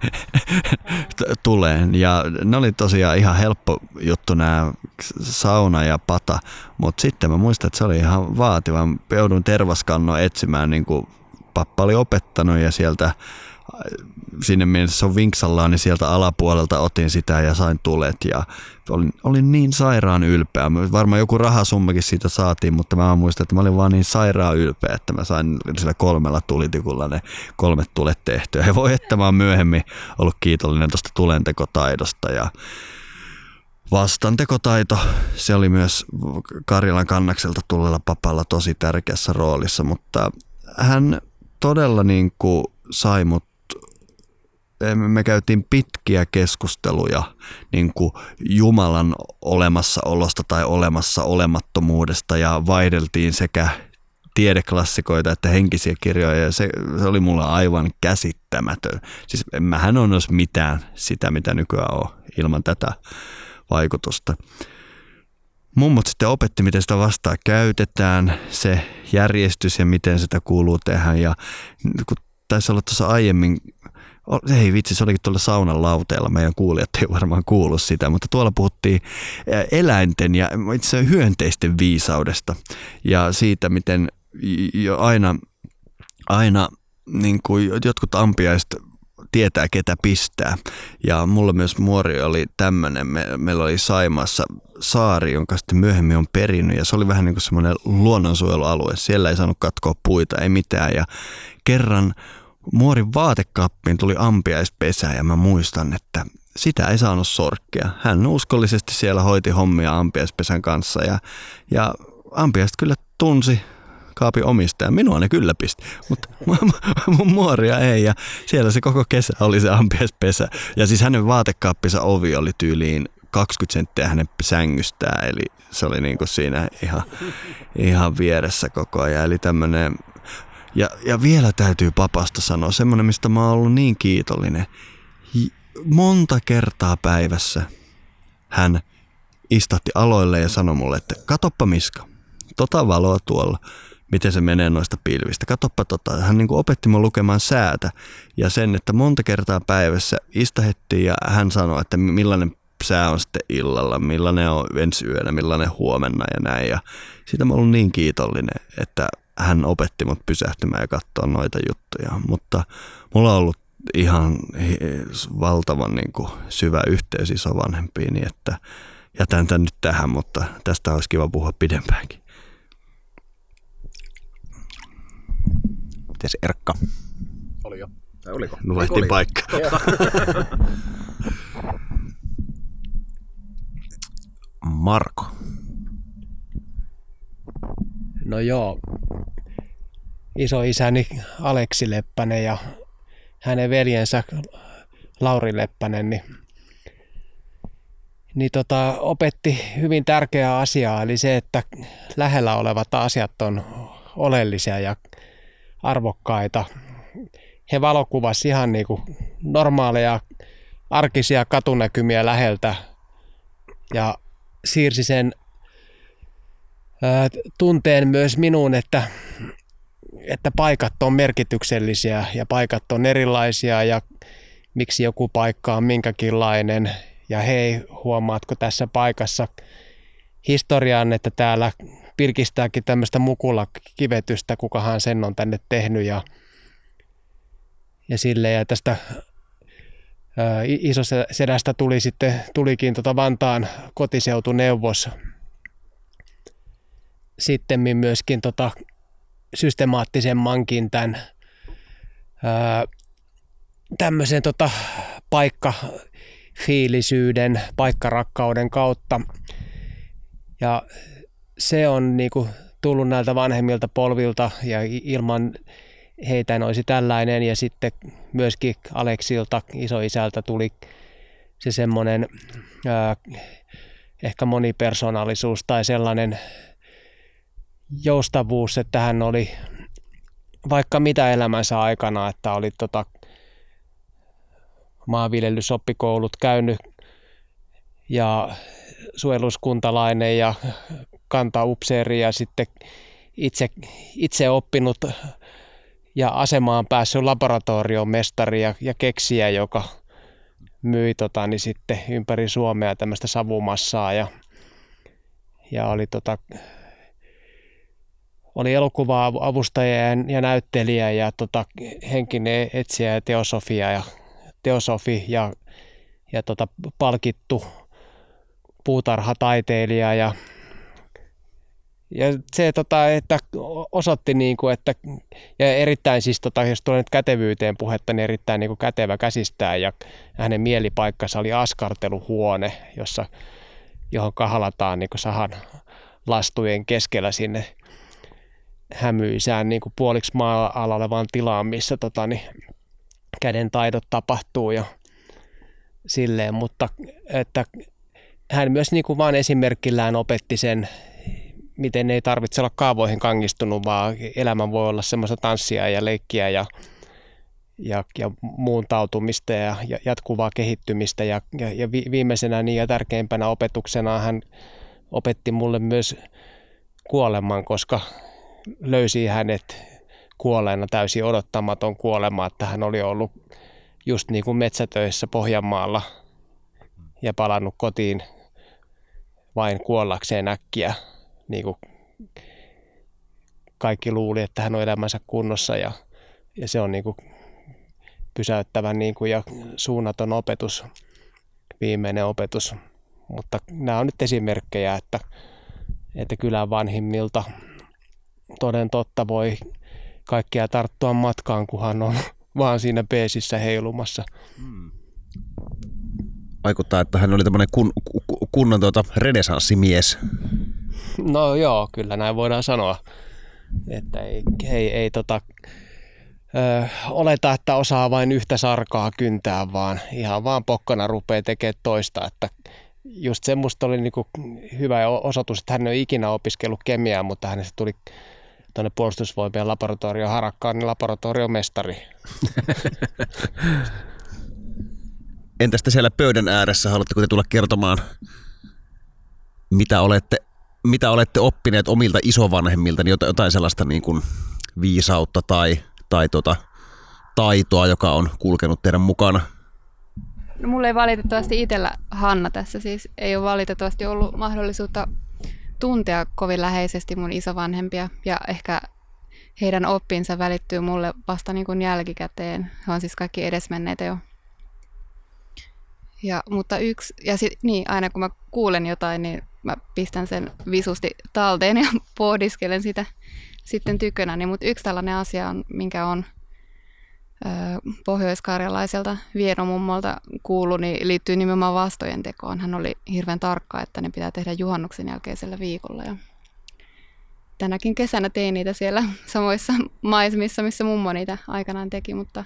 tuleen. Ja ne oli tosiaan ihan helppo juttu nämä sauna ja pata, mutta sitten mä muistan, että se oli ihan vaativa. Joudun tervaskannon etsimään, niin kuin pappa oli opettanut ja sieltä sinne mielessä on vinksallaan, niin sieltä alapuolelta otin sitä ja sain tulet ja olin, olin niin sairaan ylpeä. Varmaan joku rahasummakin siitä saatiin, mutta mä muistan, että mä olin vaan niin sairaan ylpeä, että mä sain sillä kolmella tulitikulla ne kolmet tulet tehtyä. Ja voi että mä oon myöhemmin ollut kiitollinen tuosta tulentekotaidosta ja vastantekotaito, se oli myös Karjalan kannakselta tulleella papalla tosi tärkeässä roolissa, mutta hän todella niin kuin sai mut me käytiin pitkiä keskusteluja niin kuin Jumalan olemassaolosta tai olemassa olemattomuudesta ja vaihdeltiin sekä tiedeklassikoita että henkisiä kirjoja ja se, se oli mulle aivan käsittämätön. Siis mähän on olisi mitään sitä, mitä nykyään on ilman tätä vaikutusta. Mummot sitten opetti, miten sitä vastaa käytetään, se järjestys ja miten sitä kuuluu tehdä. Ja kun taisi olla tuossa aiemmin ei vitsi, se olikin tuolla saunan lauteella. Meidän kuulijat ei varmaan kuulu sitä, mutta tuolla puhuttiin eläinten ja itse hyönteisten viisaudesta ja siitä, miten jo aina, aina niin kuin jotkut ampiaiset tietää, ketä pistää. Ja mulla myös muori oli tämmöinen, me, meillä oli Saimaassa saari, jonka sitten myöhemmin on perinnyt, ja se oli vähän niin kuin semmoinen luonnonsuojelualue. Siellä ei saanut katkoa puita, ei mitään, ja kerran Muorin vaatekaappiin tuli ampiaispesä ja mä muistan, että sitä ei saanut sorkkia. Hän uskollisesti siellä hoiti hommia ampiaispesän kanssa ja, ja ampiaiset kyllä tunsi kaapin omistaja. Minua ne kyllä pisti, mutta mun muoria ei. Ja siellä se koko kesä oli se ampiaispesä. Ja siis hänen vaatekaappinsa ovi oli tyyliin 20 senttiä hänen sängystään, eli se oli niin kuin siinä ihan, ihan vieressä koko ajan. Eli tämmöinen ja, ja vielä täytyy papasta sanoa, semmoinen, mistä mä oon ollut niin kiitollinen. Monta kertaa päivässä hän istahti aloille ja sanoi mulle, että katoppa Miska, tota valoa tuolla, miten se menee noista pilvistä. Katoppa tota. Hän niin opetti mun lukemaan säätä ja sen, että monta kertaa päivässä istahettiin ja hän sanoi, että millainen sää on sitten illalla, millainen on ensi yönä, millainen huomenna ja näin. Ja siitä mä olen niin kiitollinen, että hän opetti mut pysähtymään ja katsoa noita juttuja. Mutta mulla on ollut ihan valtavan niin kuin syvä yhteys isovanhempiini, että jätän tämän nyt tähän, mutta tästä olisi kiva puhua pidempäänkin. Mites Erkka? Oli jo. Tai oliko? No vaihtiin paikka. Marko. No joo, isoisäni Aleksi Leppänen ja hänen veljensä Lauri Leppänen, niin, niin tota, opetti hyvin tärkeää asiaa, eli se, että lähellä olevat asiat on oleellisia ja arvokkaita. He valokuvasivat ihan niin kuin normaaleja arkisia katunäkymiä läheltä ja siirsi sen tunteen myös minuun, että, että paikat on merkityksellisiä ja paikat on erilaisia ja miksi joku paikka on minkäkinlainen ja hei, huomaatko tässä paikassa historiaan, että täällä pilkistääkin tämmöistä mukulla kivetystä, kukahan sen on tänne tehnyt ja, ja sille ja tästä isosedästä tuli sitten, tulikin tota Vantaan kotiseutuneuvos. Sitten myöskin tota systemaattisemmankin tämän ää, tämmöisen tota paikkafiilisyyden, paikkarakkauden kautta. Ja se on niinku tullut näiltä vanhemmilta polvilta ja ilman heitä olisi tällainen ja sitten myöskin Aleksilta, isoisältä tuli se semmoinen ehkä monipersonaalisuus tai sellainen joustavuus, että hän oli vaikka mitä elämänsä aikana, että oli tota maanviljelysoppikoulut käynyt ja suojeluskuntalainen ja kantaupseeri ja sitten itse, itse oppinut ja asemaan päässyt laboratorion mestari ja, ja keksiä, joka myi tota, niin sitten ympäri Suomea tämmöistä savumassaa ja, ja oli, tota, oli elokuva avustaja ja, näyttelijä ja tota, henkinen etsiä ja teosofia ja teosofi ja, ja tota, palkittu puutarhataiteilija ja ja se, tota, että osoitti, niin kuin, että ja erittäin siis, tota, jos tulee nyt kätevyyteen puhetta, niin erittäin niin kuin kätevä käsistää ja hänen mielipaikkansa oli askarteluhuone, jossa, johon kahalataan niin kuin sahan lastujen keskellä sinne hämyisään niin kuin puoliksi maa olevaan tilaan, missä tota, niin, käden taidot tapahtuu ja silleen, mutta että hän myös niin kuin vain esimerkillään opetti sen, miten ei tarvitse olla kaavoihin kangistunut, vaan elämä voi olla semmoista tanssia ja leikkiä ja, ja, ja muuntautumista ja, ja jatkuvaa kehittymistä. Ja, ja, ja viimeisenä niin ja tärkeimpänä opetuksena hän opetti mulle myös kuoleman, koska löysi hänet kuolleena täysin odottamaton kuolema, että hän oli ollut just niin kuin metsätöissä Pohjanmaalla ja palannut kotiin vain kuollakseen äkkiä niin kuin kaikki luuli, että hän on elämänsä kunnossa ja, ja se on niin kuin pysäyttävä niin kuin ja suunnaton opetus, viimeinen opetus. Mutta nämä on nyt esimerkkejä, että, että kylän vanhimmilta toden totta voi kaikkia tarttua matkaan, kunhan on vaan siinä peesissä heilumassa. Hmm. Vaikuttaa, että hän oli tämmöinen kun, kunnon tuota renesanssimies. No joo, kyllä näin voidaan sanoa. Että ei, ei, ei tota, ö, oleta, että osaa vain yhtä sarkaa kyntää, vaan ihan vaan pokkana rupeaa tekemään toista. Että just semmoista oli niinku hyvä osoitus, että hän ei ole ikinä opiskellut kemiaa, mutta hänestä tuli tuonne puolustusvoimien laboratorio Harakkaan, niin laboratoriomestari. Entä sitten siellä pöydän ääressä, haluatteko te tulla kertomaan mitä olette, mitä olette oppineet omilta isovanhemmilta, niin jotain sellaista niin kuin viisautta tai, tai tota, taitoa, joka on kulkenut teidän mukana? No, mulla ei valitettavasti itsellä Hanna tässä siis ei ole valitettavasti ollut mahdollisuutta tuntea kovin läheisesti mun isovanhempia ja ehkä heidän oppinsa välittyy mulle vasta niin kuin jälkikäteen. He on siis kaikki edesmenneitä jo. Ja, mutta yksi, ja sit, niin, aina kun mä kuulen jotain, niin mä pistän sen visusti talteen ja pohdiskelen sitä sitten tykönä. Niin, mutta yksi tällainen asia on, minkä on pohjoiskarjalaiselta vienomummolta kuulu, niin liittyy nimenomaan vastojen tekoon. Hän oli hirveän tarkka, että ne pitää tehdä juhannuksen jälkeisellä viikolla. Ja tänäkin kesänä tein niitä siellä samoissa maisemissa, missä mummo niitä aikanaan teki, mutta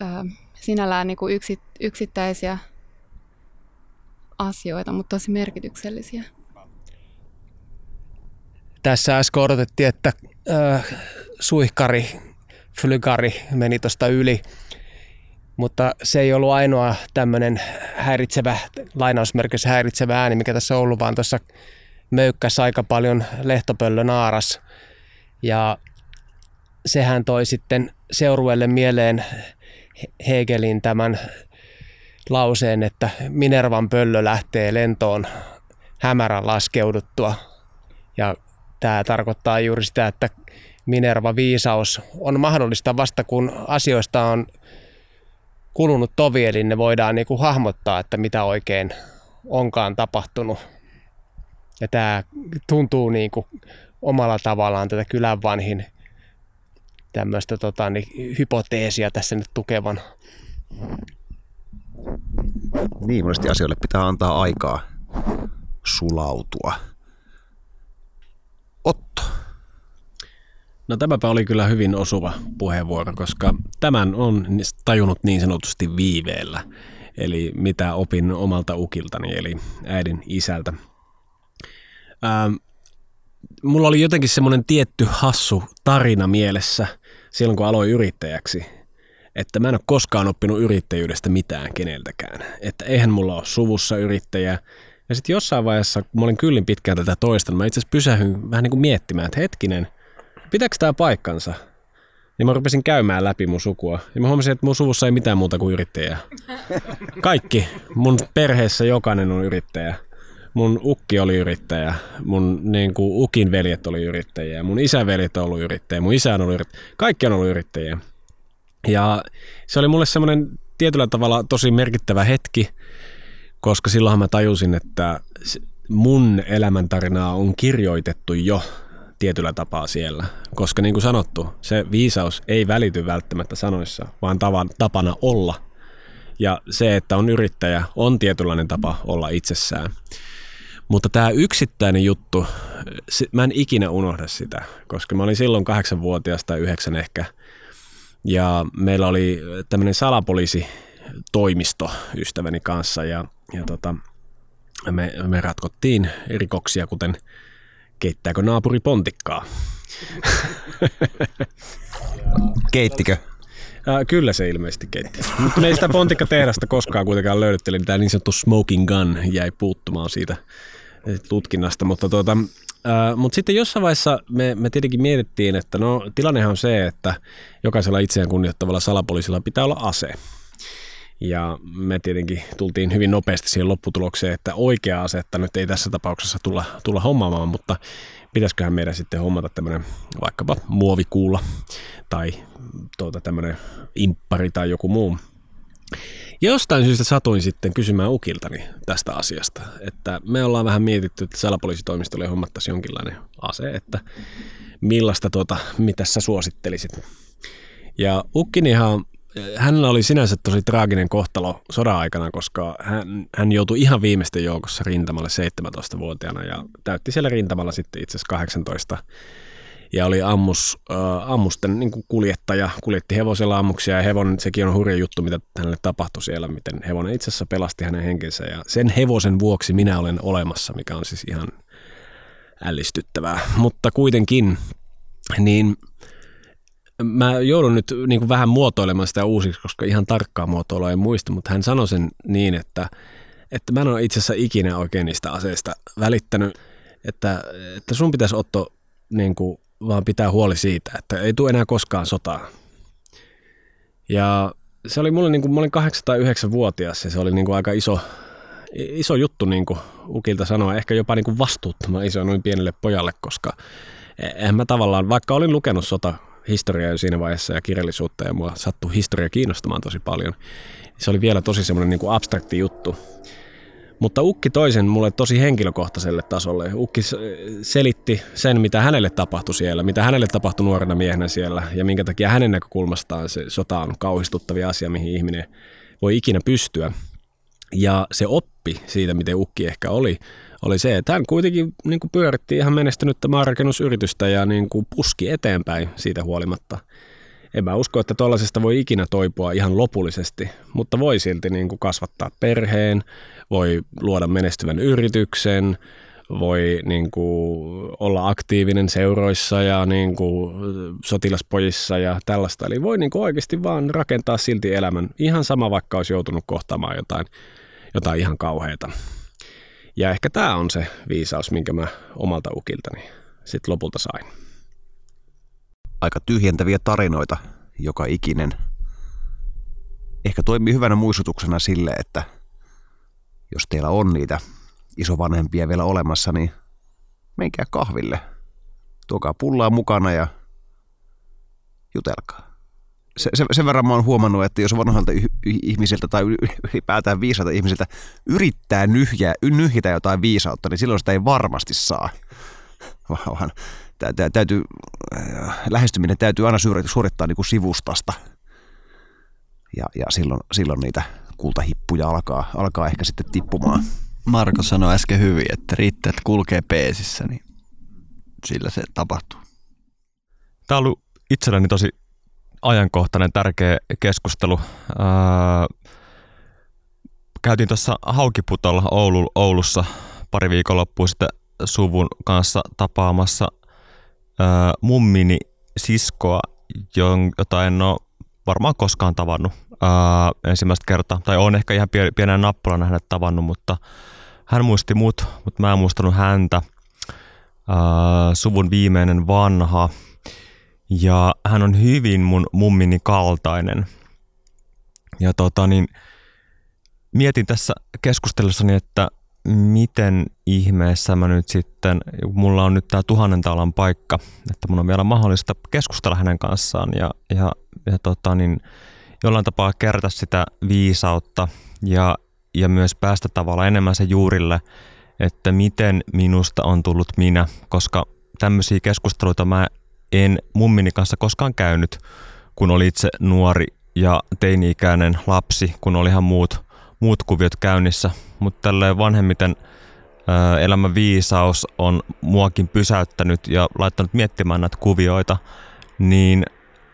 ää, sinällään niin kuin yksi, yksittäisiä asioita, mutta tosi merkityksellisiä. Tässä äsken odotettiin, että äh, suihkari flygari meni tuosta yli. Mutta se ei ollut ainoa tämmöinen häiritsevä, lainausmerkissä häiritsevä ääni, mikä tässä on ollut, vaan tuossa möykkäsi aika paljon lehtopöllön aaras. Ja sehän toi sitten seurueelle mieleen Hegelin tämän lauseen, että Minervan pöllö lähtee lentoon hämärän laskeuduttua. Ja tämä tarkoittaa juuri sitä, että Minerva-viisaus on mahdollista vasta kun asioista on kulunut tovi, eli ne voidaan niin kuin hahmottaa, että mitä oikein onkaan tapahtunut. Ja tämä tuntuu niin kuin omalla tavallaan tätä kylän vanhin tämmöistä tota, niin, hypoteesia tässä nyt tukevan. Niin, monesti asioille pitää antaa aikaa sulautua. Otto. No tämäpä oli kyllä hyvin osuva puheenvuoro, koska tämän on tajunnut niin sanotusti viiveellä. Eli mitä opin omalta ukiltani, eli äidin isältä. Ähm, mulla oli jotenkin semmoinen tietty hassu tarina mielessä silloin, kun aloin yrittäjäksi. Että mä en ole koskaan oppinut yrittäjyydestä mitään keneltäkään. Että eihän mulla ole suvussa yrittäjä. Ja sitten jossain vaiheessa, kun mä olin kyllin pitkään tätä toista, mä itse asiassa pysähdyin vähän niin kuin miettimään, että hetkinen – pitääkö tämä paikkansa? Ja mä rupesin käymään läpi mun sukua. Ja mä huomasin, että mun suvussa ei mitään muuta kuin yrittäjää. Kaikki. Mun perheessä jokainen on yrittäjä. Mun ukki oli yrittäjä. Mun niin kuin, ukin veljet oli yrittäjiä. Mun isän veljet on ollut yrittäjä. Mun isä on ollut yrittäjä. Kaikki on ollut yrittäjiä. Ja se oli mulle semmoinen tietyllä tavalla tosi merkittävä hetki, koska silloinhan mä tajusin, että mun elämäntarinaa on kirjoitettu jo tietyllä tapaa siellä. Koska niin kuin sanottu, se viisaus ei välity välttämättä sanoissa, vaan tavan, tapana olla. Ja se, että on yrittäjä, on tietynlainen tapa olla itsessään. Mutta tämä yksittäinen juttu, mä en ikinä unohda sitä, koska mä olin silloin kahdeksanvuotias tai yhdeksän ehkä. Ja meillä oli tämmöinen salapoliisi toimisto ystäväni kanssa ja, ja tota, me, me ratkottiin rikoksia, kuten Keittääkö naapuri pontikkaa? Keittikö? Äh, kyllä se ilmeisesti keitti. Mutta me ei sitä pontikkatehdasta koskaan kuitenkaan löydetty, eli tämä niin sanottu smoking gun jäi puuttumaan siitä tutkinnasta. Mutta, tuota, äh, mutta sitten jossain vaiheessa me, me tietenkin mietittiin, että no tilannehan on se, että jokaisella itseään kunnioittavalla salapoliisilla pitää olla ase. Ja me tietenkin tultiin hyvin nopeasti siihen lopputulokseen, että oikea asetta nyt ei tässä tapauksessa tulla, tulla hommaamaan, mutta pitäisiköhän meidän sitten hommata tämmöinen vaikkapa muovikuulla tai tuota, tämmöinen imppari tai joku muu. Ja jostain syystä satuin sitten kysymään Ukiltani tästä asiasta, että me ollaan vähän mietitty, että salapoliisitoimistolle hommattaisiin jonkinlainen ase, että millaista tuota, mitä sä suosittelisit. Ja Ukkinihan hänellä oli sinänsä tosi traaginen kohtalo sodan aikana, koska hän, hän joutui ihan viimeisten joukossa rintamalle 17-vuotiaana ja täytti siellä rintamalla sitten itse asiassa 18 ja oli ammus, äh, ammusten niin kuin kuljettaja, kuljetti hevosella ammuksia ja hevonen, sekin on hurja juttu, mitä hänelle tapahtui siellä, miten hevonen itse asiassa pelasti hänen henkensä. Ja sen hevosen vuoksi minä olen olemassa, mikä on siis ihan ällistyttävää, mutta kuitenkin niin mä joudun nyt niin kuin vähän muotoilemaan sitä uusiksi, koska ihan tarkkaa muotoilua ei muista, mutta hän sanoi sen niin, että että mä en ole itse asiassa ikinä oikein niistä aseista välittänyt, että, että sun pitäisi Otto niin kuin, vaan pitää huoli siitä, että ei tule enää koskaan sotaa. Ja se oli mulle, niin kuin, mä olin 809-vuotias ja se oli niin kuin aika iso, iso juttu niin kuin ukilta sanoa, ehkä jopa niin kuin vastuuttoman iso noin pienelle pojalle, koska eihän mä tavallaan, vaikka olin lukenut sota historiaa jo siinä vaiheessa ja kirjallisuutta ja mua sattui historia kiinnostamaan tosi paljon, se oli vielä tosi semmoinen niin kuin abstrakti juttu. Mutta Ukki toisen mulle tosi henkilökohtaiselle tasolle. Ukki selitti sen, mitä hänelle tapahtui siellä, mitä hänelle tapahtui nuorena miehenä siellä ja minkä takia hänen näkökulmastaan se sota on kauhistuttavia asia, mihin ihminen voi ikinä pystyä. Ja se oppi siitä, miten Ukki ehkä oli, oli se, että hän kuitenkin niin kuin pyöritti ihan menestynyttä maanrakennusyritystä ja niin kuin puski eteenpäin siitä huolimatta. En mä usko, että tuollaisesta voi ikinä toipua ihan lopullisesti, mutta voi silti niin kuin kasvattaa perheen, voi luoda menestyvän yrityksen, voi niin kuin, olla aktiivinen seuroissa ja niin kuin, sotilaspojissa ja tällaista. Eli voi niin kuin, oikeasti vaan rakentaa silti elämän ihan sama, vaikka olisi joutunut kohtaamaan jotain, jotain ihan kauheita. Ja ehkä tämä on se viisaus, minkä mä omalta ukiltani sitten lopulta sain. Aika tyhjentäviä tarinoita joka ikinen. Ehkä toimii hyvänä muistutuksena sille, että jos teillä on niitä isovanhempia vielä olemassa, niin menkää kahville. Tuokaa pullaa mukana ja jutelkaa. Se, se, sen verran mä oon huomannut, että jos vanhoilta ihmisiltä tai ylipäätään viisaita ihmisiltä yrittää nyhjää, nyhjitä jotain viisautta, niin silloin sitä ei varmasti saa. Vaan täytyy, äh, lähestyminen täytyy aina suorittaa niin kuin sivustasta. Ja, ja silloin, silloin niitä kultahippuja alkaa, alkaa ehkä sitten tippumaan. Marko sanoi äsken hyvin, että riittää, että kulkee peesissä, niin sillä se tapahtuu. Tämä on ollut itselleni tosi ajankohtainen, tärkeä keskustelu. Ää, käytiin tuossa Haukiputolla Oulu, Oulussa pari viikonloppua sitten suvun kanssa tapaamassa ää, mummini siskoa, jota en ole varmaan koskaan tavannut ää, ensimmäistä kertaa. Tai on ehkä ihan pienen nappulana hänet tavannut, mutta hän muisti mut, mutta mä en muistanut häntä. Ää, suvun viimeinen vanha. Ja hän on hyvin mun mummini kaltainen. Ja tota niin, mietin tässä keskustelussani, että miten ihmeessä mä nyt sitten, mulla on nyt tämä tuhannen talan paikka, että mun on vielä mahdollista keskustella hänen kanssaan ja, ja, ja tota niin, jollain tapaa kerätä sitä viisautta ja, ja myös päästä tavallaan enemmän se juurille, että miten minusta on tullut minä, koska tämmöisiä keskusteluita mä en mummini kanssa koskaan käynyt, kun oli itse nuori ja teini-ikäinen lapsi, kun oli ihan muut, muut kuviot käynnissä. Mutta tälleen vanhemmiten elämän viisaus on muakin pysäyttänyt ja laittanut miettimään näitä kuvioita, niin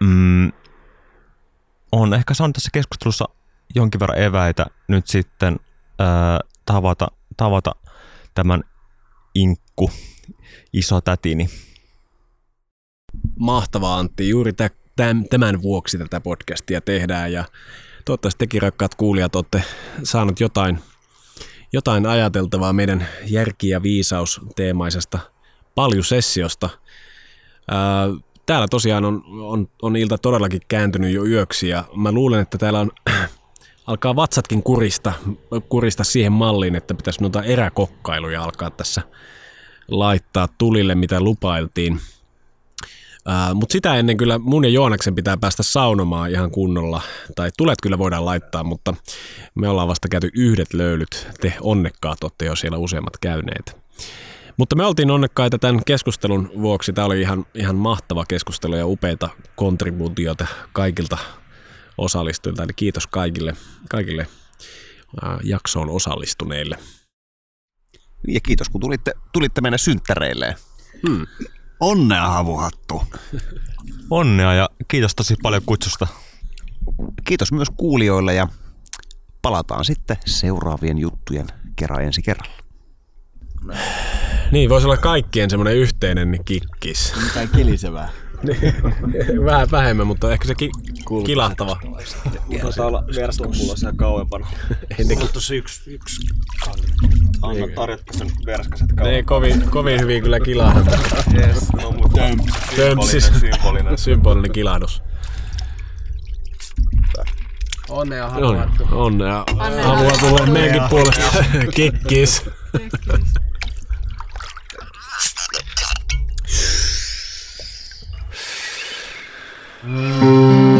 mm, on ehkä saanut tässä keskustelussa jonkin verran eväitä nyt sitten ää, tavata, tavata tämän inkku tätini. Mahtavaa Antti, juuri tämän vuoksi tätä podcastia tehdään ja toivottavasti tekin rakkaat kuulijat olette saanut jotain, jotain ajateltavaa meidän järki- ja viisaus teemaisesta paljusessiosta. Ää, täällä tosiaan on, on, on ilta todellakin kääntynyt jo yöksi ja mä luulen, että täällä on alkaa vatsatkin kurista, kurista siihen malliin, että pitäisi noita eräkokkailuja alkaa tässä laittaa tulille, mitä lupailtiin. Mutta sitä ennen kyllä mun ja Joonaksen pitää päästä saunomaan ihan kunnolla. Tai tulet kyllä voidaan laittaa, mutta me ollaan vasta käyty yhdet löylyt. Te onnekkaat olette jo siellä useammat käyneet. Mutta me oltiin onnekkaita tämän keskustelun vuoksi. Tämä oli ihan, ihan mahtava keskustelu ja upeita kontribuutioita kaikilta osallistujilta. Eli kiitos kaikille, kaikille jaksoon osallistuneille. Ja kiitos kun tulitte, tulitte meidän synttäreille. Hmm. Onnea havuhattu. Onnea ja kiitos tosi paljon kutsusta. Kiitos myös kuulijoille ja palataan sitten seuraavien juttujen kerran ensi kerralla. Niin, voisi olla kaikkien semmoinen yhteinen kikkis. Mitään kilisevää. Vähän vähemmän, mutta ehkä se ki- kilahtava. Taitaa olla verskapullo siellä kauempana. Ennenkin. Tuossa yksi, yksi Anna tarjotpa sen verskaset Ne ei kauempana. kovin, kovin hyvin kyllä kilahda. Yes, no mutta Tömpsis. symbolinen, symbolinen. Symbolinen kilahdus. Onnea niin, onnea. Tulee Onnea. meidänkin puolesta. Kikkis. Música